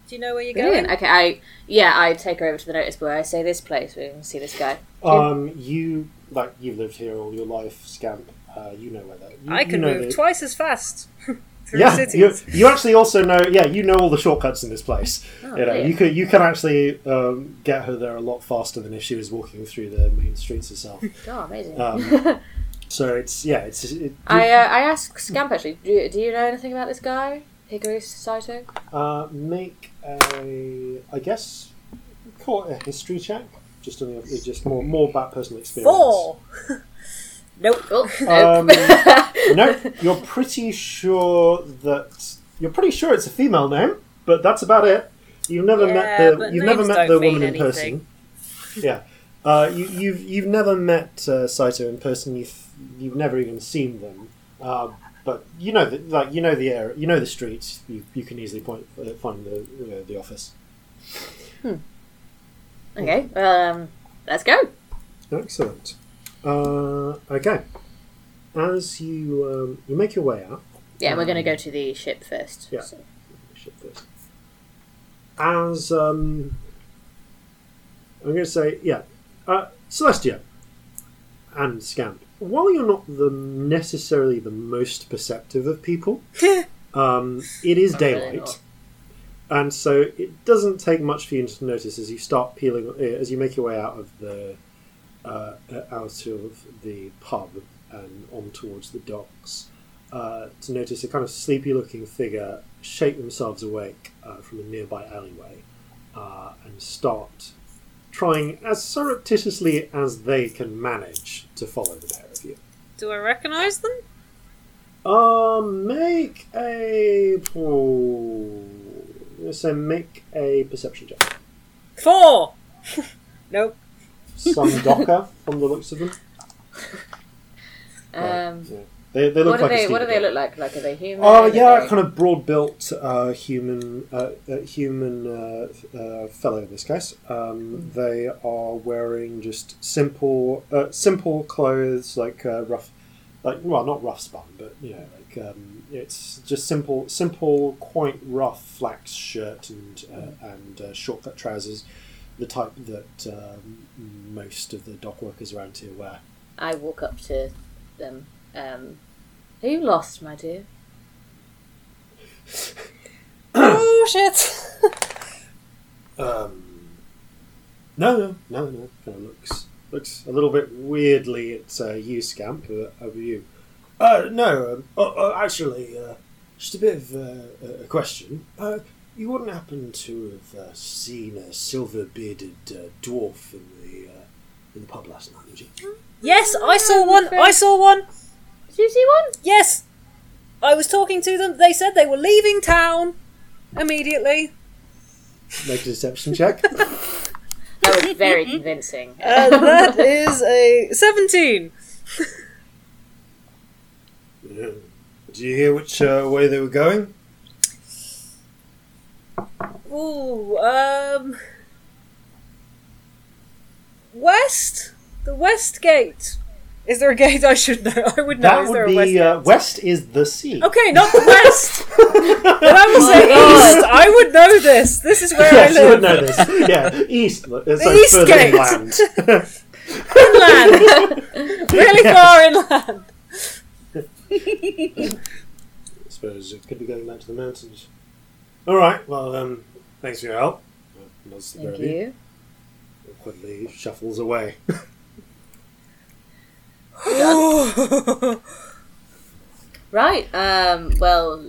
do you know where you're Brilliant. going? Okay. I yeah. I take her over to the notice board. I say this place. We can see this guy. Um, you like you've lived here all your life, Scamp. Uh, you know where that. You, I can you know move the- twice as fast (laughs) through Yeah, you, cities. you actually also know. Yeah, you know all the shortcuts in this place. Oh, you know, brilliant. you could you can actually um, get her there a lot faster than if she was walking through the main streets herself. (laughs) Oh, amazing. Um, (laughs) so it's yeah, it's. It, I uh, I ask Scamp actually. Do do you know anything about this guy, Higuru Saito? uh, make a I guess call it a history check. Just on the, just more more about personal experience. Four. (laughs) nope. Oh, (laughs) nope. Um, no, you're pretty sure that you're pretty sure it's a female name, but that's about it. You've never Yeah, met but the you've never names met don't the woman mean in person. Yeah, uh, you, you've you've never met uh, Saito in person. You've you've never even seen them, uh, but you know the like you know the area, you know the streets. You, you can easily point, uh, find the uh, the office. okay, um, let's go. Excellent. Uh, okay, as you um, you make your way out. Yeah, we're going to go to the ship first. Yeah. so- ship first. As um, I'm going to say, yeah, uh, Celestia and Scamp. While you're not the necessarily the most perceptive of people, (laughs) um, it is daylight, and so it doesn't take much for you to notice as you start peeling, uh, as you make your way out of the uh, uh, out of the pub and on towards the docks uh, to notice a kind of sleepy looking figure shake themselves awake uh, from a nearby alleyway uh, and start trying as surreptitiously as they can manage to follow the pair of you. Do I recognise them? Um, make a. Oh, I'm gonna say make a perception check. Four. (laughs) nope. Some (laughs) docker from the looks of them. Um, Yeah. They, they look what do like a they What do they look like? Like, are they human? Oh Are yeah, they- kind of broad-built uh, human, uh, uh, human uh, uh, fellow in this case. Um, They are wearing just simple, uh, simple clothes, like uh, rough, like well, not rough spun, but you know, like um, it's just simple, simple, quite rough flax shirt and uh, and uh, short cut trousers, the type that um, most of the dock workers around here wear. I walk up to them. Um, are you lost, my dear? oh shit. Um, no, no, no, no. Kind of looks looks a little bit weirdly at uh, you, Scamp. Uh, over you. Uh, no, um, oh, oh, actually, uh, just a bit of uh, a question. Uh, you wouldn't happen to have uh, seen a silver-bearded uh, dwarf in the uh, in the pub last night, would you? yes, I saw one. I saw one. Did you see one? Yes. I was talking to them. They said they were leaving town immediately. Make a deception check. (laughs) That was (laughs) very convincing. And that is a 17. Yeah. Did you hear which uh, way they were going? Ooh, um. West? The West Gate. Is there a gate I should know? I would know. That is there would a West be Gate? uh, west is the sea. Okay, not the West. (laughs) but I was say God. East. I would know this. This is where Yes, I you would know this. Yeah, east. uh, So East further Gate. inland. (laughs) (laughs) Inland. really Yes. far inland. I suppose it could be going back to the mountains. All right. Well, um, thanks for your help. Nods to Thank you. you. Awkwardly shuffles away. (laughs) Right. Um. Well,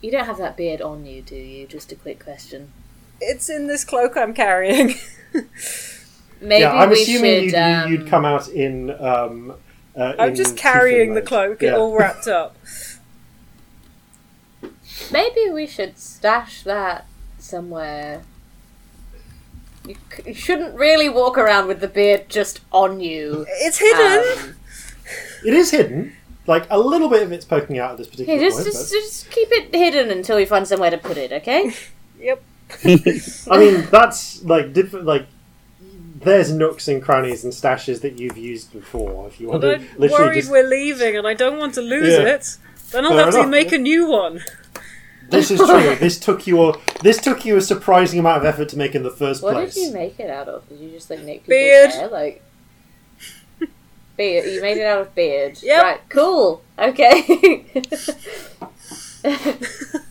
you don't have that beard on you, do you? Just a quick question. it's in this cloak I'm carrying. (laughs) Maybe yeah, I'm we assuming should. you'd, um, you'd come out in. Um, uh, I'm in just carrying the cloak, Yeah. it all wrapped up. (laughs) Maybe we should stash that somewhere. You, c- you shouldn't really walk around with the beard just on you. It's hidden. Um, It is hidden. Like a little bit of it's poking out at this particular okay, just, point. just just keep it hidden until we find somewhere to put it. Okay. (laughs) yep. (laughs) I mean, that's like different. Like there's nooks and crannies and stashes that you've used before. If you want But to I'm literally worried just we're leaving and I don't want to lose Yeah. it. Then I'll Fair have to enough, make yeah. a new one. This is (laughs) true. this took you a this took you a surprising amount of effort to make in the first What place. did you make it out of? Did you just like make people's Beard. hair? Like beard. You made it out of beard. (laughs) Yep. Right. Cool. Okay. (laughs)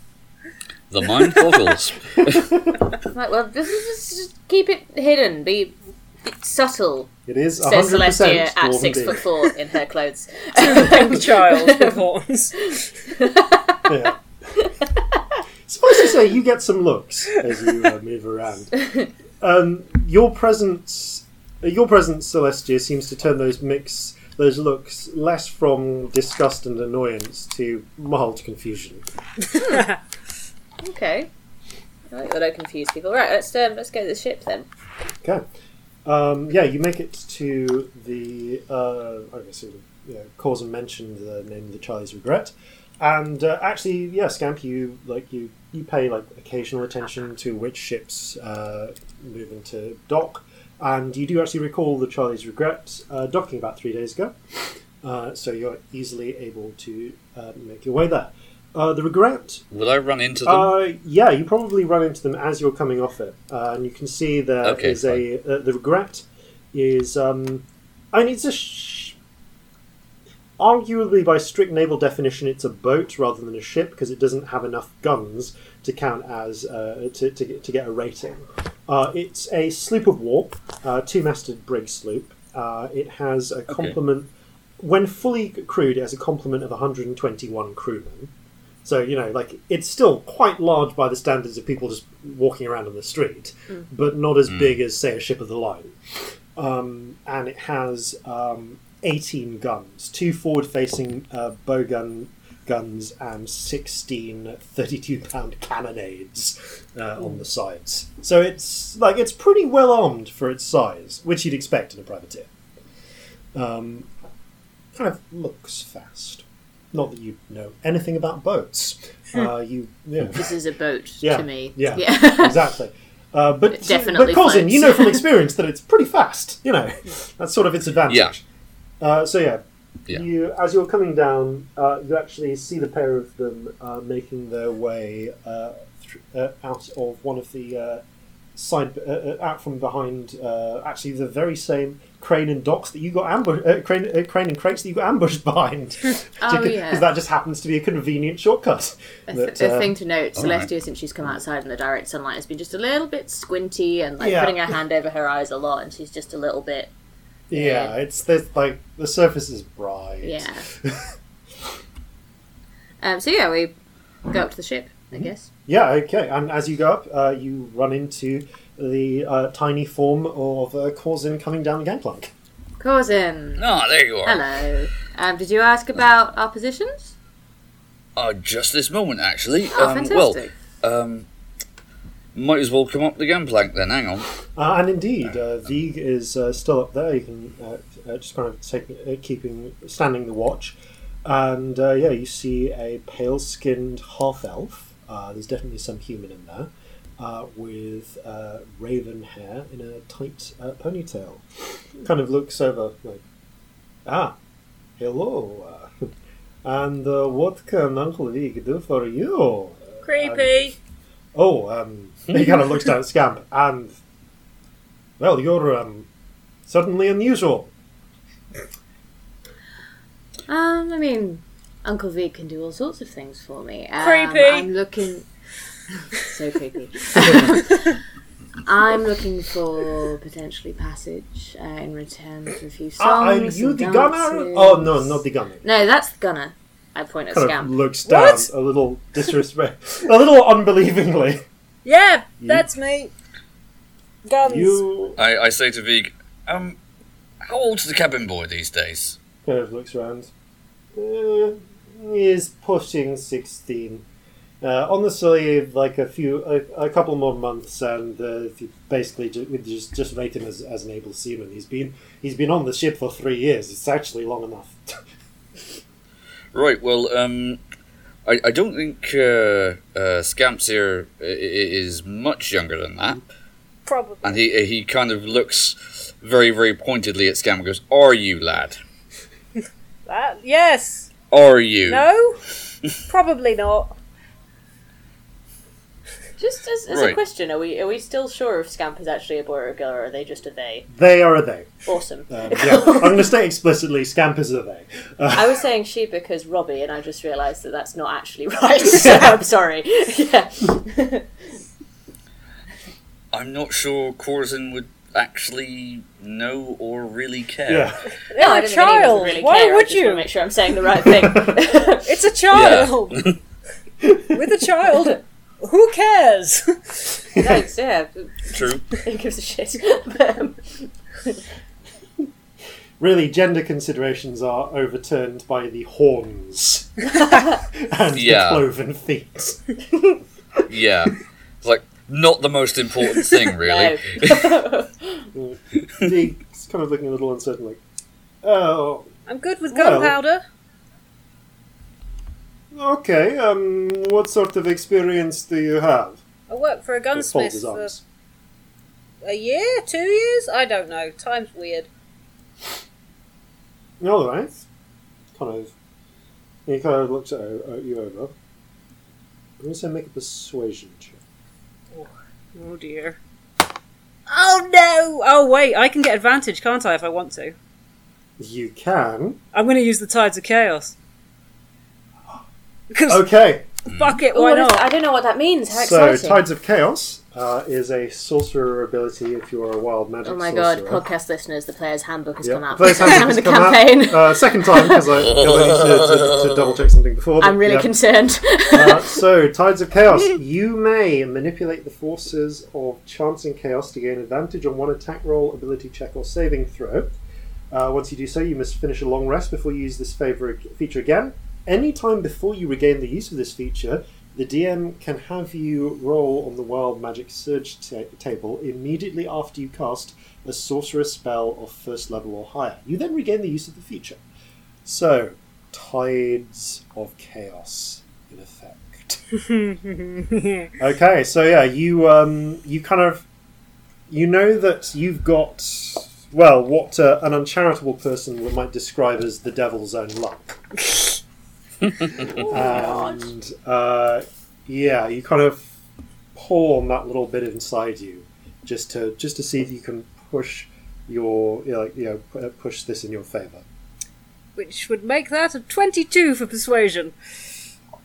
The mind boggles. (laughs) right. Well, this is just, just keep it hidden. Be, be subtle. It is Says Celestia percent at six foot four in her clothes. Pink child with horns. Yeah. Supposed to say you get some looks as you uh, move around. Um, your presence your presence, Celestia, seems to turn those mix those looks less from disgust and annoyance to mild confusion. (laughs) Okay. I like that I confuse people. Right, let's um, let's go to the ship then. Okay. Um, yeah, you make it to the. Uh, I guess it, you know, Corzin mentioned the name of the Charlie's Regret, and uh, actually, yeah, Scamp, you like you you pay like occasional attention to which ships uh, move into dock, and you do actually recall the Charlie's Regret uh, docking about three days ago. Uh, so you're easily able to uh, make your way there. Uh, the Regret Will I run into them? uh, yeah, you probably run into them as you're coming off it, uh, and you can see there Okay, is a uh, the regret is. Um, I mean, it's a. Sh- arguably, by strict naval definition, it's a boat rather than a ship because it doesn't have enough guns to count as uh, to, to to get a rating. Uh, it's a sloop of war, uh, two-masted brig sloop. Uh, it has a complement. When fully crewed, it has a complement of 121 crewmen. So you know, like it's still quite large by the standards of people just walking around on the street, but not as big as say a ship of the line. Um, and it has um, 18 guns, two forward-facing uh, bow gun guns, and 16 32-pound carronades uh, on the sides. So it's like it's pretty well armed for its size, which you'd expect in a privateer. Um, kind of looks fast. Not that you know anything about boats. Uh, you, yeah, This is a boat Yeah, to me. yeah. yeah. exactly. Uh, but It definitely but Corzin, floats. you know from experience that it's pretty fast. You know, (laughs) that's sort of its advantage. Yeah. Uh, so yeah, Yeah. you as you're coming down, uh, you actually see the pair of them uh, making their way uh, thr uh, out of one of the uh, side, uh, out from behind. Uh, actually, the very same crane and docks that you got ambushed, uh, crane, uh, crane and crates that you got ambushed (laughs) behind. (laughs) Oh, Because yeah. that just happens to be a convenient shortcut. A, th- That, a thing to note: all right. Celestia, since she's come outside in the direct sunlight, has been just a little bit squinty and like Yeah. putting her hand over her eyes a lot, and she's just a little bit, Yeah, it's there's like the surface is bright. Yeah. (laughs) um, so yeah, we go up to the ship, I guess. Yeah, okay. And as you go up, uh, you run into the uh, tiny form of uh, Corzin coming down the gangplank. Corzin, Ah, there you are. hello. Um, did you ask about our positions? Uh, just this moment, actually. Oh, um, fantastic. Well, um, might as well come up the gangplank then. Hang on. Uh, and indeed, uh, Vig is uh, still up there. You can uh, uh, just kind of take, uh, keeping standing the watch, and uh, yeah, you see a pale-skinned half elf. Uh, there's definitely some human in there, uh, with uh, raven hair in a tight uh, ponytail. Kind of looks over like, ah, hello. Uh, (laughs) and uh, what can Uncle Vig do for you? Creepy. Oh, um, he kind of looks down at Scamp, and well, you're um, certainly unusual. Um, I mean, Uncle V can do all sorts of things for me. Um, Creepy. I'm looking. (laughs) so creepy. I'm looking for potentially passage uh, in return for a few songs. Ah, are you some the gunner? Oh no, not the gunner. No, that's the gunner. I point at Kind Scamp. of looks down What? a little disrespect, a little unbelievingly. Yeah, that's me. Guns. You I, I say to Vig, um, how old's the cabin boy these days? kind of looks around. Uh, he is pushing sixteen. Uh, honestly, like a few, a, a couple more months, and uh, basically ju- just just rate him as, as an able seaman. He's been he's been on the ship for three years. It's actually long enough. (laughs) Right. Well, um, I, I don't think uh, uh, Scamps here is much younger than that, Probably. and he he kind of looks very very pointedly at Scamp and goes, "Are you, lad? (laughs) That, yes. Are you?" No? Probably not. Just as, as a question, are we are we still sure if Scamp is actually a boy or a girl, or are they just a they? they are a they. Awesome. Um, yeah, I'm going to state explicitly, Scamp is a they. Uh, I was saying she because Robbie, and I just realised that that's not actually (laughs) right. So I'm sorry. (laughs) Yeah. (laughs) I'm not sure Corzin would actually know or really care. yeah. They're No, I a didn't think he child. really Why care. I would just wanna you? make sure I'm saying the right thing. It's a child. With a child. Who cares? (laughs) Thanks. (laughs) Yeah. True. Who gives a shit? But, um, Really, gender considerations are overturned by the horns (laughs) and Yeah. the cloven feet. Yeah. It's like not the most important thing, really. He's kind of looking a little uncertain, like, oh, I'm good with Well- gunpowder. Okay. Um, what sort of experience do you have? I worked for a gunsmith for a year, two years. I don't know. Time's weird. All right. Kind of. He kind of looks at, at you over. I'm going to say make a persuasion check. Oh dear. Oh no! Oh wait, I can get advantage, can't I, if I want to? You can. I'm going to use the tides of chaos. Because Okay. fuck it, Ooh, why what is- not? I don't know what that means. How So, exciting! Tides of Chaos uh, is a sorcerer ability if you are a wild magic oh my god, sorcerer. podcast listeners, the player's handbook has Yeah. come out. Player's (laughs) First time Handbook in has the come campaign. out, uh, second time because I, 'cause I need to, to, to (laughs) double check something before. but I'm really yeah. concerned. Uh, (laughs) so, Tides of Chaos. You may manipulate the forces of chance and chaos to gain advantage on one attack roll, ability check, or saving throw. Uh, once you do so, you must finish a long rest before you use this favor feature again. Any time before you regain the use of this feature, the DM can have you roll on the Wild Magic Surge ta- table immediately after you cast a sorcerer spell of first level or higher. You then regain the use of the feature. So, Tides of Chaos in effect. (laughs) okay, so yeah, you um, you kind of you know that you've got well what uh, an uncharitable person might describe as the devil's own luck. (laughs) and uh, yeah, you kind of pull on that little bit inside you just to just to see if you can push your you know, like you know push this in your favor. Which would make that a 22 for persuasion.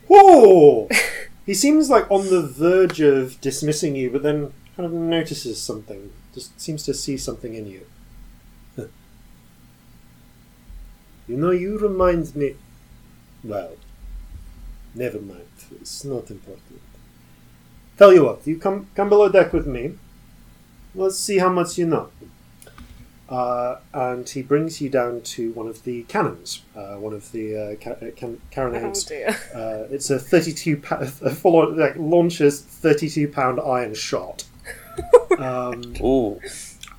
Whoa! (laughs) he seems like on the verge of dismissing you, but then kind of notices something. Just seems to see something in you. (laughs) You know, you remind me. Well, never mind. It's not important. Tell you what, you come come below deck with me. Let's see how much you know. Uh, and he brings you down to one of the cannons, uh, one of the uh, ca- uh, can- Oh carronades. dear. (laughs) Uh, it's a 32 pa- (laughs) a full on, like launches 32 pound iron shot. (laughs) um, Ooh.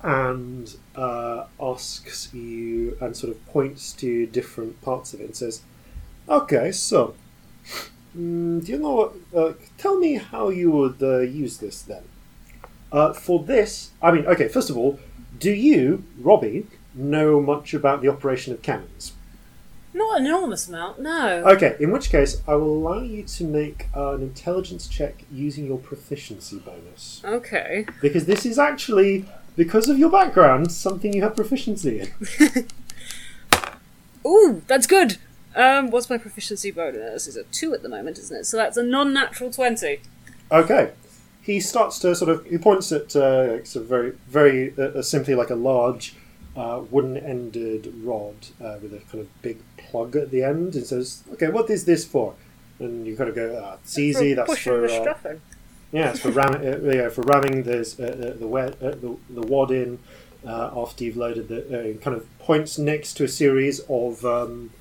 and uh, asks you and sort of points to different parts of it and says, "Okay, so mm, do you know? what- Uh, tell me how you would uh, use this then. Uh, for this, I mean, okay. First of all, do you, Robbie, know much about the operation of cannons? Not an enormous amount, no. Okay, in which case, I will allow you to make uh, an intelligence check using your proficiency bonus. Okay. Because this is actually, because of your background, something you have proficiency in. (laughs) Ooh, that's good. Um, what's my proficiency bonus? Is a two at the moment, isn't it? So that's a non-natural twenty. Okay. He starts to sort of, he points at uh, sort of very, very uh, uh, simply like a large uh, wooden ended rod uh, with a kind of big plug at the end and says, okay, what is this for? And you kind of go, ah, it's easy, that's for. the uh. Yeah, it's for (laughs) ram- uh, yeah, for ramming this, uh, uh, the, wet, uh, the the wad in uh, after you've loaded the uh, kind of points next to a series of um,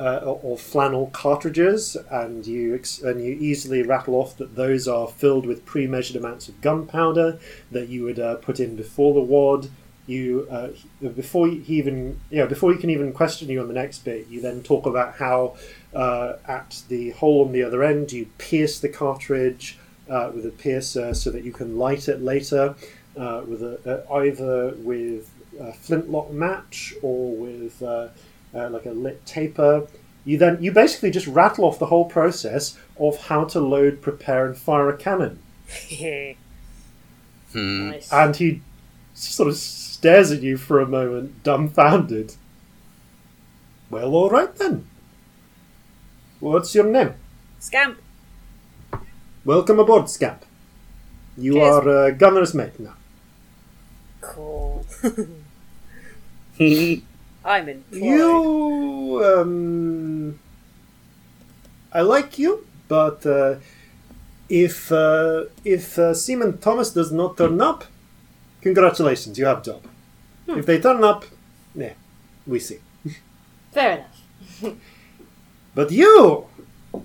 uh, of flannel cartridges, and you ex- and you easily rattle off that those are filled with pre-measured amounts of gunpowder that you would uh, put in before the wad. You uh, before he even you know before he can even question you on the next bit, you then talk about how uh, at the hole on the other end you pierce the cartridge uh, with a piercer so that you can light it later uh, with a, either with a flintlock match or with uh, like a lit taper. You then you basically just rattle off the whole process of how to load, prepare, and fire a cannon. (laughs) Hmm. Nice. And he sort of stares at you for a moment, dumbfounded. Well, all right then. What's your name? Scamp. Welcome aboard, Scamp. You Cheers. are uh, gunner's mate now. Cool. (laughs) (laughs) I'm employed. You, um, I like you, but uh, if uh, if uh, Seaman Thomas does not turn up, congratulations, you have job. If they turn up, yeah, we see. (laughs) Fair enough. (laughs) But you,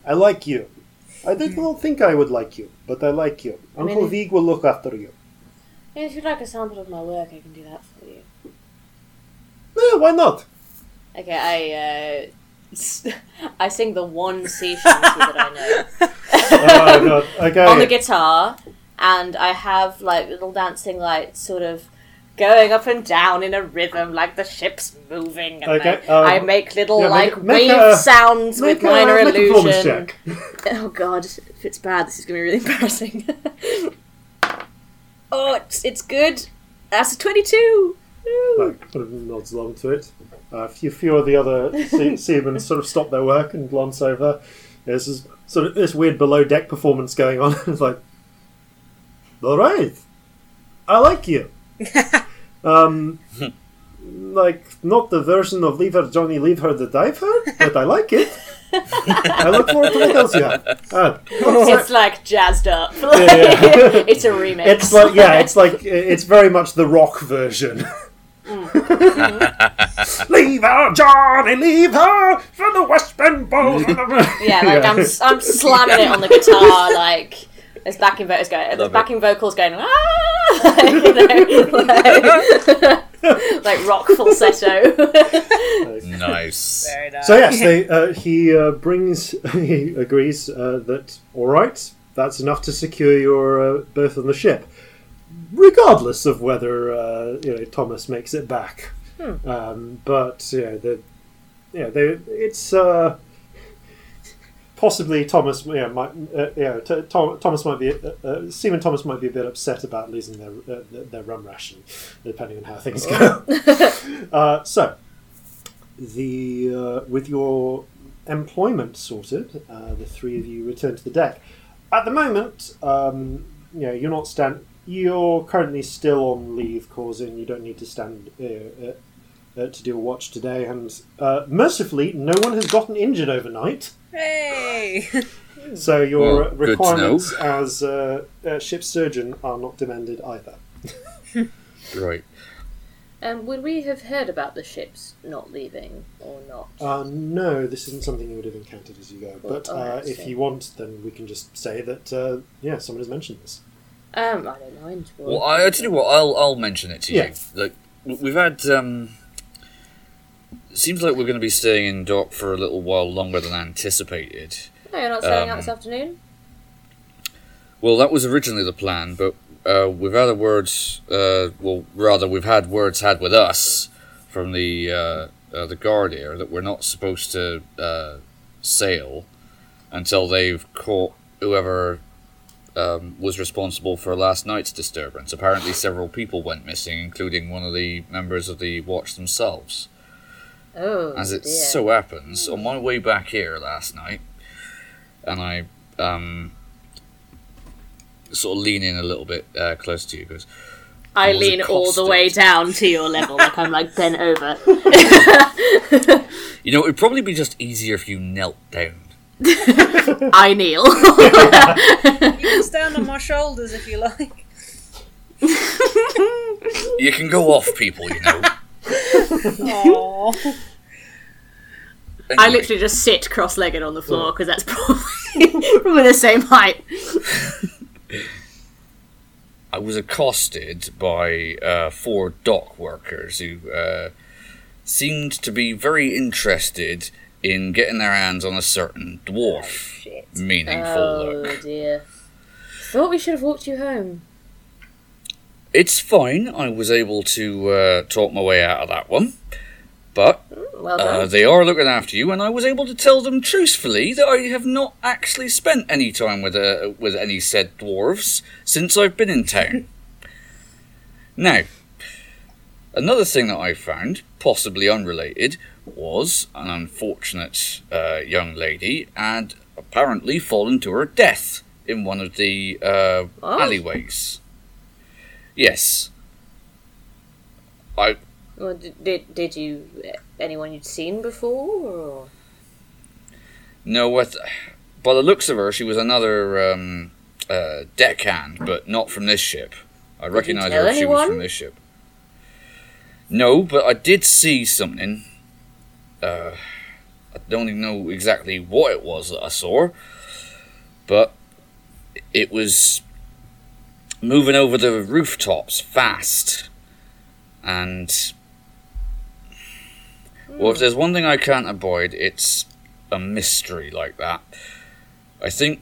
I like you. I did not think I would like you, but I like you. Uncle Really? Vig will look after you. If you'd like a sample of my work, I can do that. Yeah, why not? Okay, I uh, (laughs) I sing the one sea shanty that I know (laughs) oh god. Okay. on the guitar, and I have like little dancing lights, sort of going up and down in a rhythm, like the ship's moving. And Okay, I, um, I make little yeah, like make wave a- sounds Make with a- minor make illusion. (laughs) Oh god, if it's bad, this is gonna be really embarrassing. oh, it's, it's good. That's a twenty-two. Woo. Like, sort of nods along to it. Uh, a few, few of the other (laughs) sea- seamen sort of stop their work and glance over. There's this sort of this weird below deck performance going on. (laughs) it's like, all right, I like you. (laughs) um, like not the version of Leave Her Johnny, Leave Her the Dive Her, but I like it. I look forward to what else you have. Uh, It's like jazzed up. yeah. it's a remix. It's like yeah, it's like it's very much the rock version. (laughs) leave her, Johnny, leave her for the West Bend Boys. (laughs) yeah, like I'm, I'm slamming it on the guitar, like there's backing vocals going, there's Love it. backing vocals going, ah, like, you know, like, like rock falsetto. (laughs) Nice. Very nice. so yes, they, uh, he uh, brings, he agrees uh, that all right, that's enough to secure your uh, berth on the ship, regardless of whether uh, you know Thomas makes it back. Um, but yeah, the yeah, they, it's uh, possibly Thomas. Yeah, might uh, yeah, t- Tom, Thomas might be uh, uh, Seaman Thomas might be a bit upset about losing their uh, their- their rum ration, depending on how things go. (laughs) (laughs) uh, so the uh, with your employment sorted, uh, the three of you return to the deck. At the moment, um, you know, you're not stand. You're currently still on leave, causing you don't need to stand uh, uh, uh, to do a watch today. And uh, mercifully, no one has gotten injured overnight. Hey! (laughs) So your Well, good requirements as uh, uh, ship surgeon are not demanded either. (laughs) Right. um, would we have heard about the ships not leaving or not? Uh, no, this isn't something you would have encountered as you go. But Oh, uh, if you want, then we can just say that uh, yeah, someone has mentioned this. Um, I don't mind. Well, I, I tell you what, I'll I'll mention it to Yeah. you. Like we've had. Um, it seems like we're going to be staying in dock for a little while longer than anticipated. no, you're not staying out um, this afternoon. Well, that was originally the plan, but uh, we've had a words. Uh, well, rather, we've had words had with us from the uh, uh, the guard here that we're not supposed to uh, sail until they've caught whoever um, was responsible for last night's disturbance. Apparently, several people went missing, including one of the members of the watch themselves. Oh, As it dear. so happens, on my way back here last night, and I um, sort of lean in a little bit uh, close to you, because I was lean all the way down to your level, like I'm like bent over. (laughs) you know it'd probably be just easier if you knelt down. (laughs) I kneel. (laughs) (laughs) You can stand on my shoulders if you like. You can go off people, you know. Aww. I literally just sit cross-legged on the floor because that's probably probably the same height. I was accosted by uh, four dock workers who uh, seemed to be very interested in getting their hands on a certain dwarf. Shit. Meaningful Oh look. dear. Thought we should have walked you home. It's fine. I was able to uh, talk my way out of that one. But Well uh, they are looking after you, and I was able to tell them truthfully that I have not actually spent any time with uh, with any said dwarves since I've been in town. (laughs) now, another thing that I found, possibly unrelated, was an unfortunate uh, young lady had apparently fallen to her death in one of the uh, alleyways. Yes. I Well, did, did did you anyone you'd seen before? Or? No, what? By the looks of her, she was another um, uh, deckhand, but not from this ship. I recognise her if she was anyone? from this ship. No, but I did see something. Uh, I don't even know exactly what it was that I saw, but it was moving over the rooftops fast. And. Well, if there's one thing I can't avoid, it's a mystery like that. I think.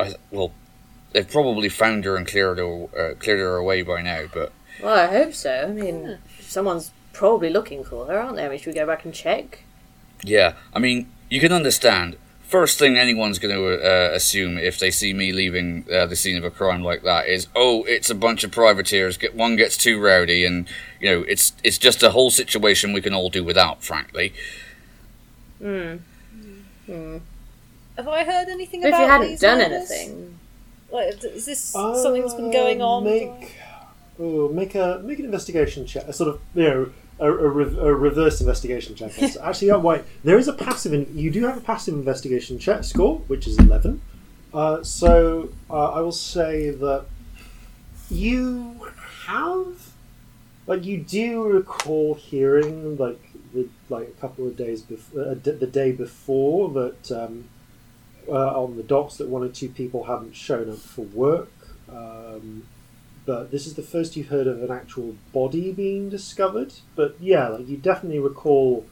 I, well, they've probably found her and cleared her, uh, cleared her away by now, but Well, I hope so. I mean, someone's probably looking for her, aren't they? I mean, should we go back and check? Yeah, I mean, you can understand. First thing anyone's going to uh, assume if they see me leaving uh, the scene of a crime like that is, oh, it's a bunch of privateers. Get one gets too rowdy, and you know, it's it's just a whole situation we can all do without. Frankly, Hmm. Have I heard anything But if you hadn't these done murders? anything, Like, is this something that's been going Uh, on? Make, oh, make a make an investigation check. A sort of you know a, a, re- a reverse investigation check. It's (laughs) Actually, wait, there is a passive. In, you do have a passive investigation check score, which is eleven. Uh, so uh, I will say that you have, like, you do recall hearing like the like a couple of days before, uh, d- the day before that. Um, uh, on the docks that one or two people haven't shown up for work. Um, but this is the first you've heard of an actual body being discovered. But yeah, like you definitely recall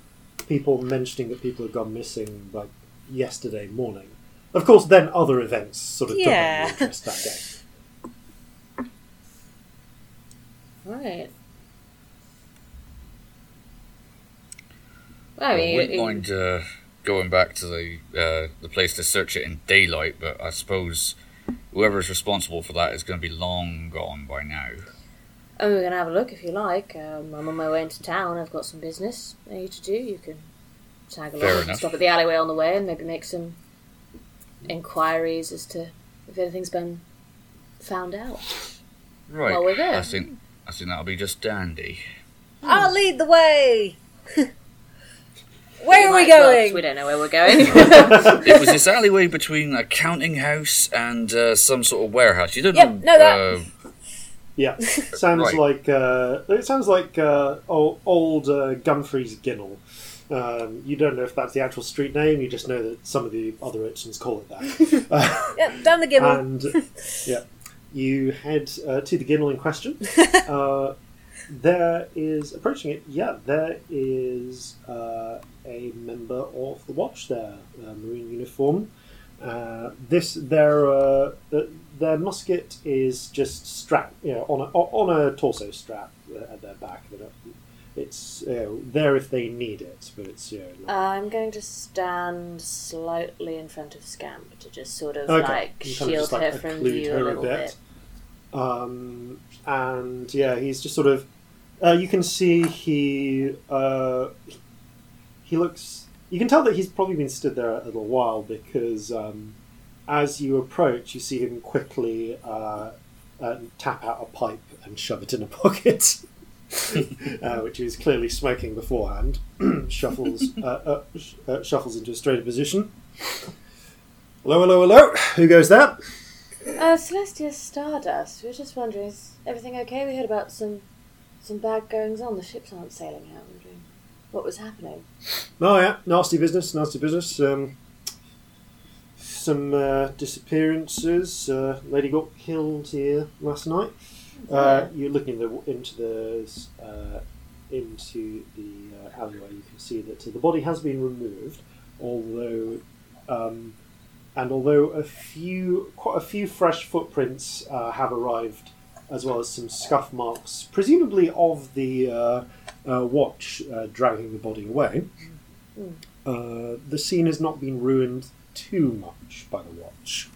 people mentioning that people had gone missing like yesterday morning. Of course, then other events sort of Yeah. dominated interest that day. (laughs) right? Well, I I wouldn't you- mind uh, going back to the uh, the place to search it in daylight, but I suppose whoever's responsible for that is going to be long gone by now. Oh, we're gonna have a look if you like. Um, I'm on my way into town. I've got some business I need to do. You can tag along, Fair and enough. stop at the alleyway on the way, and maybe make some inquiries as to if anything's been found out. Right. Well, we're there. I think I think that'll be just dandy. I'll lead the way. (laughs) Where are we Might as going? we don't know where we're going. (laughs) it was this (laughs) alleyway between a counting house and uh, some sort of warehouse. You don't Yep, know. know that. Uh, Yeah, (laughs) sounds Right. like uh, it sounds like uh, old, old uh, Gumfrey's Ginnel. Um, you don't know if that's the actual street name. You just know that some of the other urchins call it that. Uh, Yep, down the gimble. and yeah, you head uh, to the Ginnel in question. Uh, there is approaching it. Yeah, there is uh, a member of the watch there, uh, marine uniform. Uh, this their uh, their musket is just strapped, you know, on a on a torso strap uh, at their back. It's you know, there if they need it, but it's you know, like- I'm going to stand slightly in front of Scamp to just sort of Okay. like You kind of shield just, like, her from view her a little bit. bit. Um, and yeah, he's just sort of. Uh, you can see he uh, he looks. You can tell that he's probably been stood there a little while because um, as you approach, you see him quickly uh, uh, tap out a pipe and shove it in a (laughs) pocket, uh, which he was clearly smoking beforehand. (clears throat) shuffles uh, sh- shuffles into a straighter position. Hello, hello, hello. Who goes there? Uh, Celestia Stardust. We were just wondering, is everything okay? We heard about some some bad goings on. The ships aren't sailing out. Wondering what was happening. Oh yeah, nasty business, nasty business. Um, some uh, disappearances. Uh, lady got killed here last night. Uh, you're looking the, into the uh, into the uh, alleyway. You can see that the body has been removed, although um, and although a few quite a few fresh footprints uh, have arrived, as well as some scuff marks, presumably of the uh, uh, watch uh, dragging the body away. Uh, the scene has not been ruined too much by the watch.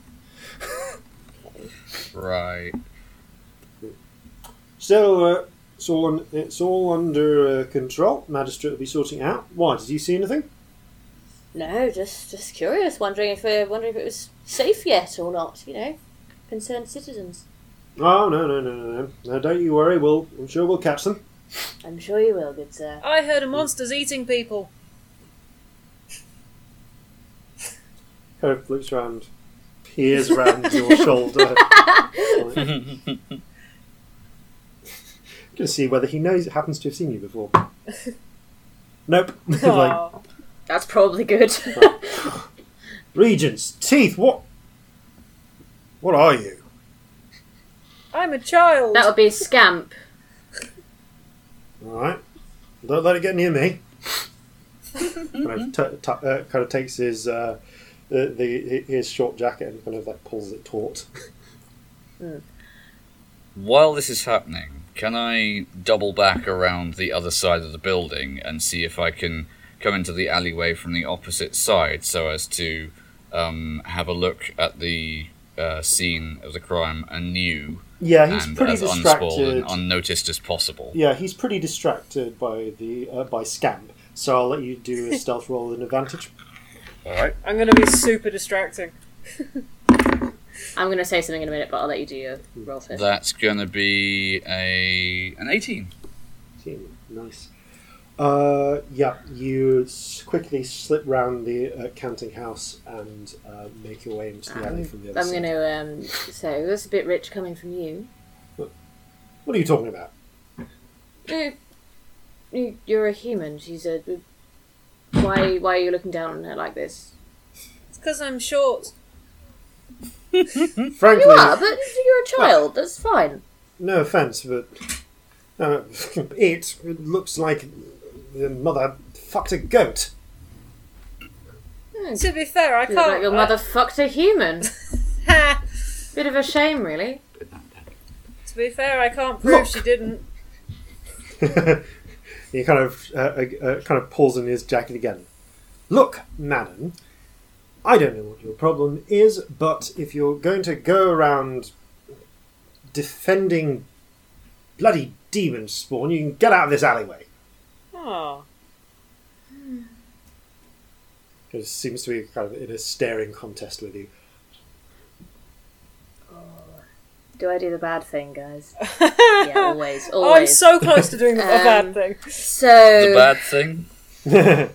right. So uh, it's all un- it's all under uh, control. Magistrate will be sorting out. Why? Did you see anything? No, just just curious. Wondering if we're wondering if it was safe yet or not. You know, concerned citizens. Oh no no no no no! no don't you worry. We'll I'm sure we'll catch them. I'm sure you will, good sir. I heard a monster's eating people. Kind of looks around, peers around your (laughs) shoulder. (laughs) Gonna see whether he knows happens to have seen you before. nope. (laughs) like Aw. That's probably good. Regents, teeth. What? What are you? I'm a child. that would be a Scamp. All right. Don't let it get near me. (laughs) kind, of t- t- uh, kind of takes his uh, the, the his short jacket and kind of like pulls it taut. While this is happening, can I double back around the other side of the building and see if I can come into the alleyway from the opposite side so as to um, have a look at the uh, scene of the crime anew Yeah, he's and pretty as distracted. and unnoticed as possible? Yeah, he's pretty distracted by the uh, by Scamp. So I'll let you do a (laughs) stealth roll with an advantage. All right. I'm going to be super distracting. (laughs) I'm going to say something in a minute, but I'll let you do your roll first. That's gonna be a an eighteen. Team, Nice. Uh, yeah, you s- quickly slip round the uh, counting house and uh, make your way into the alley from the other I'm side. going to um, say, that's a bit rich coming from you. What are you talking about? Eh, you- You're a human. She's a. Why, why are you looking down on her like this? It's because I'm short. (laughs) Frankly, You are, but you're a child. That's fine. no offense, but uh, it, (laughs) it looks like the mother fucked a goat. To be fair, I You can't. like your mother fucked a human. (laughs) Bit of a shame, really. to be fair, I can't prove Look. she didn't. (laughs) he kind of uh, uh, uh, kind of pulls in his jacket again. Look, madam, I don't know what your problem is, but if you're going to go around defending bloody demon spawn, you can get out of this alleyway. Oh. It seems to be kind of in a staring contest with you. Do I do the bad thing, guys? (laughs) yeah, always, I'm so close to doing the a bad Um, thing. So, The bad thing. (laughs)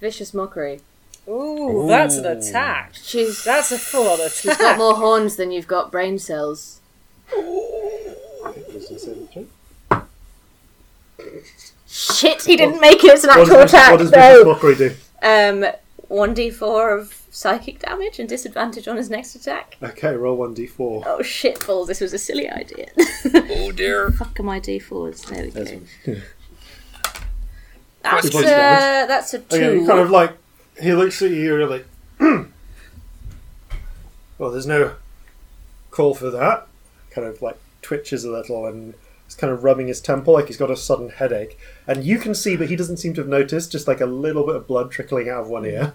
vicious mockery. Ooh, that's an Ooh. attack. She's That's a full on she's got more horns than you've got brain cells. Wisdom saving throw. Shit, he didn't make it as an What actual does, attack. what does no. Vicious Mockery do? Um, one d four of psychic damage and disadvantage on his next attack. Okay, roll 1d4. Oh shit, balls! This was a silly idea. Oh dear. (laughs) Fuck are my d fours? There we go. That's- That's Good uh, that's a two. Okay, kind of like he looks at you and you're well, there's no call for that. Kind of like twitches a little and is kind of rubbing his temple like he's got a sudden headache. And you can see, but he doesn't seem to have noticed, just like a little bit of blood trickling out of one ear.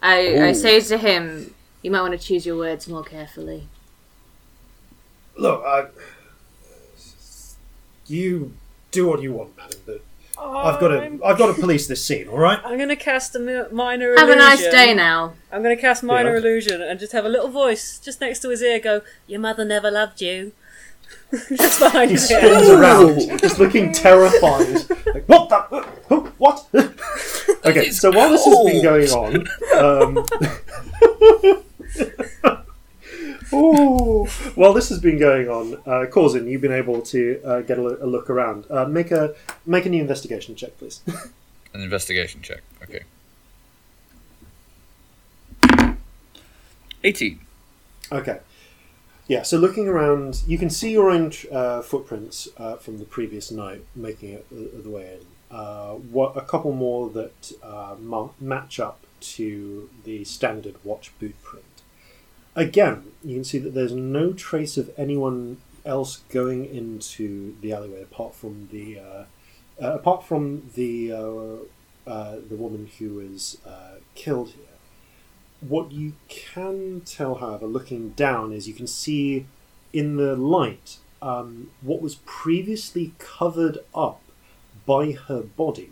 I, I say to him, you might want to choose your words more carefully. Look, I, you do what you want, madam, but I've got I'm, to, I've got to police this scene. All right? I'm going to cast a mi- minor Have a nice day now. I'm going to cast minor Yeah. illusion and just have a little voice just next to his ear go, Your mother never loved you. Just behind He his ear. spins around, just looking terrified. Like, what the? Huh? What? (laughs) okay, is so while this has been going on, um, (laughs) ooh, while this has been going on, uh, Corzin, you've been able to uh, get a, lo- a look around. Uh, make a make a new investigation check, please. (laughs) An investigation check. Okay. 18. Okay. Yeah, so looking around, you can see your own uh, footprints uh, from the previous night making it the, the way in. Uh, what, a couple more that uh, ma- match up to the standard watch boot print. Again, you can see that there's no trace of anyone else going into the alleyway apart from the uh, uh, apart from the the woman who was killed here. What you can tell, however, looking down, is you can see in the light um, what was previously covered up by her body.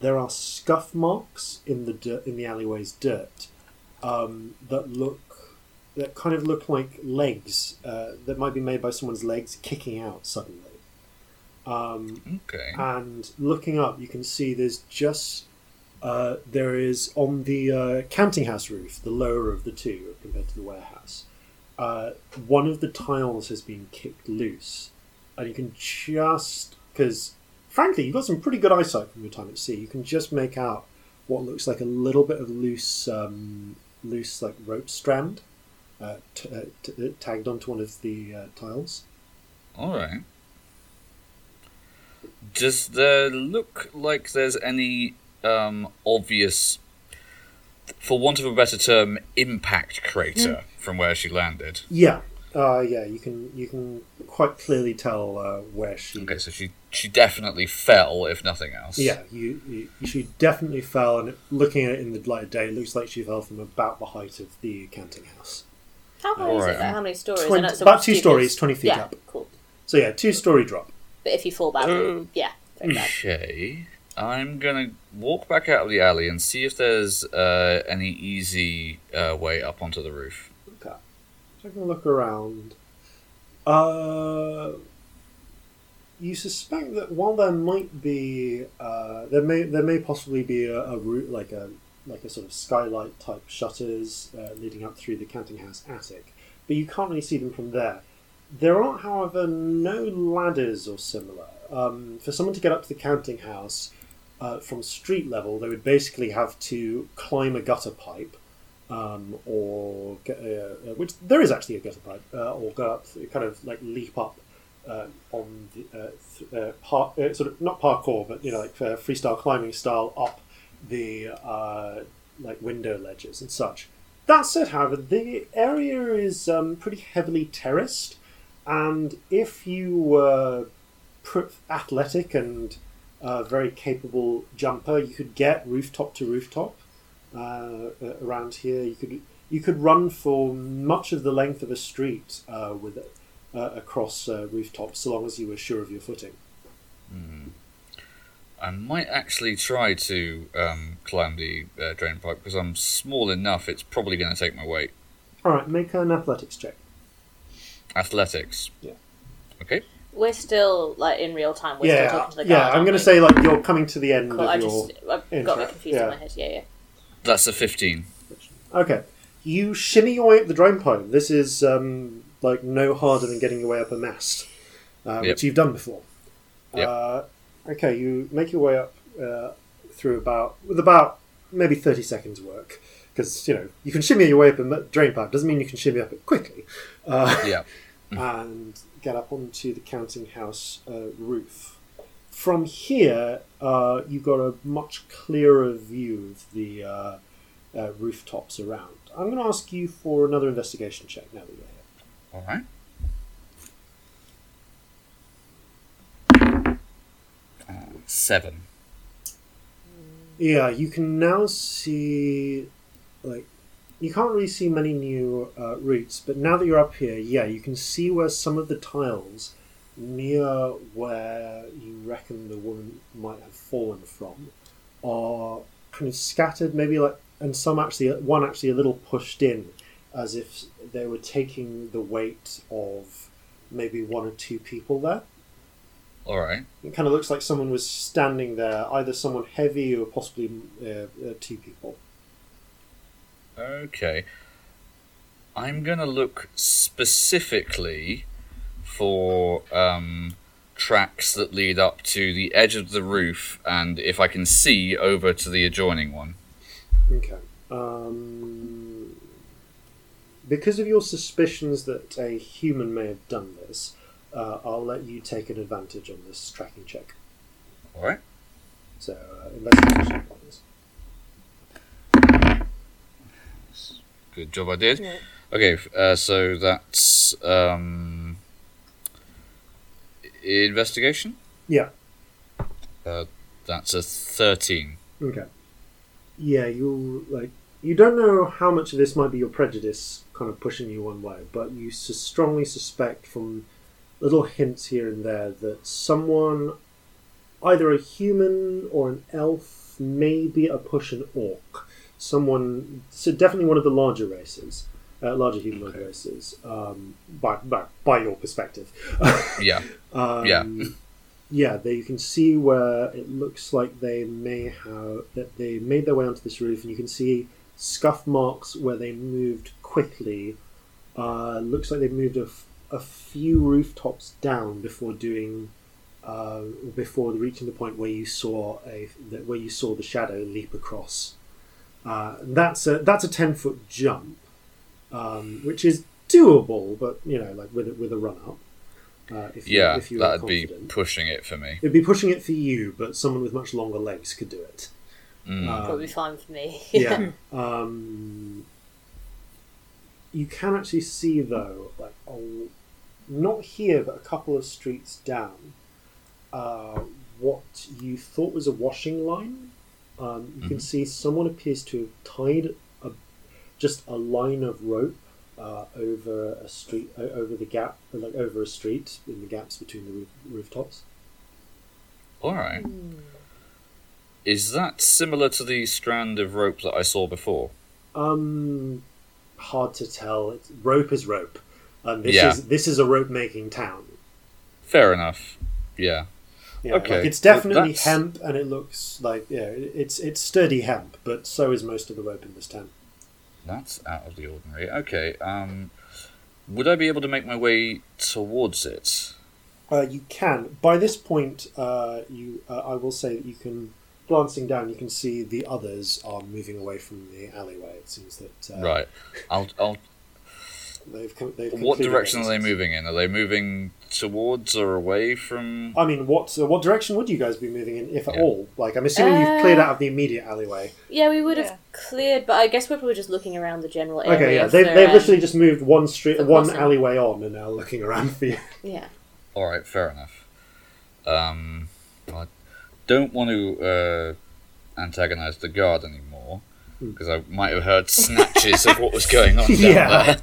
There are scuff marks in the dirt, in the alleyway's dirt um, that look that kind of look like legs uh, that might be made by someone's legs kicking out suddenly. Um, Okay. and looking up, you can see there's just uh, there is on the uh, counting house roof, the lower of the two compared to the warehouse. uh, one of the tiles has been kicked loose, and you can just because, frankly, you've got some pretty good eyesight from your time at sea. You can just make out what looks like a little bit of loose, um, loose like rope strand uh, t- uh, t- tagged onto one of the tiles. All right. Does there look like there's any um, obvious, for want of a better term, impact crater from where she landed? Yeah, uh, yeah, you can you can quite clearly tell uh, where she. Okay, so she she definitely fell, if nothing else. Yeah, you, you she definitely fell, and looking at it in the light of day, it looks like she fell from about the height of the counting house. How high is Alright. it? though? How many stories? Twenty- know it's a about two stupid- stories, 20 feet yeah, up. cool. So yeah, two story drop. But if you fall back, Uh, yeah, very. Okay. I'm gonna walk back out of the alley and see if there's uh, any easy uh, way up onto the roof. Okay, taking a look around. Uh, you suspect that while there might be, uh, there may there may possibly be a, a route like a like a sort of skylight type shutters uh, leading up through the counting house attic, but you can't really see them from there. There aren't, however, no ladders or similar. Um, for someone to get up to the counting house uh, from street level, they would basically have to climb a gutter pipe, um, or get, uh, which there is actually a gutter pipe, uh, or go up, kind of like leap up uh, on the uh, th- uh, sort of not parkour, but you know, like freestyle climbing style up the like window ledges and such. That said, however, the area is um, pretty heavily terraced, and if you were athletic and uh, very capable jumper, you could get rooftop to rooftop uh, uh, around here. You could you could run for much of the length of a street uh, with it uh, across uh, rooftops, so long as you were sure of your footing. I might actually try to um, climb the uh, drain pipe because I'm small enough. It's probably going to take my weight. All right, make an athletics check. Athletics. Yeah. Okay. We're still like in real time. We're yeah, still talking to the yeah. guard, I'm going to say like you're coming to the end Cool. of I your. just I've got intro, a bit confused yeah. in my head. Yeah, yeah. That's a 15. Okay, you shimmy your way up the drain pipe. This is um, like no harder than getting your way up a mast, uh, Yep. which you've done before. Yep. Uh, okay, you make your way up uh, through about with about maybe thirty seconds work because you know you can shimmy your way up a m- drain pipe. Doesn't mean you can shimmy up it quickly. Uh, Yeah. (laughs) and get up onto the counting house uh, roof. From here, uh, you've got a much clearer view of the uh, uh, rooftops around. I'm going to ask you for another investigation check now that you're here. All right. Uh, seven. Yeah, you can now see, like, you can't really see many new uh, routes, but now that you're up here, yeah, you can see where some of the tiles near where you reckon the woman might have fallen from are kind of scattered, maybe like, and some actually, one actually a little pushed in, as if they were taking the weight of maybe one or two people there. All right. It kind of looks like someone was standing there, either someone heavy or possibly uh, uh, two people. Okay. I'm going to look specifically for um, tracks that lead up to the edge of the roof and if I can see over to the adjoining one. Okay. Um, because of your suspicions that a human may have done this, uh, I'll let you take an advantage on this tracking check. All right. So, uh, investigation on Good job I did. Yeah. Okay, uh, so that's um, investigation. Yeah. Uh, that's a thirteen. Okay. Yeah, you like you don't know how much of this might be your prejudice kind of pushing you one way, but you sus- strongly suspect from little hints here and there that someone, either a human or an elf, maybe a push an orc, someone, so definitely one of the larger races, uh, larger humanoid Okay. races, um, by, by by your perspective. (laughs) Yeah. Um, Yeah. yeah, you can see where it looks like they may have that they made their way onto this roof, and you can see scuff marks where they moved quickly Uh, looks like they've moved a, f- a few rooftops down before doing uh, before reaching the point where you saw a that where you saw the shadow leap across. Uh, that's a that's a ten foot jump, um, which is doable, but you know, like with a, with a run up. Uh, if you, Yeah, if you that'd be pushing it for me. It'd be pushing it for you, but someone with much longer legs could do it. Mm. Um, Probably fine for me. yeah. (laughs) Um, you can actually see though, like oh, not here, but a couple of streets down, uh, what you thought was a washing line. Um, you can Mhm. see someone appears to have tied a, just a line of rope uh, over a street, over the gap, like over a street in the gaps between the roof, rooftops. All right. Is that similar to the strand of rope that I saw before? Um, hard to tell. It's, rope is rope, and this Yeah. is this is a rope making town. Fair enough. Yeah. Yeah, Okay, like it's definitely that's- hemp, and it looks like yeah, it's it's sturdy hemp, but so is most of the rope in this town. That's out of the ordinary. Okay. Um, would I be able to make my way towards it? Uh, you can by this point. Uh, you, uh, I will say that you can. Glancing down, you can see the others are moving away from the alleyway. It seems that uh, Right. I'll. I'll. They've, com- they've What direction are they moving in? Are they moving towards or away from? I mean, what uh, what direction would you guys be moving in, if at Yeah. all? Like, I'm assuming you've cleared out of the immediate alleyway. Yeah, we would have cleared, but I guess we're probably just looking around the general area. Okay, yeah, they've, they've um, literally just moved one street, one crossing. alleyway on, and now looking around for you. (laughs) Yeah. All right. Fair enough. Um, I don't want to uh, antagonize the guard anymore Hmm. because I might have heard snatches of what was going on (laughs) down Yeah. there.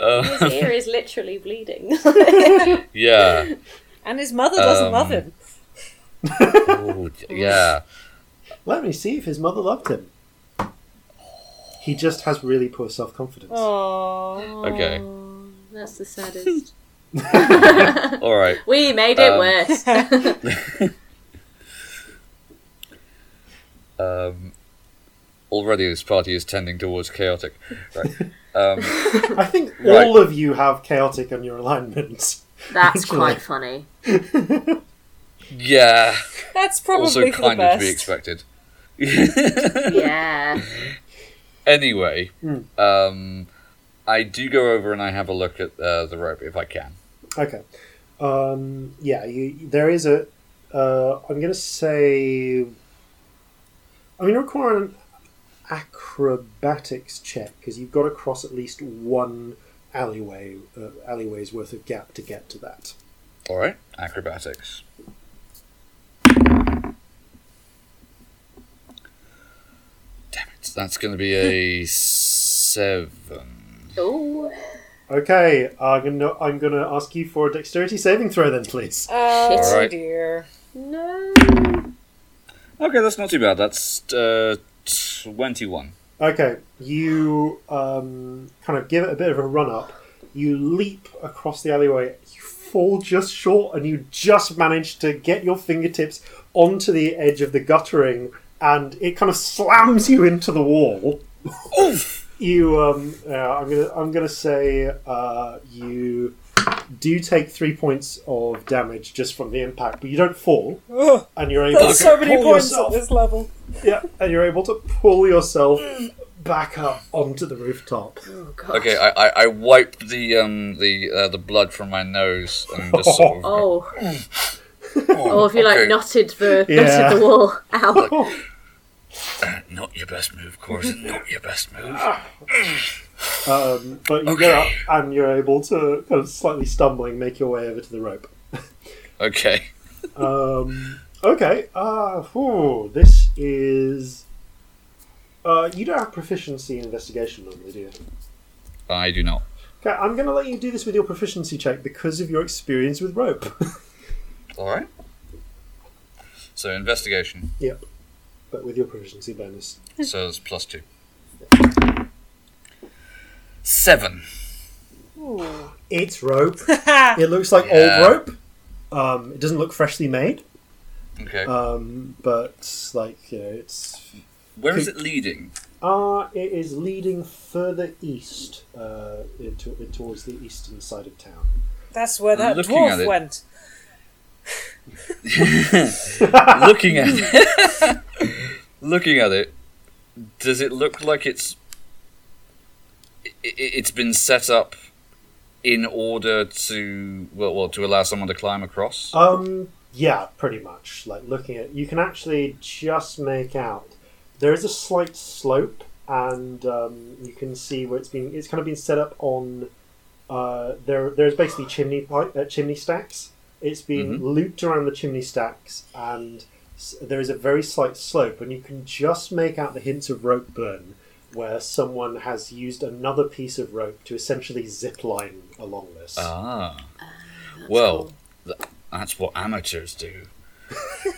Uh, (laughs) His ear is literally bleeding. (laughs) yeah. And his mother doesn't Um, love him. Oh, (laughs) yeah. Let me see if his mother loved him. He just has really poor self confidence. Oh. Okay. That's the saddest. All right. we made it Um, worse. Um, already this party is tending towards chaotic. Right. Um, (laughs) I think Right. all of you have chaotic on your alignment. That's (laughs) Actually. quite funny. yeah. That's probably Also kind of to be expected. Yeah. (laughs) anyway, Hmm. um, I do go over and I have a look at uh, the rope if I can. Okay. Um, yeah, you, there is a. Uh, I'm going to say. I'm going to require an acrobatics check because you've got to cross at least one alleyway, uh, alleyway's worth of gap to get to that. All right. Acrobatics. Damn it. That's going to be a seven. Oh. Okay, I'm gonna I'm gonna ask you for a dexterity saving throw then, please. Oh Alright. dear. No. Okay, that's not too bad. That's uh, 21. Okay, you um, kind of give it a bit of a run up. You leap across the alleyway. You fall just short, and you just manage to get your fingertips onto the edge of the guttering, and it kind of slams you into the wall. You, um, yeah, I'm gonna, I'm gonna say, uh, you do take three points of damage just from the impact, but you don't fall, Ugh, and you're able there's to so many pull points yourself at this level. yeah, and you're able to pull yourself back up onto the rooftop. Oh god. Okay, I, I, I wipe the um the uh, the blood from my nose and just sort of. (laughs) Oh. Oh, if you like okay. knotted the Yeah. knotted the wall. Ow. Not your best move, Corzin. Not your best move. Um, but you Okay. get up and you're able to kind of slightly stumbling make your way over to the rope. Okay. Um, okay, uh, whew, this is. Uh, you don't have proficiency in investigation normally, do you? I do not. Okay, I'm going to let you do this with your proficiency check because of your experience with rope. (laughs) All right. So investigation. yep, but with your proficiency bonus. So it's plus two. Seven. It's rope. (laughs) it looks like Yeah. old rope. Um, it doesn't look freshly made. Okay. Um, but like you know, it's Where is it leading? Uh, it is leading further east, uh, into, in towards the eastern side of town. That's where that Looking at dwarf it. went. (laughs) looking at it, (laughs) looking at it, does it look like it's i- i- it's been set up in order to well, well to allow someone to climb across? Um, yeah, pretty much. Like looking at, you can actually just make out there is a slight slope, and um, you can see where it's been. It's kind of been set up on. Uh, there, there's basically chimney pipe, uh, chimney stacks. It's been Mhm. looped around the chimney stacks, and s- there is a very slight slope, and you can just make out the hints of rope burn where someone has used another piece of rope to essentially zip line along this. Ah, well, th- that's what amateurs do. (laughs)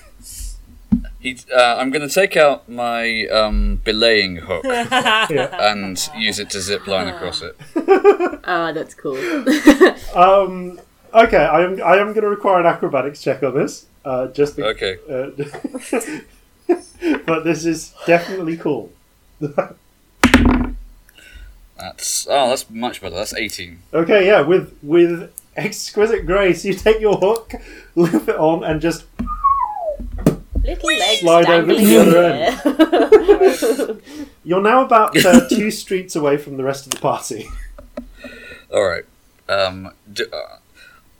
he, uh, I'm going to take out my um, belaying hook Yeah. (laughs) (laughs) and use it to zip line across it. Oh, that's cool. Um, okay, I am I am going to require an acrobatics check on this. Uh, just be- Okay. uh, but this is definitely cool. That's oh, that's much better. That's 18. okay, yeah, with with exquisite grace, you take your hook, loop it on, and just Little legs Slide over dangling the other the air. (laughs) you're now about uh, two streets away from the rest of the party. All right. Um, d- uh,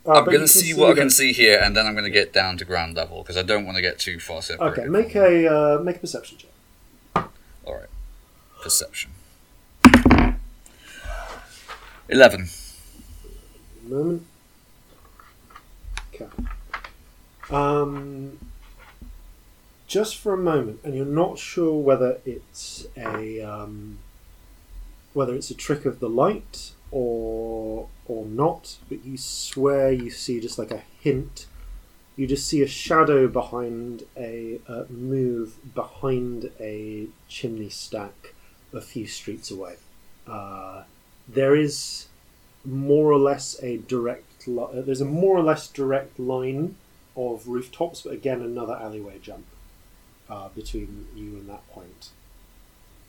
Uh, I'm going to can see what I can see here, and then I'm going to get down to ground level because I don't want to get too far separated. Okay, make a uh, make a perception check. All right. Perception. Eleven. moment. Okay. Um, just for a moment, and you're not sure whether it's a um, whether it's a trick of the light or or not, but you swear you see just like a hint. You just see a shadow behind a uh, move behind a chimney stack a few streets away. Uh, there is more or less a direct li- uh, there's a more or less direct line of rooftops but again another alleyway jump uh, between you and that point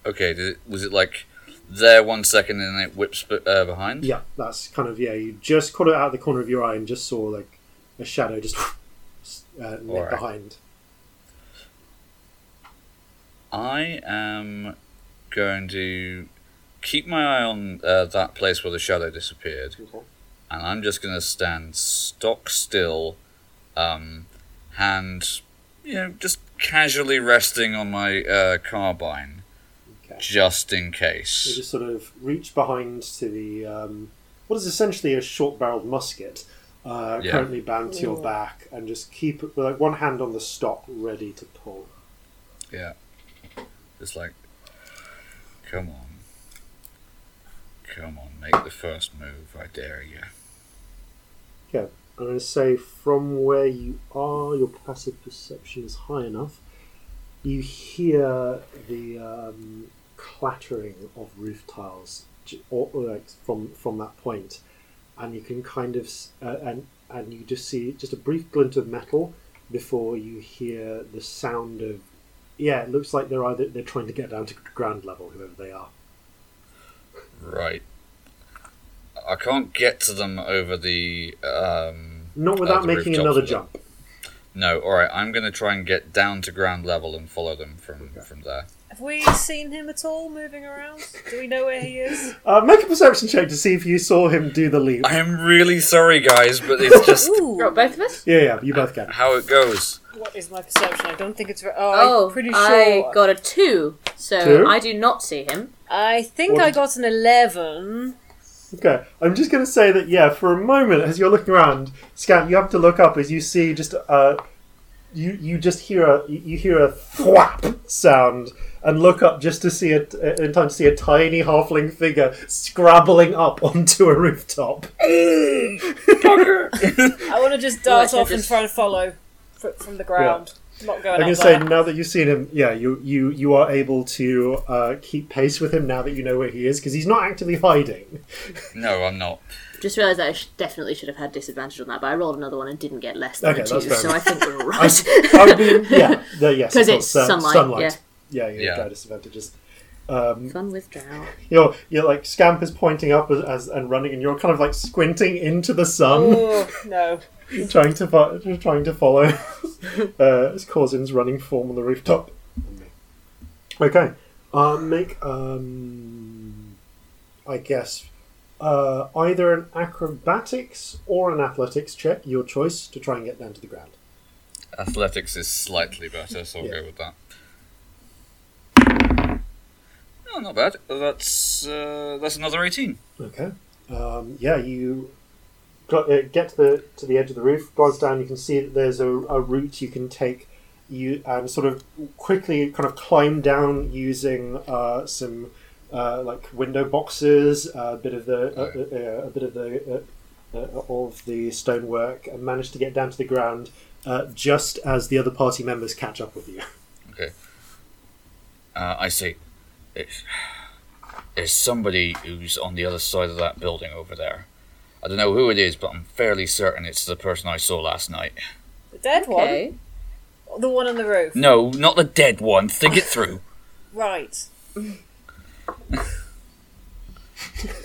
Okay. Did it, was it like there one second and then it whips uh, behind? yeah that's kind of yeah you just caught it out of the corner of your eye and just saw like a shadow just (laughs) uh, nip Alright. behind I am going to keep my eye on uh, that place where the shadow disappeared, Okay. and I'm just going to stand stock still, um, hand, you know, just casually resting on my uh, carbine, okay just in case. you case. just sort of reach behind to the um, what is essentially a short-barreled musket uh, Yeah. currently bound to your Ooh. back and just keep it with like one hand on the stock ready to pull Yeah. Just like, come on. Come on, make the first move, I dare you. Yeah, I'm going to say from where you are, your passive perception is high enough. You hear the um, clattering of roof tiles, or, or like from from that point, and you can kind of uh, and and you just see just a brief glint of metal before you hear the sound of. Yeah, it looks like they're either they're trying to get down to ground level, whoever they are. Right. I can't get to them over the. Um, Not without the making another with them. jump. no, alright, I'm going to try and get down to ground level and follow them from, Okay. from there. Have we seen him at all moving around? Do we know where he is? (laughs) Uh, make a perception check to see if you saw him do the leap. I am really sorry, guys, but it's just Ooh, Right, both of us? Yeah, yeah, you both can. how it goes. what is my perception? I don't think it's. Very, oh, Oh, I'm pretty sure. I got a two, so Two? I do not see him. I think What I did- got an eleven. Okay, I'm just going to say that yeah, for a moment as you're looking around, Scamp, you have to look up as you see just uh, you you just hear a you you hear a thwap sound and look up just to see it in time to see a tiny halfling figure scrabbling up onto a rooftop. (laughs) (laughs) I want to just dart Well, I off and just- try and follow fr- from the ground. Not going I'm gonna say now that you've seen him, yeah, you you you are able to uh, keep pace with him now that you know where he is because he's not actively hiding. (laughs) No, I'm not. Just realised that I sh- definitely should have had disadvantage on that, but I rolled another one and didn't get less than Okay, two, that's fair so I think we're (laughs) all I, right. I mean, yeah, the, yes, (laughs) 'Cause of it's uh, sunlight, sunlight. Yeah, yeah, Yeah. yeah. disadvantages. Um, Fun with drow. you're you're like Scamp is pointing up as, as and running, and you're kind of like squinting into the sun, Oh (laughs) no! trying to fo- trying to follow (laughs) uh, as Corzin's running form on the rooftop. Okay, uh, make um, I guess uh, either an acrobatics or an athletics check, your choice, to try and get down to the ground. Athletics is slightly better, so I'll Yeah. go with that. Oh, not bad. That's uh, that's another eighteen. Okay. Um, yeah, you uh, get to the to the edge of the roof. Glance down, you can see that there's a, a route you can take. You and sort of quickly kind of climb down using uh, some uh, like window boxes, a bit of the uh, uh, uh, a bit of the uh, uh, of the stonework, and manage to get down to the ground uh, just as the other party members catch up with you. Okay. Uh, I see. It's, there's somebody who's on the other side of that building over there. I don't know who it is, but I'm fairly certain it's the person I saw last night. The dead Okay. one, the one on the roof. No, not the dead one. Think it through. (laughs) (laughs) Right.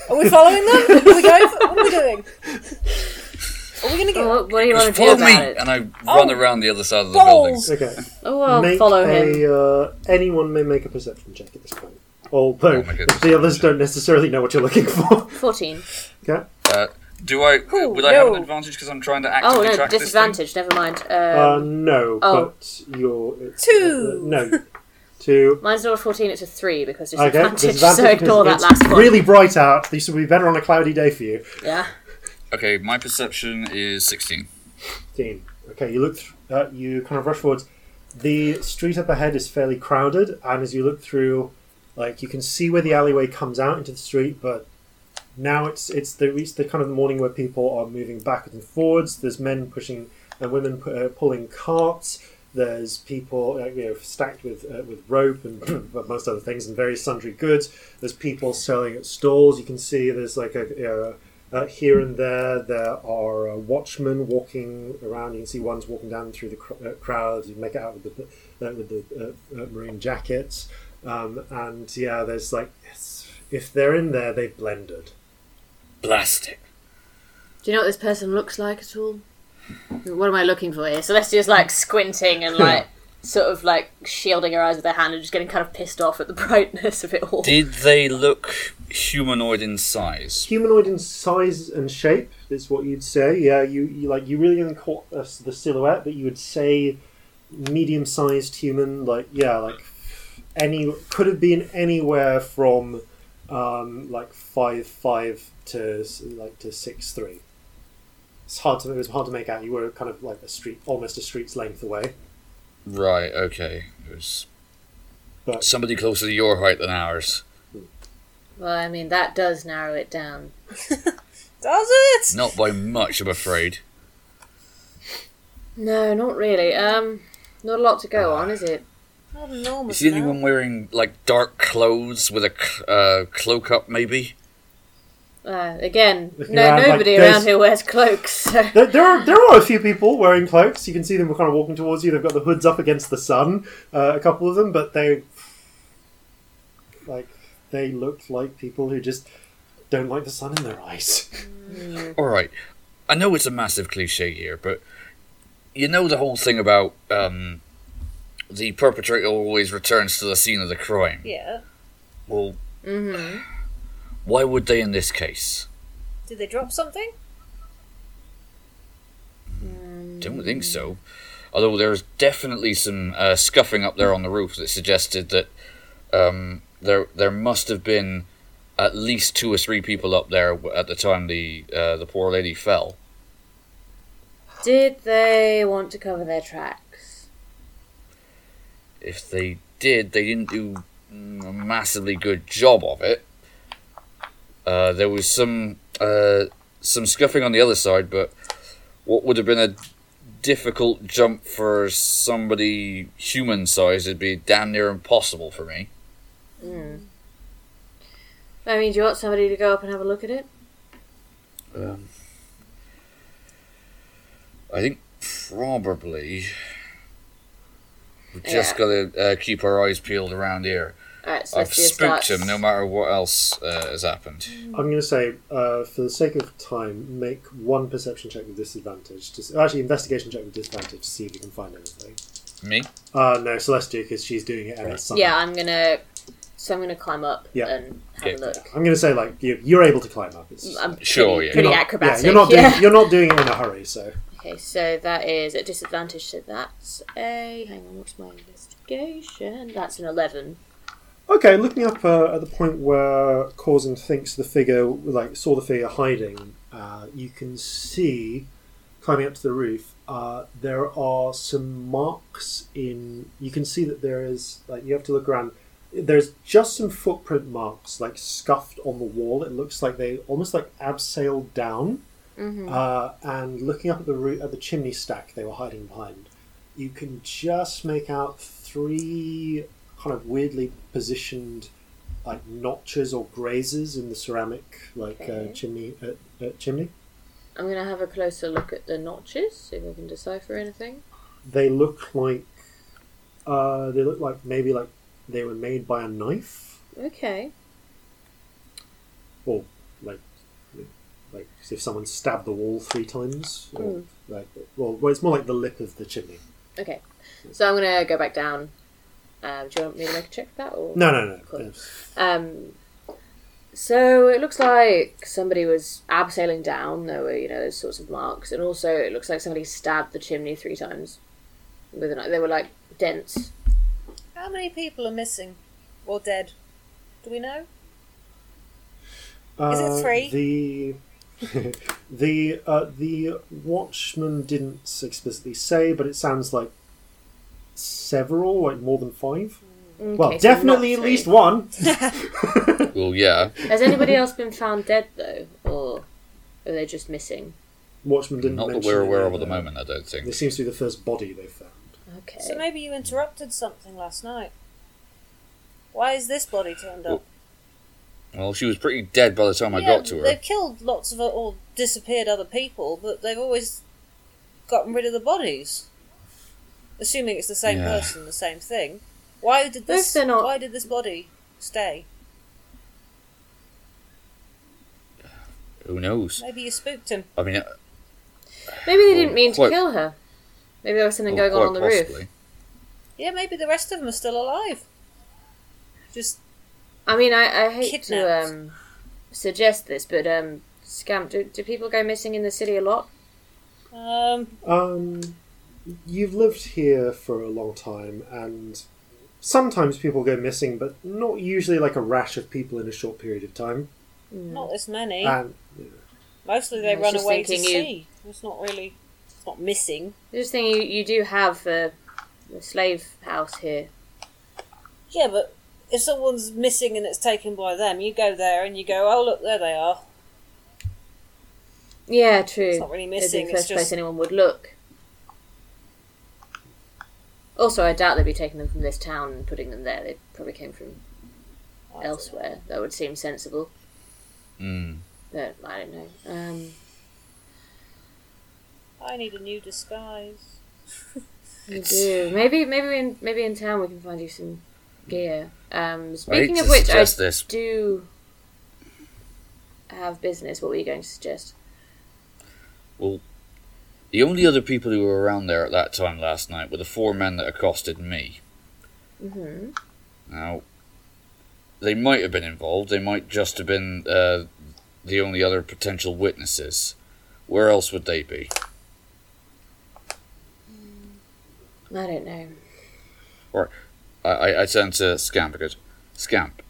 Are we following them? Are we going? For, what are we doing? (laughs) Are we going to get? Well, what do you want to Just do follow about me, it? and I Oh. run around the other side of the building. Balls! Okay. (laughs) Oh, I'll make follow him. a, uh, anyone may make a perception check at this point. Although Oh my goodness. the others don't necessarily know what you're looking for. 14. Okay. Uh, do I? Ooh, would I have an advantage because I'm trying to Oh, actively no, track this disadvantage. Never mind. Uh, Um, no, Oh. but you're it's, Two. uh, no, (laughs) two. mine's not a 14, it's a 3 because Okay, disadvantage, (laughs) disadvantage so ignore that because last it's one. really bright out. This would be better on a cloudy day for you. Yeah. Okay, my perception is 16. Dean. Okay, you look. Th- uh, you kind of rush forwards. The street up ahead is fairly crowded, and as you look through, like you can see where the alleyway comes out into the street, but now it's it's the it's the kind of morning where people are moving backwards and forwards. There's men pushing and women pu- uh, pulling carts. There's people uh, you know stacked with uh, with rope and (clears throat) most other things and various sundry goods. There's people selling at stalls. You can see there's like a. You know, uh, here and there, there are uh, watchmen walking around. You can see one's walking down through the cr- uh, crowd. You make it out with the uh, with the uh, uh, marine jackets, um, and yeah, there's like it's, if they're in there, they've blended. Blast it. Do you know what this person looks like at all? What am I looking for here? Celestia's like squinting and like (laughs) sort of like shielding her eyes with her hand and just getting kind of pissed off at the (laughs) brightness of it all. Did they look humanoid in size? Humanoid in size and shape is what you'd say. Yeah, you, you like you really haven't caught uh, the silhouette, but you would say medium-sized human. Like yeah, like any could have been anywhere from um, like five five to like to six three. It's hard to it was hard to make out. You were kind of like a street, almost a street's length away. Right, okay. It was But somebody closer to your height than ours. Well, I mean, that does narrow it down. (laughs) Does it? Not by much, I'm afraid. No, not really. Um, not a lot to go on, is it? Not enormous. Is he the only one wearing, like, dark clothes with a uh, cloak up, maybe? Uh, again, Looking no, around, nobody there's- around here wears cloaks. So. (laughs) there, there are there are a few people wearing cloaks. You can see them kind of walking towards you. They've got the hoods up against the sun. Uh, a couple of them, but they like they look like people who just don't like the sun in their eyes. (laughs) Alright. I know it's a massive cliche here, but you know the whole thing about um, the perpetrator always returns to the scene of the crime. Yeah. Well, hmm why would they in this case? Did they drop something? Don't think so. Although there's definitely some uh, scuffing up there on the roof that suggested that um, there there must have been at least two or three people up there at the time the uh, the poor lady fell. Did they want to cover their tracks? If they did, they didn't do mm, a massively good job of it. Uh, there was some uh, some scuffing on the other side, but what would have been a difficult jump for somebody human sized would be damn near impossible for me. I mean, do you want somebody to go up and have a look at it? Um, I think probably we've just Yeah. got to uh, keep our eyes peeled around here. Alright, so I've let's do a spooked start. him no matter what else uh, has happened. I'm going to say, uh, for the sake of time, make one perception check with disadvantage. To, s- actually, investigation check with disadvantage to see if you can find anything. Me? Uh, no, Celestia, because she's doing it and it's summer. Yeah, I'm gonna. So I'm gonna climb up Yeah. and have Yeah. a look. I'm going to say, like, you, you're able to climb up. It's, I'm Sure, yeah. pretty you're not- acrobatic. Yeah, you're not doing. yeah. You're not doing it in a hurry. So Okay, so that is at disadvantage. So that's a. Hang on, what's my investigation? That's an eleven. Okay, looking up uh, at the point where Corzin thinks the figure, like, saw the figure hiding, uh, you can see climbing up to the roof. Uh, there are some marks in. You can see that there is like you have to look around. There's just some footprint marks, like scuffed on the wall. It looks like they almost like abseiled down. Uh, and looking up at the roo- at the chimney stack they were hiding behind, you can just make out three kind of weirdly positioned like notches or grazes in the ceramic like Okay. uh, chimney uh, uh, chimney. I'm gonna have a closer look at the notches, see if I can decipher anything. They look like uh, they look like maybe like they were made by a knife Okay. or like like if someone stabbed the wall three times. Or, Hmm. like well, well, it's more like the lip of the chimney. Okay. So I'm gonna go back down. Um, do you want me to make a check for that? Or? No, no, no. Cool. It's- Um, so it looks like somebody was abseiling down. There were, you know, those sorts of marks, and also it looks like somebody stabbed the chimney three times with a knife. They were like dents. How many people are missing or dead? Do we know? Is it Uh, three? The (laughs) the uh, the watchman didn't explicitly say, but it sounds like several, like more than five. Mm. Okay, well, so definitely at three. least one. (laughs) (laughs) Well, yeah. Has anybody else been found dead though, or are they just missing? Watchman didn't. Not that we're aware of of at the moment, I don't think. This seems to be the first body they've found. Okay. So maybe you interrupted something last night. Why is this body turned up? Well, she was pretty dead by the time I got to her. they've killed lots of or disappeared other people, but they've always gotten rid of the bodies. Assuming it's the same Yeah. person, the same thing. Why did this? they're not- Why did this body stay? Who knows? Maybe you spooked him. I mean, uh, maybe they Well, didn't mean quite- to kill her. Maybe there was something well, going on on the possibly. roof. Yeah, maybe the rest of them are still alive. Just I mean, I, I hate to um, suggest this, but um, Scamp, do, do people go missing in the city a lot? um, Um, you've lived here for a long time, and sometimes people go missing, but not usually like a rash of people in a short period of time. not this many. And Mostly they I was run just away to thinking you- sea. It's not really. It's not missing. I just think you, you do have the, the slave house here. Yeah, but if someone's missing and it's taken by them, you go there and you go, "Oh, look, there they are." Yeah, true. It's not really It'd be missing. the It's first place just anyone would look. Also, I doubt they'd be taking them from this town and putting them there. They probably came from elsewhere. That would seem sensible. mm, But I don't know. Um, I need a new disguise. (laughs) you do. Maybe, maybe in maybe in town we can find you some gear. Um, speaking of which, I suggest this. do have business. What were you going to suggest? Well, the only other people who were around there at that time last night were the four men that accosted me. hmm Now, they might have been involved. They might just have been uh, the only other potential witnesses. Where else would they be? I don't know. I, I, I turn to Scamp because Scamp.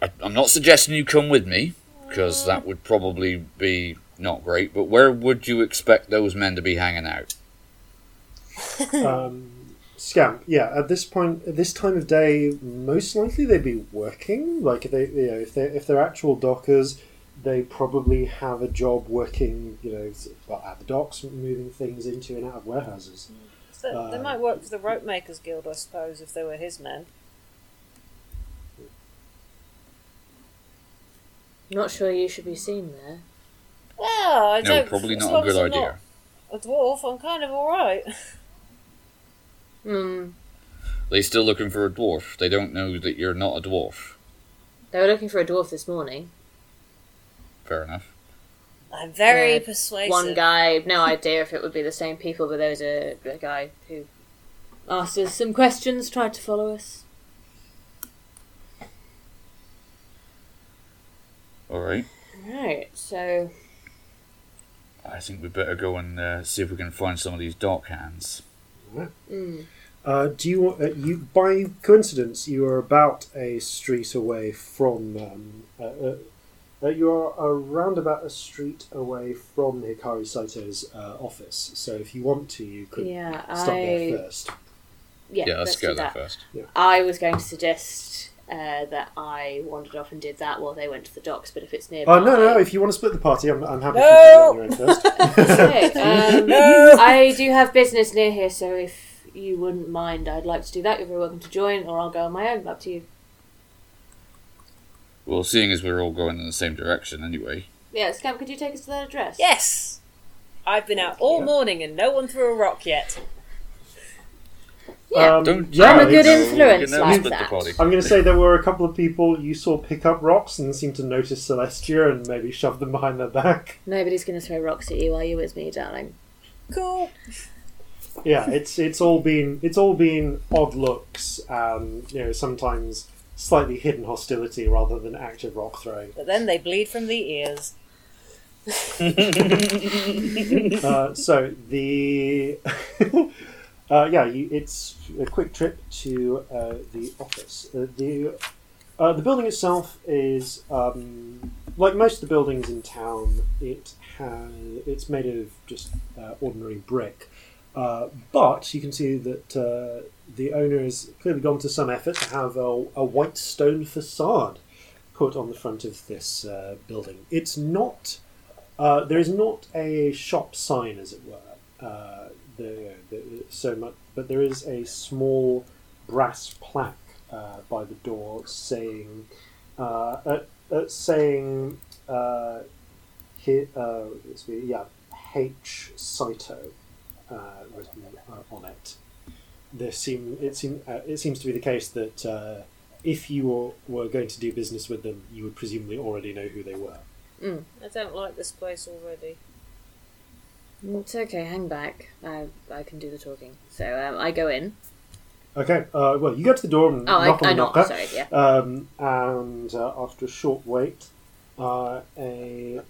I, I'm not suggesting you come with me because that would probably be not great. But where would you expect those men to be hanging out? (laughs) um, scamp, yeah. At this point, at this time of day, most likely they'd be working. Like if they, you know, if they if they're actual dockers, they probably have a job working, you know, well, at the docks, moving things into and out of warehouses. So they Uh, might work for the Rope Makers Guild, I suppose, if they were his men. Not sure you should be seen there. Well, I No, don't. probably not a good I'm idea. not A dwarf, I'm kind of all right. (laughs) Hmm. They're still looking for a dwarf. They don't know that you're not a dwarf. They were looking for a dwarf this morning. Fair enough. I'm very Yeah, persuasive. One guy, no idea if it would be the same people, but there was a, a guy who asked us some questions, tried to follow us. All right. Right, so I think we better go and uh, see if we can find some of these dark hands. mm, Uh, do you want uh, you by coincidence you are about a street away from um, uh, uh, uh, you are around about a street away from Hikari Saito's uh, office. So if you want to, you could yeah, stop there first. yeah, Yeah, let's, let's go do there that. first. I was going to suggest uh, that I wandered off and did that while they went to the docks, but if it's nearby, Oh no, no! If you want to split the party, I'm, I'm happy No! for you to do that on your own first. (laughs) (laughs) (laughs) um, No! I do have business near here, so if you wouldn't mind, I'd like to do that. You're very welcome to join, or I'll go on my own. Up to you. Well, seeing as we're all going in the same direction anyway. Yeah, Scamp, could you take us to that address? Yes! I've been out all morning and no one threw a rock yet. Yeah. Um, Don't yeah, I'm a good influence you can like that. I'm going to say there were a couple of people you saw pick up rocks and seem to notice Celestia and maybe shove them behind their back. (laughs) Nobody's going to throw rocks at you while you're with me, darling. Cool. Yeah, it's it's all been it's all been odd looks and you know sometimes slightly hidden hostility rather than active rock throwing. But then they bleed from the ears. (laughs) (laughs) Uh, so the uh, yeah, you, it's a quick trip to uh, the office. Uh, the uh, the building itself is um, like most of the buildings in town. It has it's made of just uh, ordinary brick, uh, but you can see that the owner has clearly gone to some effort to have a, a white stone facade put on the front of this building. It's not. There is not a shop sign, as it were. Uh, the, the, so much, but there is a small brass plaque uh, by the door saying, uh, saying, uh, uh, yeah, H Saito uh, written uh, on it. There seem it seem it seems to be the case that if you were, were going to do business with them, you would presumably already know who they were. I don't like this place already. It's okay, hang back. I, I can do the talking. So um, I go in. Okay. Uh, well, you go to the door and Oh, I, knock on I the knock. knocker. Sorry, yeah. Um, and uh, after a short wait, uh, a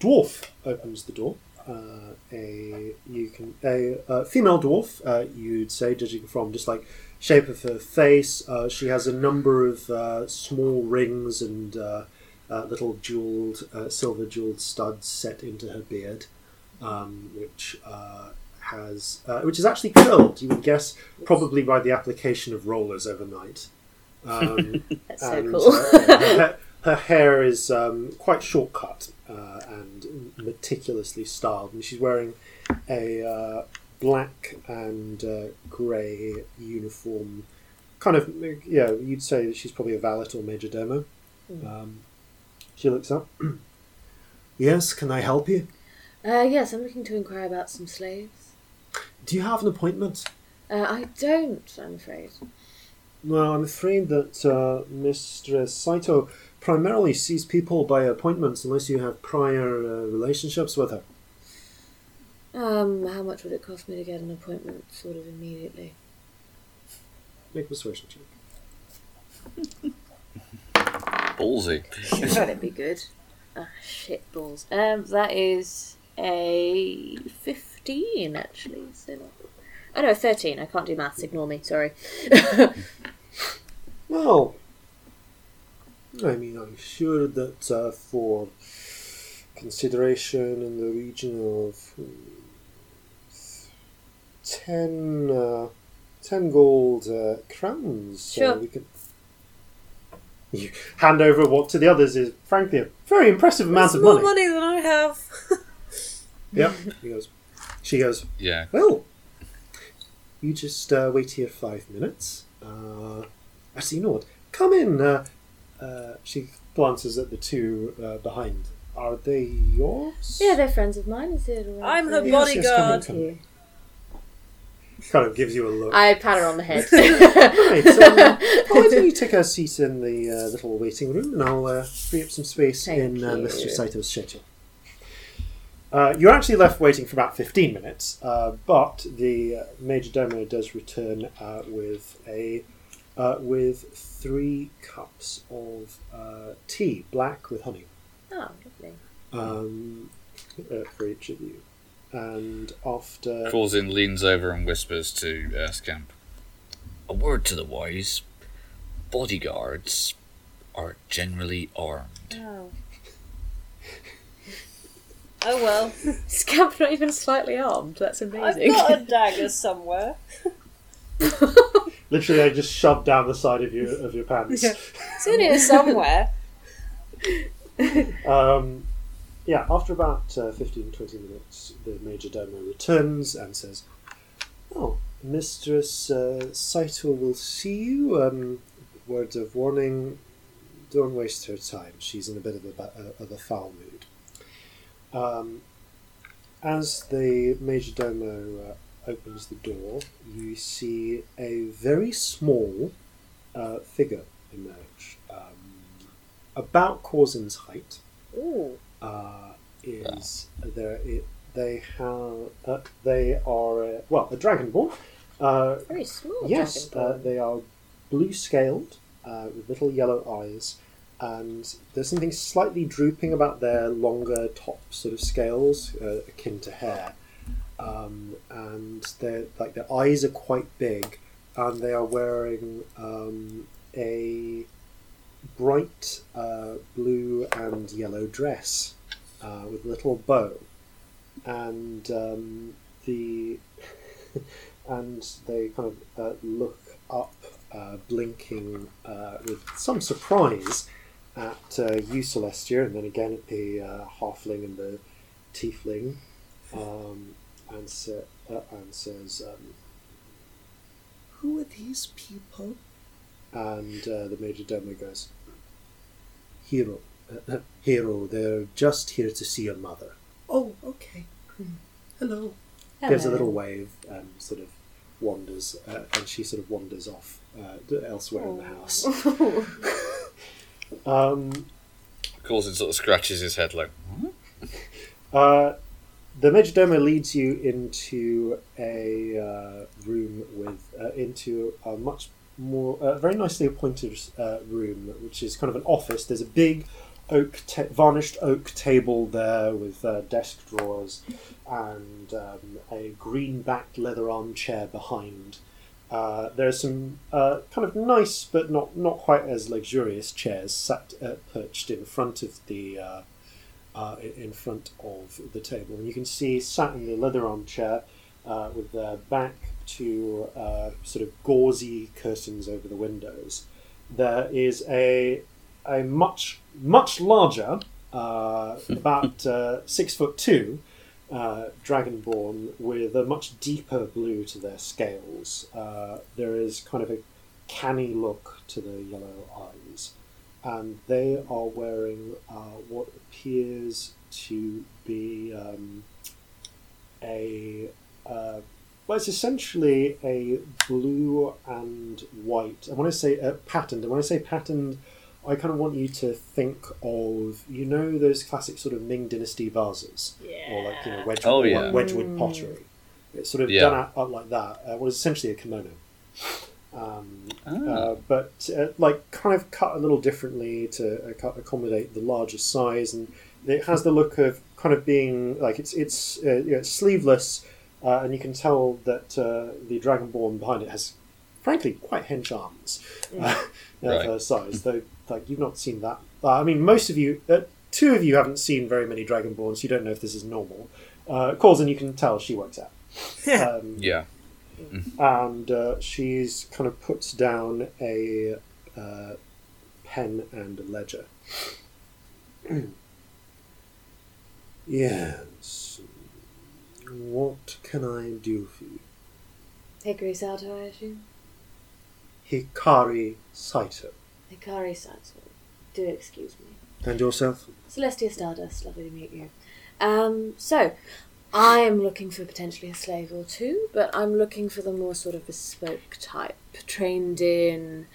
dwarf opens the door. Uh, a you can a, uh female dwarf. Uh, you'd say, judging from just like shape of her face, uh, she has a number of uh, small rings and uh, uh, little jeweled uh, silver jeweled studs set into her beard, um, which. Uh, has uh, which is actually curled. You would guess probably by the application of rollers overnight. (laughs) Um, That's so and, cool. uh, her, her hair is um, quite short cut uh, and meticulously styled, and she's wearing a uh, black and uh, grey uniform. Kind of, yeah, you'd say that she's probably a valet or major domo. Um, she looks up. (clears throat) yes, can I help you? Uh, yes, I'm looking to inquire about some slaves. Do you have an appointment? Uh, I don't, I'm afraid. Well, I'm afraid that uh, Mistress Saito primarily sees people by appointments unless you have prior uh, relationships with her. Um, how much would it cost me to get an appointment sort of immediately? Make a persuasion check. Ballsy. (laughs) That'd be good. Ah, shit balls. Um, that is a 15, actually. So not... Oh no, 13. I can't do maths, ignore me, sorry. (laughs) Well, I mean, I'm sure that uh, for consideration in the region of hmm, ten, uh, ten gold uh, crowns, Sure. we could. You (laughs) hand over what to the others is frankly a very impressive amount That's of money. more money than I have. (laughs) Yep. He goes. She goes. Yeah. Well, you just uh, wait here five minutes. Uh, actually, you know what? Come in. Uh, uh, she glances at the two uh, behind. Are they yours? yeah, they're friends of mine. Is it alright? I'm her Yes, yes, come in, bodyguard. come in. kind of gives you a look. I pat her on the head. (laughs) Right, um, why don't you take a seat in the uh, little waiting room, and I'll uh, free up some space Thank in uh, you. Mr. Saito's schedule. Uh, you're actually left waiting for about 15 minutes, uh, but the uh, major domo does return uh, with a uh, with three cups of uh, tea, black with honey, oh, lovely. um, uh, for each of you. And after Corzin leans over and whispers to Earthcamp. A word to the wise. Bodyguards are generally armed. Oh. Oh well. (laughs) Scamp not even slightly armed. That's amazing. I've got a (laughs) dagger somewhere. literally, I just shoved down the side of your of your pants. Yeah. It's in here somewhere. (laughs) Um, yeah, after about uh, 15 20 minutes, the Major Domo returns and says, Oh, Mistress uh, Saito will see you. Um, words of warning don't waste her time. She's in a bit of a, ba- uh, of a foul mood. Um, as the Major Domo uh, opens the door, you see a very small uh, figure emerge. Um, about Corzin's height Ooh. uh, is there? It, they have uh, they are uh, well a dragonborn. Uh, Very small. yes, uh, dragonborn. they are blue scaled uh, with little yellow eyes, and there's something slightly drooping about their longer top sort of scales, uh, akin to hair. Um, and their like their eyes are quite big, and they are wearing um, a bright uh, blue and yellow dress uh, with a little bow, and um, the (laughs) and they kind of uh, look up, uh, blinking uh, with some surprise at uh, you, Celestia, and then again at the uh, halfling and the tiefling, um, and, sa- uh, and says, um, "Who are these people?" And uh, the major domo goes, "Hero, uh, hero. They're just here to see your mother." Oh, okay. Hello. Gives a little wave and sort of wanders, uh, and she sort of wanders off uh, to elsewhere in the house. (laughs) (laughs) um, Corzin sort of scratches his head like, (laughs) Uh, the majordomo leads you into a uh, room with uh, into a much more uh, very nicely appointed uh, room, which is kind of an office. There's a big oak ta- varnished oak table there with uh, desk drawers and um, a green backed leather armchair behind. Uh, there are some uh, kind of nice but not not quite as luxurious chairs sat uh, perched in front of the uh, uh, in front of the table. And you can see sat in the leather armchair uh, with their back to uh, sort of gauzy curtains over the windows. There is a a much much larger, uh, (laughs) about uh, six foot two, uh, dragonborn with a much deeper blue to their scales. Uh, there is kind of a canny look to the yellow eyes and they are wearing uh, what appears to be um, a uh, well, it's essentially a blue and white. And when I say uh, patterned, and when I say patterned, I kind of want you to think of you know those classic sort of Ming Dynasty vases, or like you know Wedgwood, Oh, yeah. Wedgwood pottery. It's sort of Yeah. done out, out like that. Uh, what is essentially a kimono. Um, Ah. uh, but uh, like kind of cut a little differently to acco- accommodate the larger size, and it has the look of kind of being like it's it's uh, you know, it's sleeveless, uh, and you can tell that uh, the dragonborn behind it has, frankly, quite hench arms (laughs) uh, Right. uh, size. Though like you've not seen that. Uh, I mean, most of you, uh, two of you haven't seen very many dragonborns. So you don't know if this is normal. Uh, Corzin, you can tell she works out. (laughs) Um, yeah. and uh, she's kind of puts down a uh, pen and a ledger. (clears throat) yes. What can I do for you? Hickory Sato, I assume. Hikari Saito. Hikari Sato. Do excuse me. And yourself? Celestia Stardust, lovely to meet you. Um, so, I'm looking for potentially a slave or two, but I'm looking for the more sort of bespoke type, trained in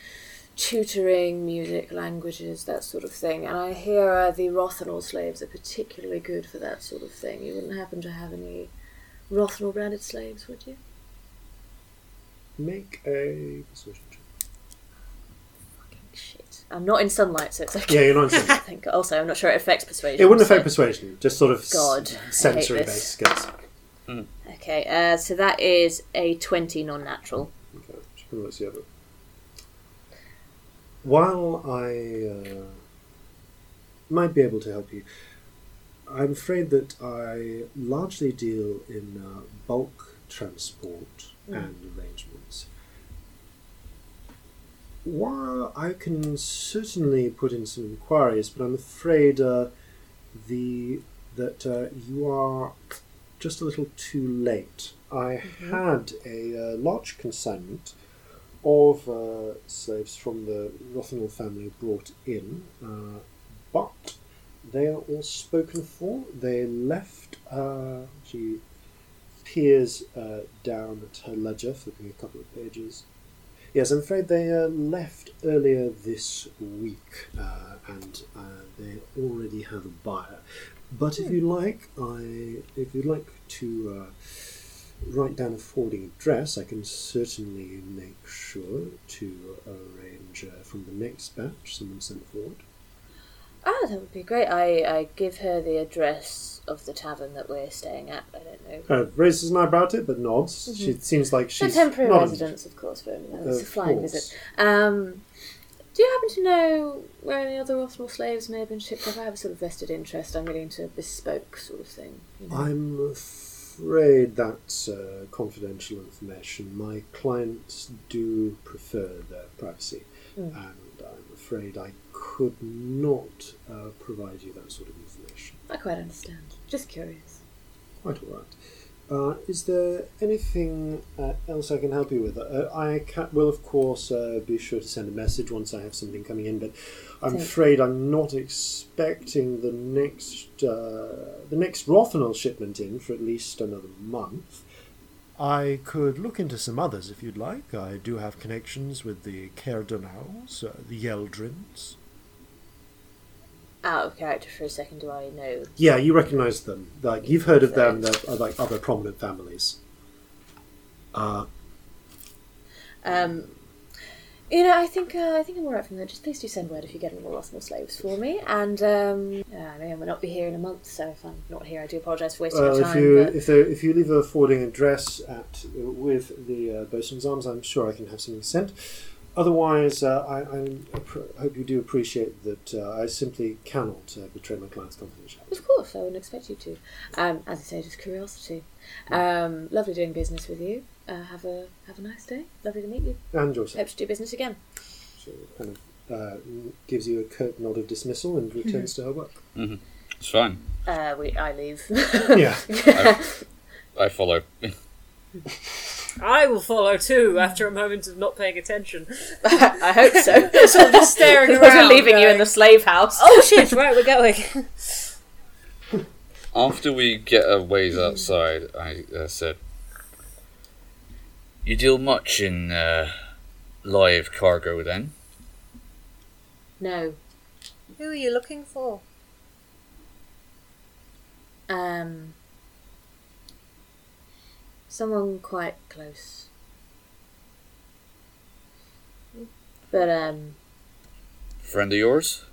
tutoring, music, languages, that sort of thing. And I hear uh, the Rothanol slaves are particularly good for that sort of thing. You wouldn't happen to have any Rothanol branded slaves, would you? Make a persuasion check. Shit. I'm not in sunlight, so it's okay. Yeah, you're not in (laughs) I think. Also, I'm not sure it affects persuasion. It wouldn't so- affect persuasion, just sort of s- God, I hate sensory this. based skills. Okay, uh, so that is a 20 non natural. Okay, just gonna look see other. While I uh, might be able to help you, I'm afraid that I largely deal in uh, bulk transport and arrangements. While I can certainly put in some inquiries, but I'm afraid uh, the that uh, you are just a little too late. I had a uh, large consignment of uh, slaves from the Rothingham family brought in, uh, but they are all spoken for. They left. Uh, she peers uh, down at her ledger, flipping a couple of pages. Yes, I'm afraid they uh, left earlier this week, uh, and uh, they already have a buyer. But if you like, I if you'd like to uh, write down a forwarding address, I can certainly make sure to arrange uh, from the next batch someone sent forward. Ah, that would be great. I, I give her the address of the tavern that we're staying at. I don't know. Of raises an eyebrow at it, but nods. She seems like she's temporary not- residence, of course, for. It's a flying course. visit. Um, do you happen to know where any other Rothnal slaves may have been shipped off? I have a sort of vested interest. I'm really into bespoke sort of thing. You know? I'm afraid that's uh, confidential information. My clients do prefer their privacy, Mm. and afraid I could not uh, provide you that sort of information. I quite understand. Just curious. Quite all right. Uh, is there anything uh, else I can help you with? Uh, I ca will, of course, uh, be sure to send a message once I have something coming in, but I'm afraid I'm not expecting the next uh, the next Rothanol shipment in for at least another month. I could look into some others if you'd like. I do have connections with the Caerdonals, uh, the Yeldrins. Out of character for a second, do I know? Yeah, you recognise them. Like you've heard of them. They're uh, like other prominent families. Uh, Um, you know, I think uh, I think I'm alright from there. Just please do send word if you get any more more slaves for me. And um, uh, I may or may not be here in a month, so if I'm not here, I do apologise for wasting your if you but if there, if you leave a forwarding address at with the uh, Bosun's Arms, I'm sure I can have something sent. Otherwise, uh, I, I hope you do appreciate that uh, I simply cannot uh, betray my client's confidentiality. Of course, I wouldn't expect you to. Um, as I say, just curiosity. Um, lovely doing business with you. Uh, have a have a nice day. Lovely to meet you. And yourself. Hope to do business again. She kind of uh, gives you a curt nod of dismissal and returns to her work. It's fine. Uh, we I leave. Yeah. I follow. (laughs) I will follow too after a moment of not paying attention. (laughs) I hope so. (laughs) Sort of just staring Because we're around, leaving you in the slave house. Oh shit! Right, we're going. After we get a ways outside, I uh, said, "You deal much in uh, live cargo, then?" No. Who are you looking for? Um. Someone quite close. But um, Friend of yours?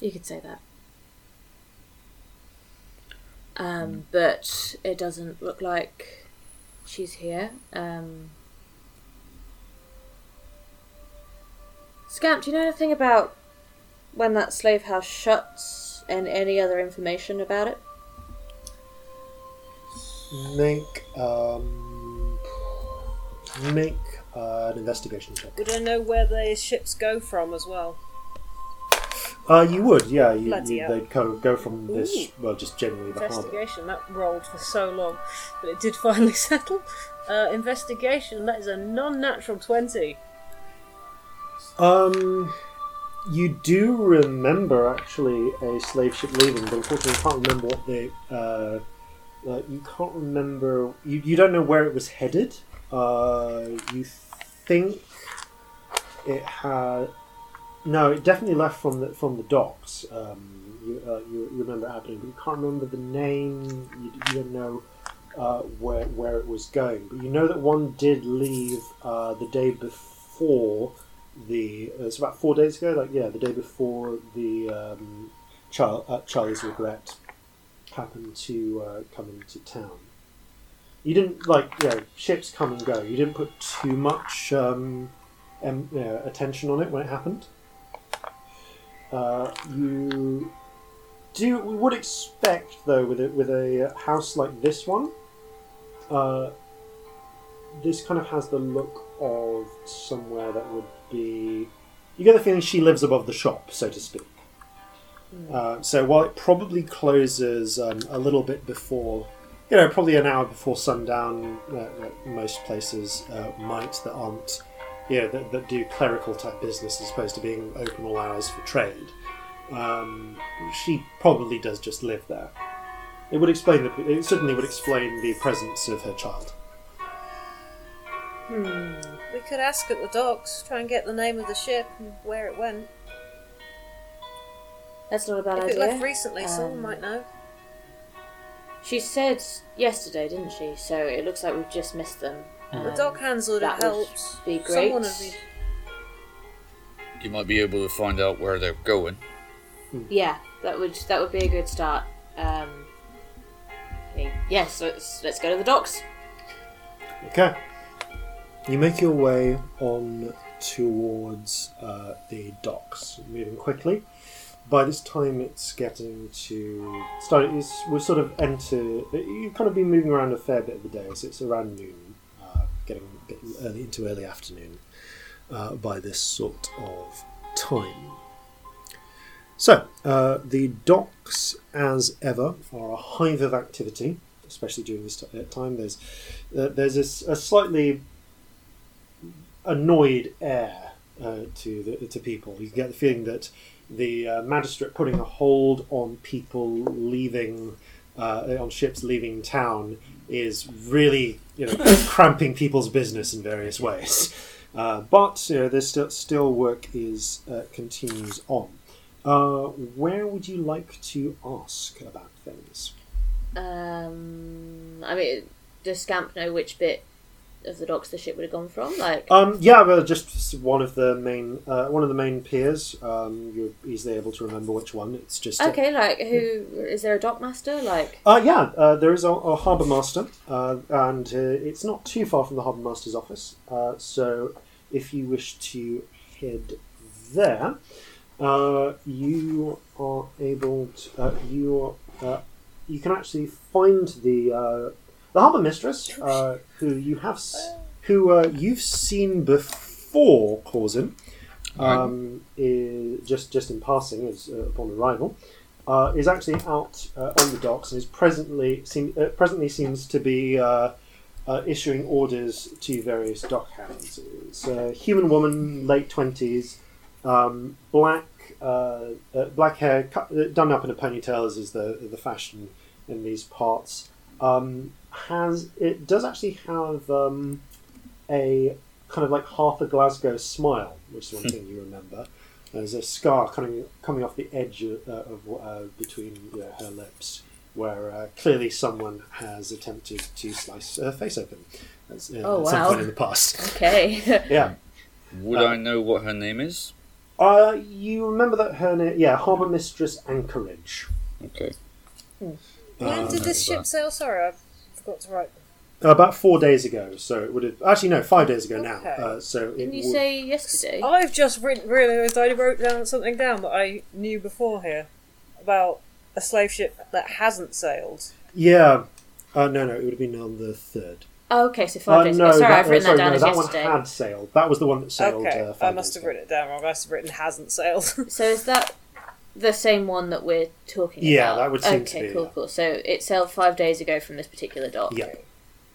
you could say that. Um, but it doesn't look like she's here. Um, Scamp, do you know anything about when that slave house shuts and any other information about it? Make um, make uh, an investigation check. Would I know where the ships go from as well? Uh, you would, yeah. You, Bloody you, hell. they'd kind of go from this, Ooh. well, just generally the harbour. Investigation. That rolled for so long, but it did (laughs) finally settle. Uh, investigation. That is a non-natural twenty. Um, you do remember actually a slave ship leaving, but unfortunately, you can't remember what the uh, uh, you can't remember. You, you don't know where it was headed. Uh, you think it had. No, it definitely left from the from the docks. Um, you, uh, you, you remember it happening, but you can't remember the name. You, you don't know uh, where where it was going, but you know that one did leave uh, the day before the. uh, It's about four days ago. Like yeah, the day before the um, Char- uh, Charlie's regret happened to uh, come into town. You didn't like know ships come and go. You didn't put too much um, attention on it when it happened. Uh, you do we would expect though with a, with a house like this one, uh, this kind of has the look of somewhere that would be. You get the feeling she lives above the shop, so to speak. Uh, so while it probably closes um, a little bit before, you know, probably an hour before sundown, uh, most places uh, might that aren't, you know, that, that do clerical type business as opposed to being open all hours for trade. Um, she probably does just live there. It would explain the. It certainly would explain the presence of her child. We could ask at the docks, try and get the name of the ship and where it went. That's not a bad if idea. it left recently, someone Um, might know. She said yesterday, didn't she? So it looks like we've just missed them. The Um, dock hands would have that would helped. be great. Someone would be. You might be able to find out where they're going. Yeah, that would that would be a good start. Um, okay, yes, let's let's go to the docks. Okay. You make your way on towards uh, the docks, moving quickly. By this time, it's getting to start. It's, we're sort of enter. You've kind of been moving around a fair bit of the day, so it's around noon, getting early into early afternoon uh, by this sort of time. So, uh, the docks, as ever, are a hive of activity, especially during this t- uh, time. There's uh, there's a, a slightly annoyed air uh, to the, to people. You get the feeling that the uh, magistrate putting a hold on people leaving on ships leaving town is really you know (coughs) cramping people's business in various ways. Uh, but you know, there's still still work is uh, continues on. Uh, where would you like to ask about things? Um, I mean, does Scamp know which bit of the docks the ship would have gone from? Like, Um, yeah, well, just one of the main uh, one of the main piers. Um, you're easily able to remember which one. It's just a- okay, like who is there a dockmaster? Like, Uh, yeah, uh, there is a, a harbour master, uh, and uh, it's not too far from the harbour master's office. Uh, so, if you wish to head there, uh, you are able to. Uh, you uh, you can actually find the uh, the harbour mistress, uh, who you have s- who uh, you've seen before, Corzin. Um, is just just in passing as uh, upon arrival uh, is actually out uh, on the docks and is presently seem, uh, presently seems to be uh, uh, issuing orders to various dock hands. It's a human woman, late twenties, um, black uh, uh, black hair, cut, uh, done up in a ponytail, as is the the fashion in these parts. Um, has it does actually have um, a kind of like half a Glasgow smile, which is one thing you remember. There's a scar coming coming off the edge of, uh, of uh, between you know, her lips, where uh, clearly someone has attempted to slice her face open. That's, uh, Oh, at some point in the past. okay, (laughs) Yeah. Would Uh, I know what her name is? Uh, you remember that her name? Yeah, Harbour Mistress Anchorage. Okay. When did this ship sail? Sorry, I forgot to write. About four days ago, so it would have actually no, five days ago now. Okay. Uh, so it didn't you would- say yesterday? I've just written, realised I wrote down something down that I knew before here about a slave ship that hasn't sailed. Yeah. Uh, no, no, it would have been on the third. Oh, okay, so five Uh, days no, ago. Sorry, that, I've written uh, sorry, that down no, as that yesterday. one had sailed. That was the one that sailed. okay, uh, I must days have ago. written it down wrong. I must have written hasn't sailed. (laughs) So is that the same one that we're talking Yeah, about? Yeah, that would seem okay, to be, cool, yeah. cool. So it sailed five days ago from this particular dock. Yeah.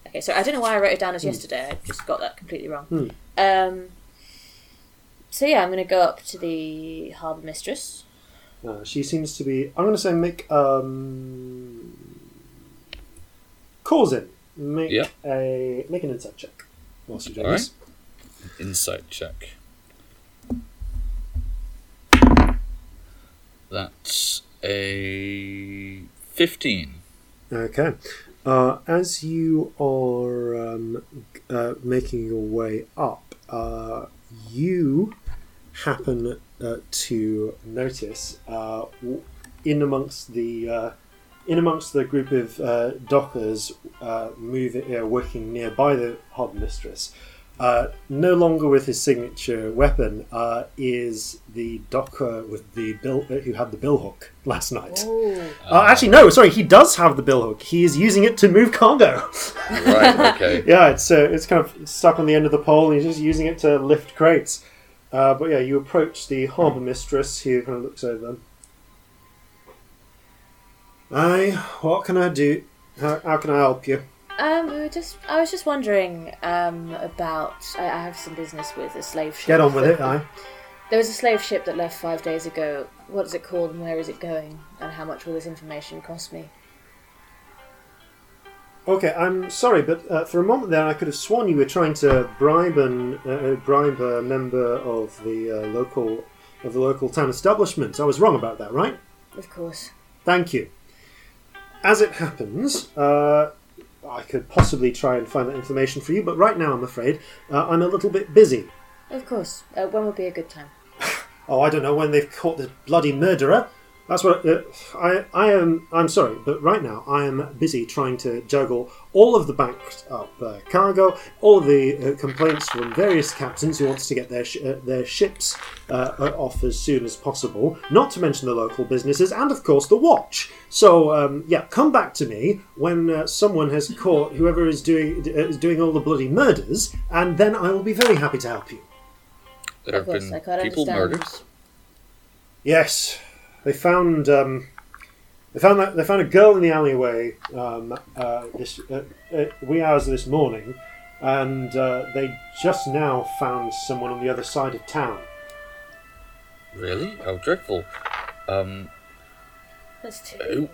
Okay, so I don't know why I wrote it down as Hmm. yesterday. I just got that completely wrong. Um. So yeah, I'm going to go up to the harbour mistress. Uh, she seems to be. I'm going to say make um, Corzin, make Yeah. a make an insight check. Whilst you're doing All this. Insight check. That's a 15. Okay. Uh, as you are um, uh, making your way up, uh, you happen uh, to notice uh, in amongst the uh, in amongst the group of dockers moving, working nearby the hob mistress. Uh, no longer with his signature weapon uh, is the docker with the bill uh, who had the bill hook last night. Uh, actually, no. Sorry, he does have the bill hook. He is using it to move cargo. Right, okay. (laughs) yeah, it's uh, it's kind of stuck on the end of the pole, and he's just using it to lift crates. Uh, but yeah, you approach the harbour mistress, who kind of looks over them. Aye, what can I do? How, how can I help you? Um, we were just. I was just wondering um, about. I, I have some business with a slave ship. Get on with it, aye. There was a slave ship that left five days ago. What is it called and where is it going? And how much will this information cost me? Okay, I'm sorry, but uh, for a moment there, I could have sworn you were trying to bribe an uh, bribe a member of the uh, local of the local town establishment. I was wrong about that, right? Of course. Thank you. As it happens, uh, I could possibly try and find that information for you, but right now, I'm afraid uh, I'm a little bit busy. Of course. Uh, when would be a good time? (laughs) Oh, I don't know when they've caught the bloody murderer. That's what uh, I. I am. I'm sorry, but right now I am busy trying to juggle all of the backed up uh, cargo, all of the uh, complaints from various captains who wants to get their sh- uh, their ships uh, uh, off as soon as possible. Not to mention the local businesses, and of course the watch. So um, yeah, come back to me when uh, someone has caught whoever is doing uh, is doing all the bloody murders, and then I will be very happy to help you. There of have course, been people understand. murdered. Yes, they found um, they found that they found a girl in the alleyway um, uh, this uh, uh, wee hours of this morning, and uh, they just now found someone on the other side of town. Really? How dreadful. Um, That's too.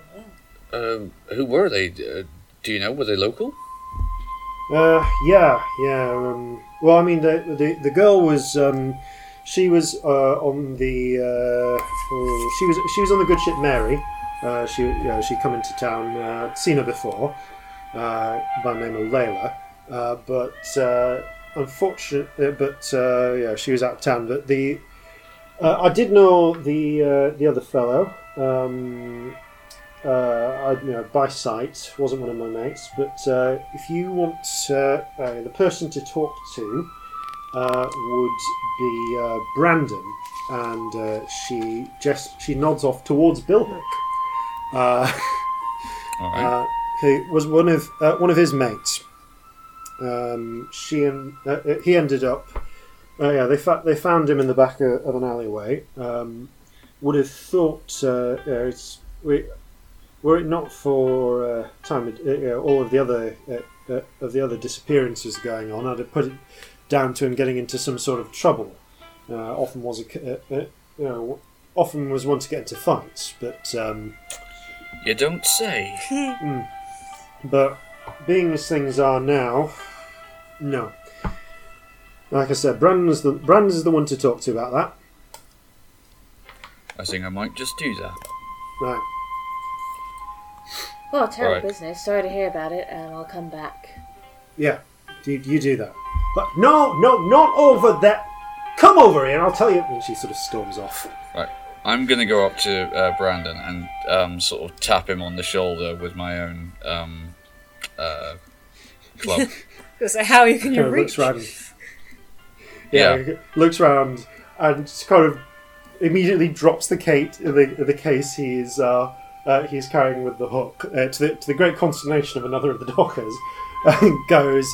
Who? um, who were they? Uh, do you know? Were they local? Uh, yeah, yeah. Um, well, I mean, the the, the girl was um, she was uh, on the uh, oh, she was she was on the good ship Mary. Uh, she you know, she come into town. Uh, seen her before uh, by the name of Layla, uh, but uh, unfortunately, but yeah, she was out of town. But the I did know the the other fellow. Um, I, you know, by sight, wasn't one of my mates. But if you want the person to talk to, would be Brandon, and she just she nods off towards Bill Hook, uh, (laughs) right. uh, who was one of uh, one of his mates. Um, she and uh, uh, he ended up. Uh, yeah, they fa- they found him in the back of, of an alleyway. Um, would have thought uh, yeah, it's we, were it not for uh, time uh, all of the other uh, uh, of the other disappearances going on, I'd have put it down to him getting into some sort of trouble. Uh, often was a uh, uh, you know often was one to get into fights, but um, you don't say. Hmm. Hmm. but being as things are now, no. Like I said, Brandon's the Brandon's the one to talk to about that. I think I might just do that. Right. Well, terrible Right. business. Sorry to hear about it. and I'll come back. Yeah, you, you do that. But no, no, not over there. Come over here and I'll tell you. And she sort of storms off. Right. I'm gonna go up to uh, Brandon and um, sort of tap him on the shoulder with my own um, uh, club. (laughs) So how you can you Kind of looks reach? round. Yeah, looks round and just kind of immediately drops the cate, the, the case he's uh, uh, he's carrying with the hook uh, to the to the great consternation of another of the dockers, (laughs) and goes,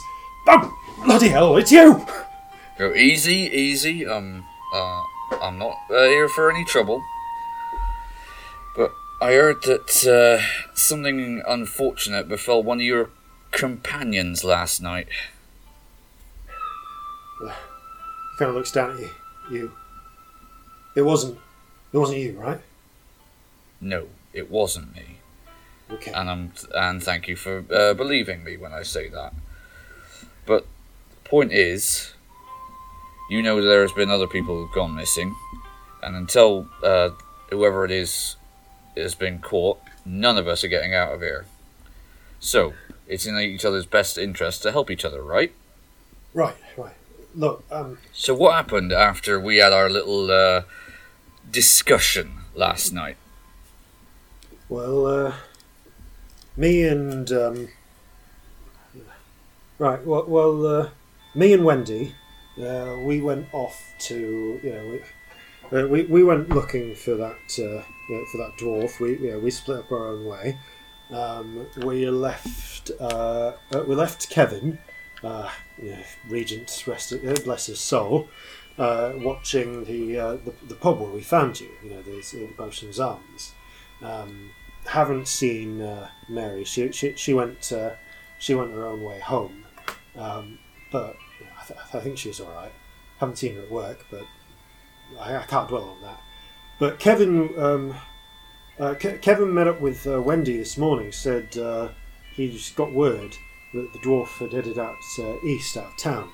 "Oh, bloody hell, it's you!" Go easy, easy. Um, uh, I'm not uh, here for any trouble. But I heard that uh, something unfortunate befell one of your companions last night. He kind of looks down at you. You. It wasn't. It wasn't you, right? No, it wasn't me. Okay. and I'm and thank you for uh, believing me when I say that. But the point is, you know there has been other people who've gone missing, and until uh, whoever it is has been caught, none of us are getting out of here. So it's in each other's best interest to help each other, right? Right, right. Look, um, So what happened after we had our little uh, discussion last night? well, uh, me and um, right, well, well uh, me and Wendy, uh, we went off to you know we, uh, we we went looking for that uh, you know, for that dwarf. We you know, we split up our own way. Um, we left uh, uh, we left Kevin, uh, you know, Regent, rest bless his soul, watching the, the the pub where we found you. You know, uh, Bosun's Arms. Um, haven't seen Mary. She she she went she went her own way home, um, but I, th- I think she's all right. Haven't seen her at work, but I, I can't dwell on that. But Kevin um, uh, Ke- Kevin met up with uh, Wendy this morning. Said uh, he's got word that the dwarf had headed out uh, east out of town,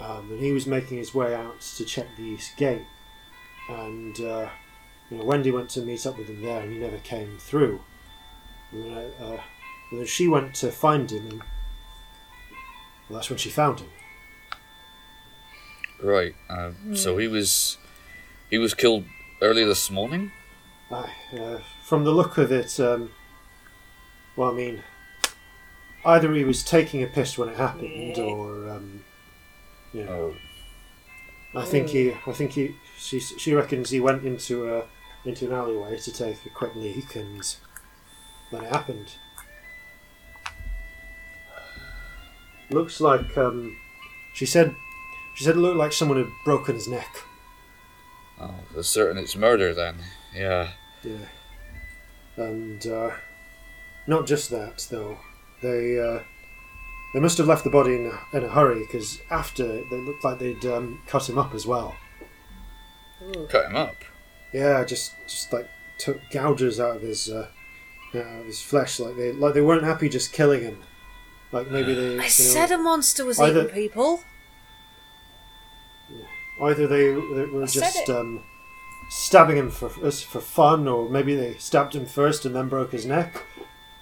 um, and he was making his way out to check the east gate. And uh, you know, Wendy went to meet up with him there, and he never came through. And then, uh, and then she went to find him, and well, that's when she found him. Right. Uh, So he was he was killed early this morning. Aye, uh, from the look of it, um, well, I mean, either he was taking a piss when it happened, or um, you know, Oh. I think he, I think he, she, she reckons he went into a into an alleyway to take a quick leak, and when it happened. Looks like um, she said, she said it looked like someone had broken his neck. Oh, for certain it's murder then. Yeah. Yeah. And uh, not just that, though. They uh, they must have left the body in a, in a hurry because after they looked like they'd um, cut him up as well. Cut him up. Yeah, just just like took gouges out of his uh, out of his flesh. Like they like they weren't happy just killing him. Like maybe (sighs) they. you know, I said a monster was Either- eating people. Either they, they were I just um, stabbing him for us for fun, or maybe they stabbed him first and then broke his neck.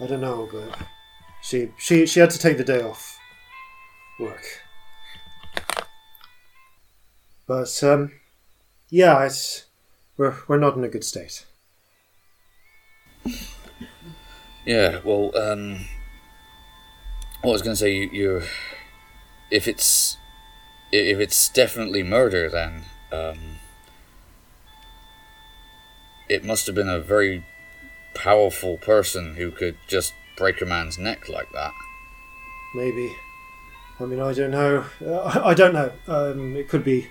I don't know, but she she she had to take the day off work. But um, yeah, it's we're we're not in a good state. Yeah. Well, um, what I was going to say, you, you, if it's i- if it's definitely murder, then um, it must have been a very powerful person who could just break a man's neck like that. Maybe. I mean, I don't know. Uh, I, I don't know. Um, it could be.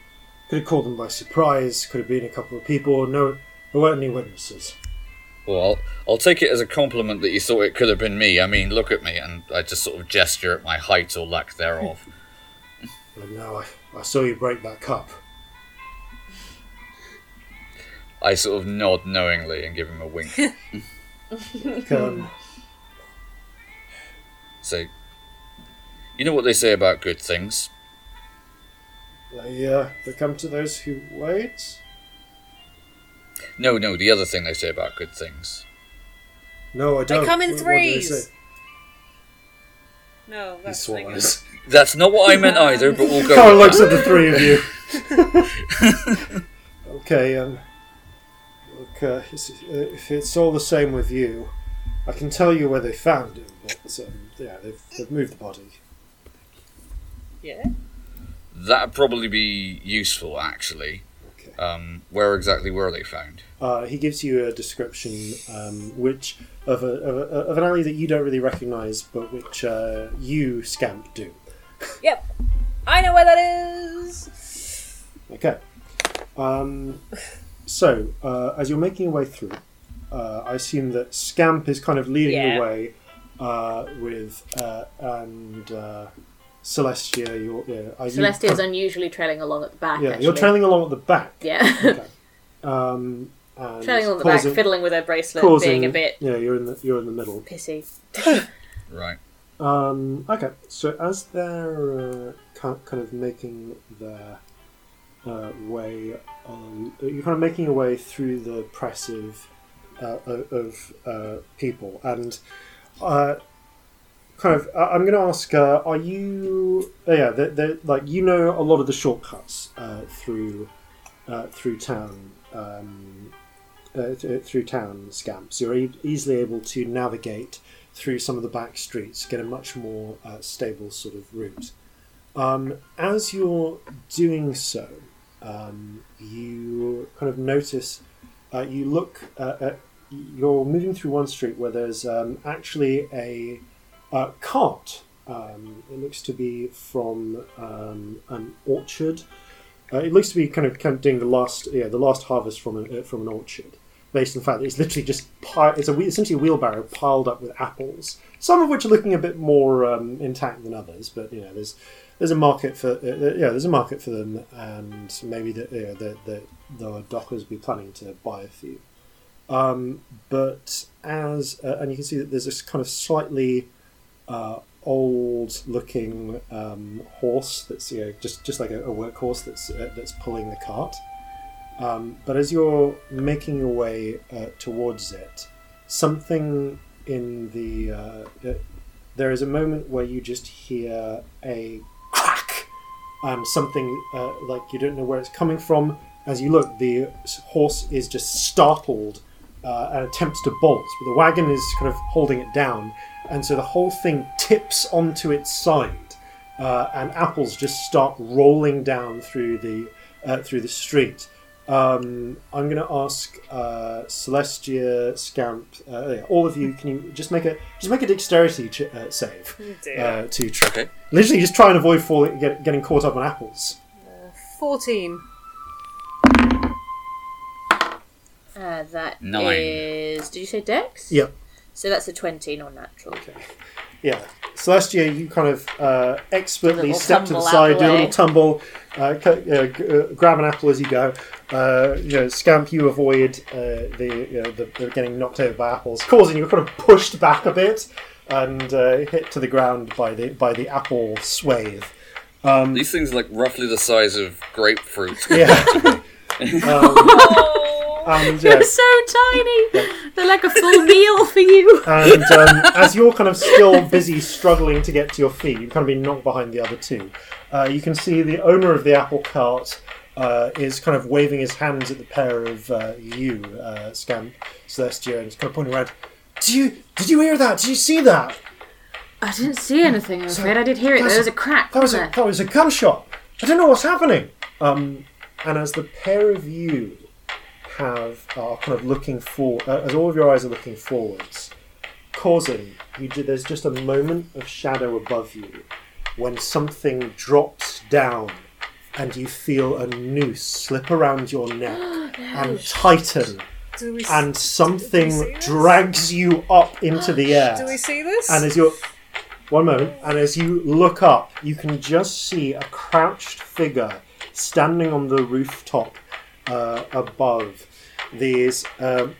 Could have caught them by surprise. Could have been a couple of people. No, there weren't any witnesses. Well, I'll, I'll take it as a compliment that you thought it could have been me. I mean, look at me, and I just sort of gesture at my height or lack thereof. But no, I, I saw you break that cup. I sort of nod knowingly and give him a wink. (laughs) Um, Say, you know what they say about good things? they, uh, they come to those who wait. No, no, the other thing they say about good things. No, I don't. They come in What- what do they threes. say? No, that's He that's swallows. (laughs) That's not what I meant (laughs) either, but we'll go. Carl with looks at the three of you. (laughs) okay, um, look, uh, it's- uh, if it's all the same with you, I can tell you where they found him, but um, yeah, they've, they've moved the body. Yeah. That'd probably be useful, actually. Okay. Um, where exactly were they found? Uh, he gives you a description, um, which of, a, of, a, of an alley that you don't really recognise, but which uh, you, Scamp, do. (laughs) Yep. I know where that is. Okay. Um, so, uh, as you're making your way through, uh, I assume that Scamp is kind of leading Yeah. the way uh, with, uh, and uh, Celestia, you're. Yeah, are you- Celestia's unusually trailing along at the back. Yeah, actually. you're trailing along at the back. Yeah. Okay. (laughs) Um, and Shelling on the back, fiddling with her bracelet, causing- being a bit Yeah, you're in the you're in the middle. pissy. (laughs) Right. Um, okay, so as they're uh, kind of making their uh, way, um, you're kind of making your way through the press of uh, of of, uh, people, and uh, kind of, I- I'm going to ask: uh, Are you? Uh, yeah, they they like you know a lot of the shortcuts uh, through uh, through town. Um, uh, th- through town scamps, you're e- easily able to navigate through some of the back streets, get a much more uh, stable sort of route. Um, as you're doing so, um, you kind of notice, uh, you look, uh, at, you're moving through one street where there's um, actually a uh, cart. Um, it looks to be from um, an orchard. Uh, it looks to be kind of, doing the last, yeah, the last harvest from a, uh, from an orchard based on the fact that it's literally just pi- it's a essentially a wheelbarrow piled up with apples, some of which are looking a bit more um, intact than others. But you know, there's there's a market for uh, uh, yeah, there's a market for them, and maybe the the, the the dockers will be planning to buy a few. Um, but as uh, and you can see that there's this kind of slightly uh, old-looking um, horse that's you know just just like a, a workhorse that's uh, that's pulling the cart. Um, but as you're making your way uh, towards it, something in the uh, uh, there is a moment where you just hear a crack, and something uh, like you don't know where it's coming from. As you look, the horse is just startled uh, and attempts to bolt, but the wagon is kind of holding it down, and so the whole thing tips onto its side, uh, and apples just start rolling down through the uh, through the street. Um, I'm going to ask uh, Celestia, Scamp, uh, yeah, all of you. Can you just make a just make a dexterity ch- uh, save uh, to try, Okay. literally just try and avoid falling, get, getting caught up on apples. 14. Uh, that Nine. is- Did you say Dex? Yep. So that's a twenty, non-natural. Okay. Yeah, Celestia, you kind of uh, expertly Little step to the side, the do a little tumble, uh, cu- uh, g- uh, grab an apple as you go. Uh, you know, Scamp, you avoid uh, the, you know, the, the getting knocked over by apples, causing you kind of pushed back a bit and uh, hit to the ground by the by the apple swathe. These things are like roughly the size of grapefruit. Yeah. (laughs) (laughs) Oh, and, (laughs) you're uh, so tiny. (laughs) They're like a full meal for you. and um, (laughs) as you're kind of still busy struggling to get to your feet, you've kind of been knocked behind the other two. Uh, you can see the owner of the apple cart uh, is kind of waving his hands at the pair of uh, you, uh, Scamp, Celestia, and he's kind of pointing around. Did you did you hear that? Did you see that? I didn't see anything. I'm afraid I did hear it. There was a crack. That was a that was a gunshot. I don't know what's happening. Um, and as the pair of you have are kind of looking for, uh, as all of your eyes are looking forwards, causing you, ju- there's just a moment of shadow above you when something drops down, and you feel a noose slip around your (gasps) neck and tighten, we, and something we see this? drags you up into the (gasps) air. do we see this? And as you're one moment, and as you look up, you can just see a crouched figure standing on the rooftop uh, above. These um,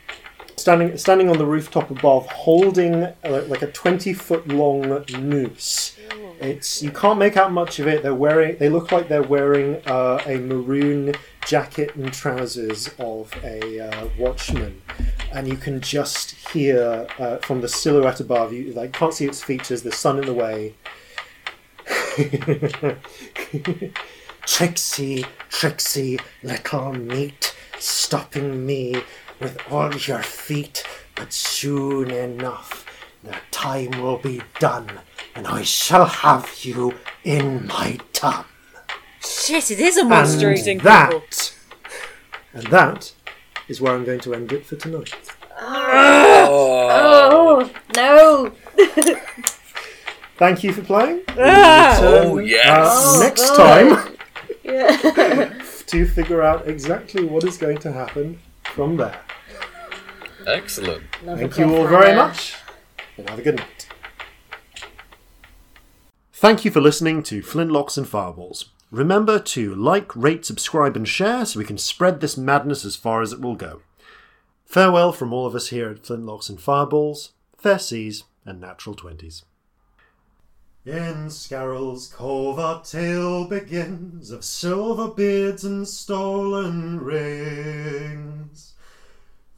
standing standing on the rooftop above, holding uh, like a twenty foot long noose. It's you can't make out much of it. They're wearing. They look like they're wearing uh, a maroon jacket and trousers of a uh, watchman, and you can just hear uh, from the silhouette above. You like can't see its features. The sun in the way. (laughs) Trixie, Trixie, little meat, stopping me with all your feet, but soon enough the time will be done, and I shall have you in my tum. Shit, it is a monster and eating that, people. and that is where I'm going to end it for tonight. Oh no! Thank you for playing. Ah! Oh, yes. Uh, next God. time (laughs) Yeah. (laughs) to figure out exactly what is going to happen from there. Excellent. Thank you all very much, and have a good night. Thank you for listening to Flintlocks and Fireballs. Remember to like, rate, subscribe, and share so we can spread this madness as far as it will go. Farewell from all of us here at Flintlocks and Fireballs, Fair Seas, and Natural Twenties. In Scarrel's Cove our tale begins of silver beards and stolen rings.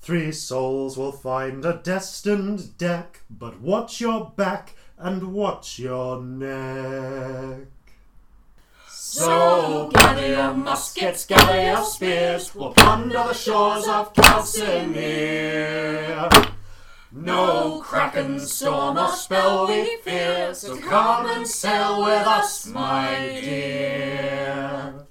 Three souls will find a destined deck, but watch your back and watch your neck. So gather your muskets, gather your spears, we'll plunder the shores of Calcimere. No kraken, storm, or spell we fear, so come and sail with us, my dear.